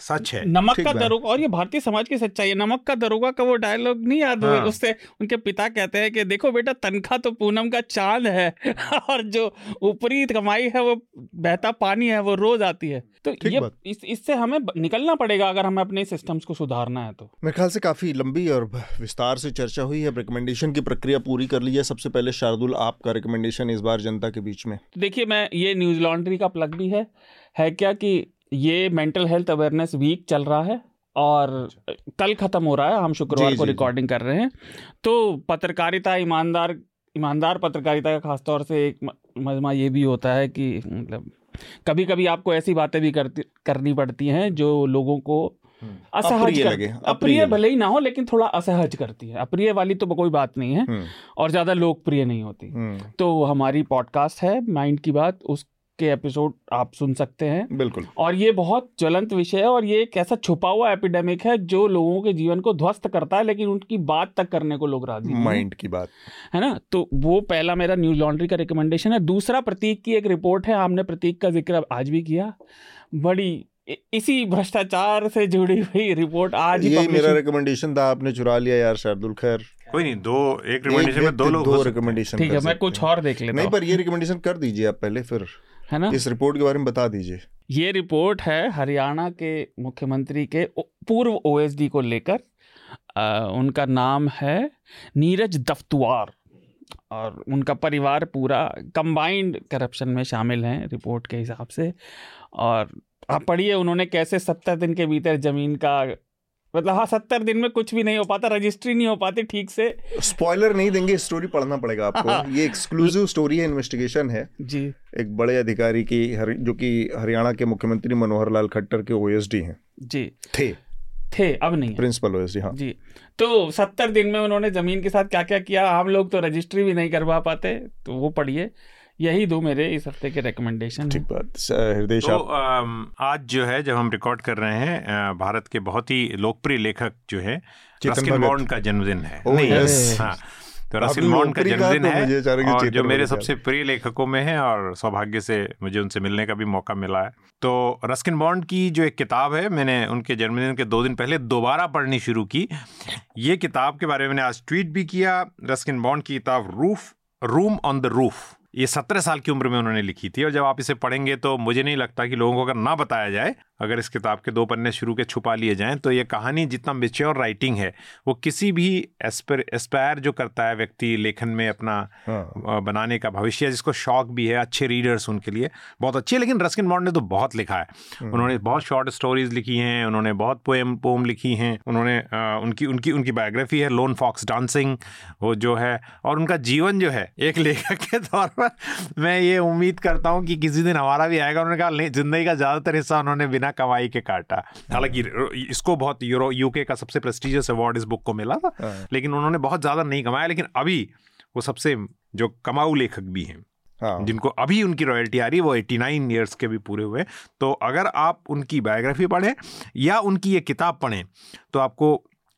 सच है। नमक का दरोगा और ये भारतीय समाज की सच्चाई है। नमक का दरोगा का वो डायलॉग नहीं याद हाँ। उससे उनके पिता कहते हैं कि देखो बेटा तनख्वाह तो पूनम का चाँद है। और जो ऊपरी कमाई है वो बहता पानी है वो रोज आती है। तो ये इस, इससे हमें निकलना पड़ेगा अगर हमें अपने सिस्टम्स को सुधारना है तो। मेरे ख्याल से काफ़ी लंबी और विस्तार से चर्चा हुई है। रिकमेंडेशन की प्रक्रिया पूरी कर ली है। सबसे पहले शार्दुल आपका रिकमेंडेशन इस बार जनता के बीच में। देखिए मैं ये न्यूज़ लॉन्ड्री का प्लग भी है। है क्या कि ये मेंटल हेल्थ अवेयरनेस वीक चल रहा है और अच्छा। कल ख़त्म हो रहा है हम शुक्रवार को रिकॉर्डिंग कर रहे हैं तो पत्रकारिता ईमानदार ईमानदार पत्रकारिता का खासतौर से एक मजमा ये भी होता है कि मतलब कभी कभी आपको ऐसी बातें भी करती करनी पड़ती हैं जो लोगों को हम्म। असहज लगे अप्रिय भले ही ना हो लेकिन थोड़ा असहज करती है अप्रिय वाली तो कोई बात नहीं है हम्म। और ज़्यादा लोकप्रिय नहीं होती हम्म। तो हमारी पॉडकास्ट है माइंड की बात उस के एपिसोड आप सुन सकते हैं। बिल्कुल। और ये बहुत ज्वलंत विषय है और ये एक ऐसा छुपा हुआ एपिडेमिक है जो लोगों के जीवन को ध्वस्त करता है लेकिन उनकी बात तक करने को लोग राज़ी माइंड की बात। है ना? तो वो पहला मेरा न्यूज़ लॉन्ड्री का रिकमेंडेशन है। दूसरा प्रतीक की एक रिपोर्ट है हमने प्रतीक का ज़िक्र आज भी किया। बड़ी इसी भ्रष्टाचार से जुड़ी हुई रिपोर्ट आज ये मेरा रिकमेंडेशन था आपने चुरा लिया यार शार्दुल खैर। कोई नहीं दो एक रिकमेंडेशन में दो लोग दो रिकमेंडेशन ठीक है मैं कुछ और देख लेता नहीं पर ये रिकमेंडेशन कर दीजिए आप पहले फिर। है ना? इस रिपोर्ट के बारे में बता दीजिए। ये रिपोर्ट है हरियाणा के मुख्यमंत्री के पूर्व ओएसडी को लेकर। उनका नाम है नीरज दफ्तुआर और उनका परिवार पूरा कंबाइंड करप्शन में शामिल हैं रिपोर्ट के हिसाब से। और आप पढ़िए उन्होंने कैसे सत्तर दिन के भीतर ज़मीन का मतलब हाँ सत्तर दिन में कुछ भी नहीं हो पाता रजिस्ट्री नहीं हो पाती ठीक से। स्पॉइलर नहीं देंगे स्टोरी पढ़ना पड़ेगा आपको। हाँ। ये एक्सक्लूसिव स्टोरी है इन्वेस्टिगेशन है। जी। एक बड़े अधिकारी की हर, जो कि हरियाणा के मुख्यमंत्री मनोहर लाल खट्टर के ओएसडी हैं। जी। थे। थे अब नहीं प्रिंसिपल ओएसडी हाँ। जी। तो सत्तर दिन में उन्होंने ज़मीन के साथ क्या क्या? किया हम लोग तो रजिस्ट्री भी नहीं करवा पाते तो वो पढ़िए। यही दो मेरे इस हफ़्ते के रिकमेंडेशन ठीक बात हृदय तो, आज जो है जब हम रिकॉर्ड कर रहे हैं भारत के बहुत ही लोकप्रिय लेखक जो है रस्किन बॉन्ड का जन्मदिन है। Oh, नहीं हाँ तो रस्किन बॉन्ड का जन्मदिन तो है और जो मेरे सबसे प्रिय लेखकों में है और सौभाग्य से मुझे उनसे मिलने का भी मौका मिला है। तो रस्किन बॉन्ड की जो एक किताब है मैंने उनके जन्मदिन के दो दिन पहले दोबारा पढ़नी शुरू की। ये किताब के बारे में मैंने आज ट्वीट भी किया। रस्किन बॉन्ड की किताब roof room on the roof. ये सत्रह साल की उम्र में उन्होंने लिखी थी और जब आप इसे पढ़ेंगे तो मुझे नहीं लगता कि लोगों को अगर ना बताया जाए अगर इस किताब के दो पन्ने शुरू के छुपा लिए जाएँ तो ये कहानी जितना मेच्योर राइटिंग है वो किसी भी एस्पर एस्पायर जो करता है व्यक्ति लेखन में अपना हाँ। बनाने का भविष्य जिसको शौक भी है अच्छे रीडर्स उनके लिए बहुत अच्छी है लेकिन रस्किन बॉन्ड ने तो बहुत लिखा है हम्म। उन्होंने बहुत शॉर्ट स्टोरीज लिखी हैं उन्होंने बहुत पोएम पोम लिखी हैं उन्होंने उनकी उनकी उनकी बायोग्राफी है लोन फॉक्स डांसिंग वो जो है और उनका जीवन जो है एक लेखक के तौर पर मैं ये उम्मीद करता हूँ कि किसी दिन हमारा भी आएगा उन्होंने कहा ज़िंदगी का ज़्यादातर हिस्सा उन्होंने बिना बिना कमाई के काटा हालाँकि इसको बहुत यूरो यूके का सबसे प्रेस्टिजियस अवार्ड इस बुक को मिला था हाँ। लेकिन उन्होंने बहुत ज़्यादा नहीं कमाया लेकिन अभी वो सबसे जो कमाऊ लेखक भी हैं हाँ। जिनको अभी उनकी रॉयल्टी आ रही है वो 89 ईयर्स के भी पूरे हुए तो अगर आप उनकी बायोग्राफी पढ़ें या उनकी ये किताब पढ़ें तो आपको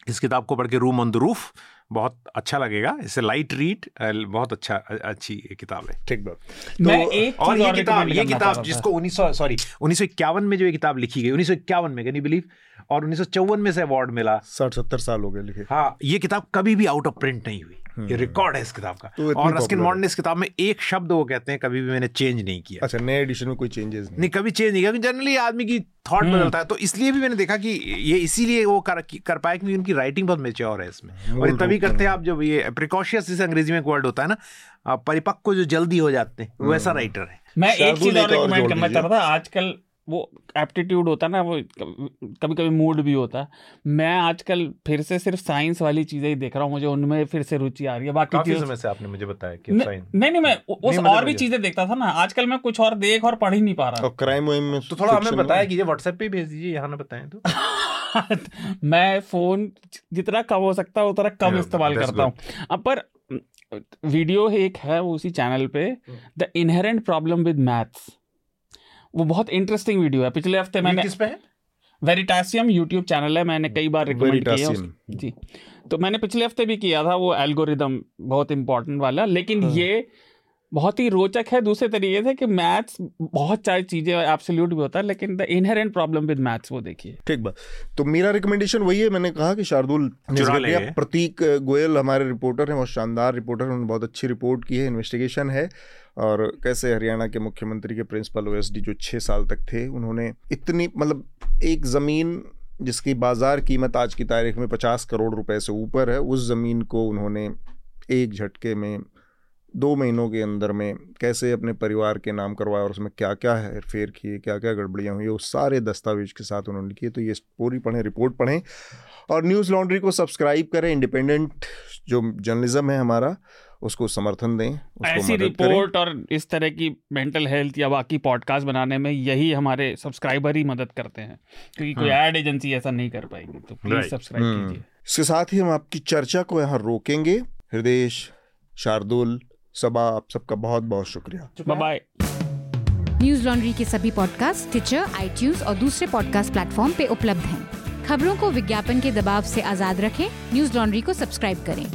इस किताब को पढ़ के रूम ऑन द रूफ बहुत अच्छा लगेगा। इसे लाइट रीड बहुत अच्छा अच्छी किताब है। ठीक बात। मैं तो, एक और ये किताब ये किताब जिसको उन्नीस सॉरी उन्नीस में जो ये किताब लिखी गई उन्नीस सौ इक्यावन में कैन यू बिलीव और उन्नीस सौ चौवन में से अवार्ड मिला। साठ सत्तर साल हो गए लिखे। हाँ ये किताब कभी भी आउट ऑफ़ प्रिंट नहीं हुई। ये रिकॉर्ड है इस किताब का। तो और रस्किन मॉन्ड ने इस किताब में एक शब्द वो कहते हैं कभी भी मैंने चेंज नहीं किया। अच्छा नए एडिशन में कोई चेंजेस नहीं। नहीं कभी चेंज नहीं किया क्योंकि जनरली आदमी की थॉट हम्म। बदलता है। तो इसलिए भी मैंने देखा कि ये इसीलिए वो कर कर पाया क्योंकि उनकी राइटिंग बहुत मेच्योर है इसमें। और तभी करते हैं आप जब ये प्रिकॉशियस जिसे अंग्रेज़ी में एक वर्ड होता है ना परिपक्व जो जल्दी हो जाते हैं वैसा राइटर हम्म। है। मैं एक चीज़ और रिकमेंड करना चाहता था आजकल वो एप्टीट्यूड होता है ना वो कभी कभी मूड भी होता है। मैं आजकल फिर से सिर्फ़ साइंस वाली चीज़ें ही देख रहा हूँ मुझे उनमें फिर से रुचि आ रही है। बाकी काफ़ी समय से आपने मुझे बताया कि न, साइंस नहीं नहीं मैं उस नहीं, और भी चीज़ें देखता था ना आजकल मैं कुछ और देख और पढ़ ही नहीं पा रहा। और क्राइम में तो थोड़ा हमें बताया कीजिए व्हाट्सएप पे भेज दीजिए यहाँ ना बताएँ तो। मैं फ़ोन जितना कम हो सकता है उतना कम इस्तेमाल करता हूँ। अब पर वीडियो एक है उसी चैनल पे। The inherent problem with maths वो बहुत इंटरेस्टिंग वीडियो है। पिछले हफ़्ते मैंने किस पे है? वेरिटासियम यूट्यूब चैनल है मैंने कई बार रिकमेंड किया जी। तो मैंने पिछले हफ़्ते भी किया था वो एल्गोरिदम बहुत इंपॉर्टेंट वाला लेकिन हाँ. ये बहुत ही रोचक है दूसरे तरीके से कि मैथ्स बहुत सारी चीज़ें एब्सोल्यूट भी होता है लेकिन the inherent problem with maths वो देखिए। ठीक बात। तो मेरा रिकमेंडेशन वही है मैंने कहा कि शार्दुल प्रतीक गोयल हमारे रिपोर्टर हैं बहुत शानदार रिपोर्टर उन्होंने बहुत अच्छी रिपोर्ट की है इन्वेस्टिगेशन है। और कैसे हरियाणा के मुख्यमंत्री के प्रिंसिपल ओएसडी जो छः साल तक थे, उन्होंने इतनी मतलब एक ज़मीन जिसकी बाज़ार कीमत आज की तारीख में पचास करोड़ रुपए से ऊपर है, उस ज़मीन को उन्होंने एक झटके में, दो महीनों के अंदर में कैसे अपने परिवार के नाम करवाया और उसमें क्या क्या है, फेर किए क्या क्या गड़बड़ियाँ हुई उस सारे दस्तावेज़ के साथ उन्होंने किए। तो ये पूरी पढ़ें, रिपोर्ट पढ़ें और न्यूज़ लॉन्ड्री को सब्सक्राइब करें। इंडिपेंडेंट जो जर्नलिज्म है हमारा उसको समर्थन दें उसको ऐसी रिपोर्ट और इस तरह की मेंटल हेल्थ या बाकी पॉडकास्ट बनाने में यही हमारे सब्सक्राइबर ही मदद करते हैं। क्योंकि कोई एड हाँ। एजेंसी ऐसा नहीं कर पाएगी तो प्लीज़ सब्सक्राइब हम्म। कीजिए। इसके साथ ही हम आपकी चर्चा को यहाँ रोकेंगे। हृदय शार्दुल सबा आप सबका बहुत बहुत शुक्रिया बाय न्यूज़ लॉन्ड्री के सभी पॉडकास्ट ट्विटर आई और दूसरे पॉडकास्ट प्लेटफॉर्म पे उपलब्ध हैं। खबरों को विज्ञापन के दबाव से आज़ाद रखें। न्यूज़ लॉन्ड्री को सब्सक्राइब करें।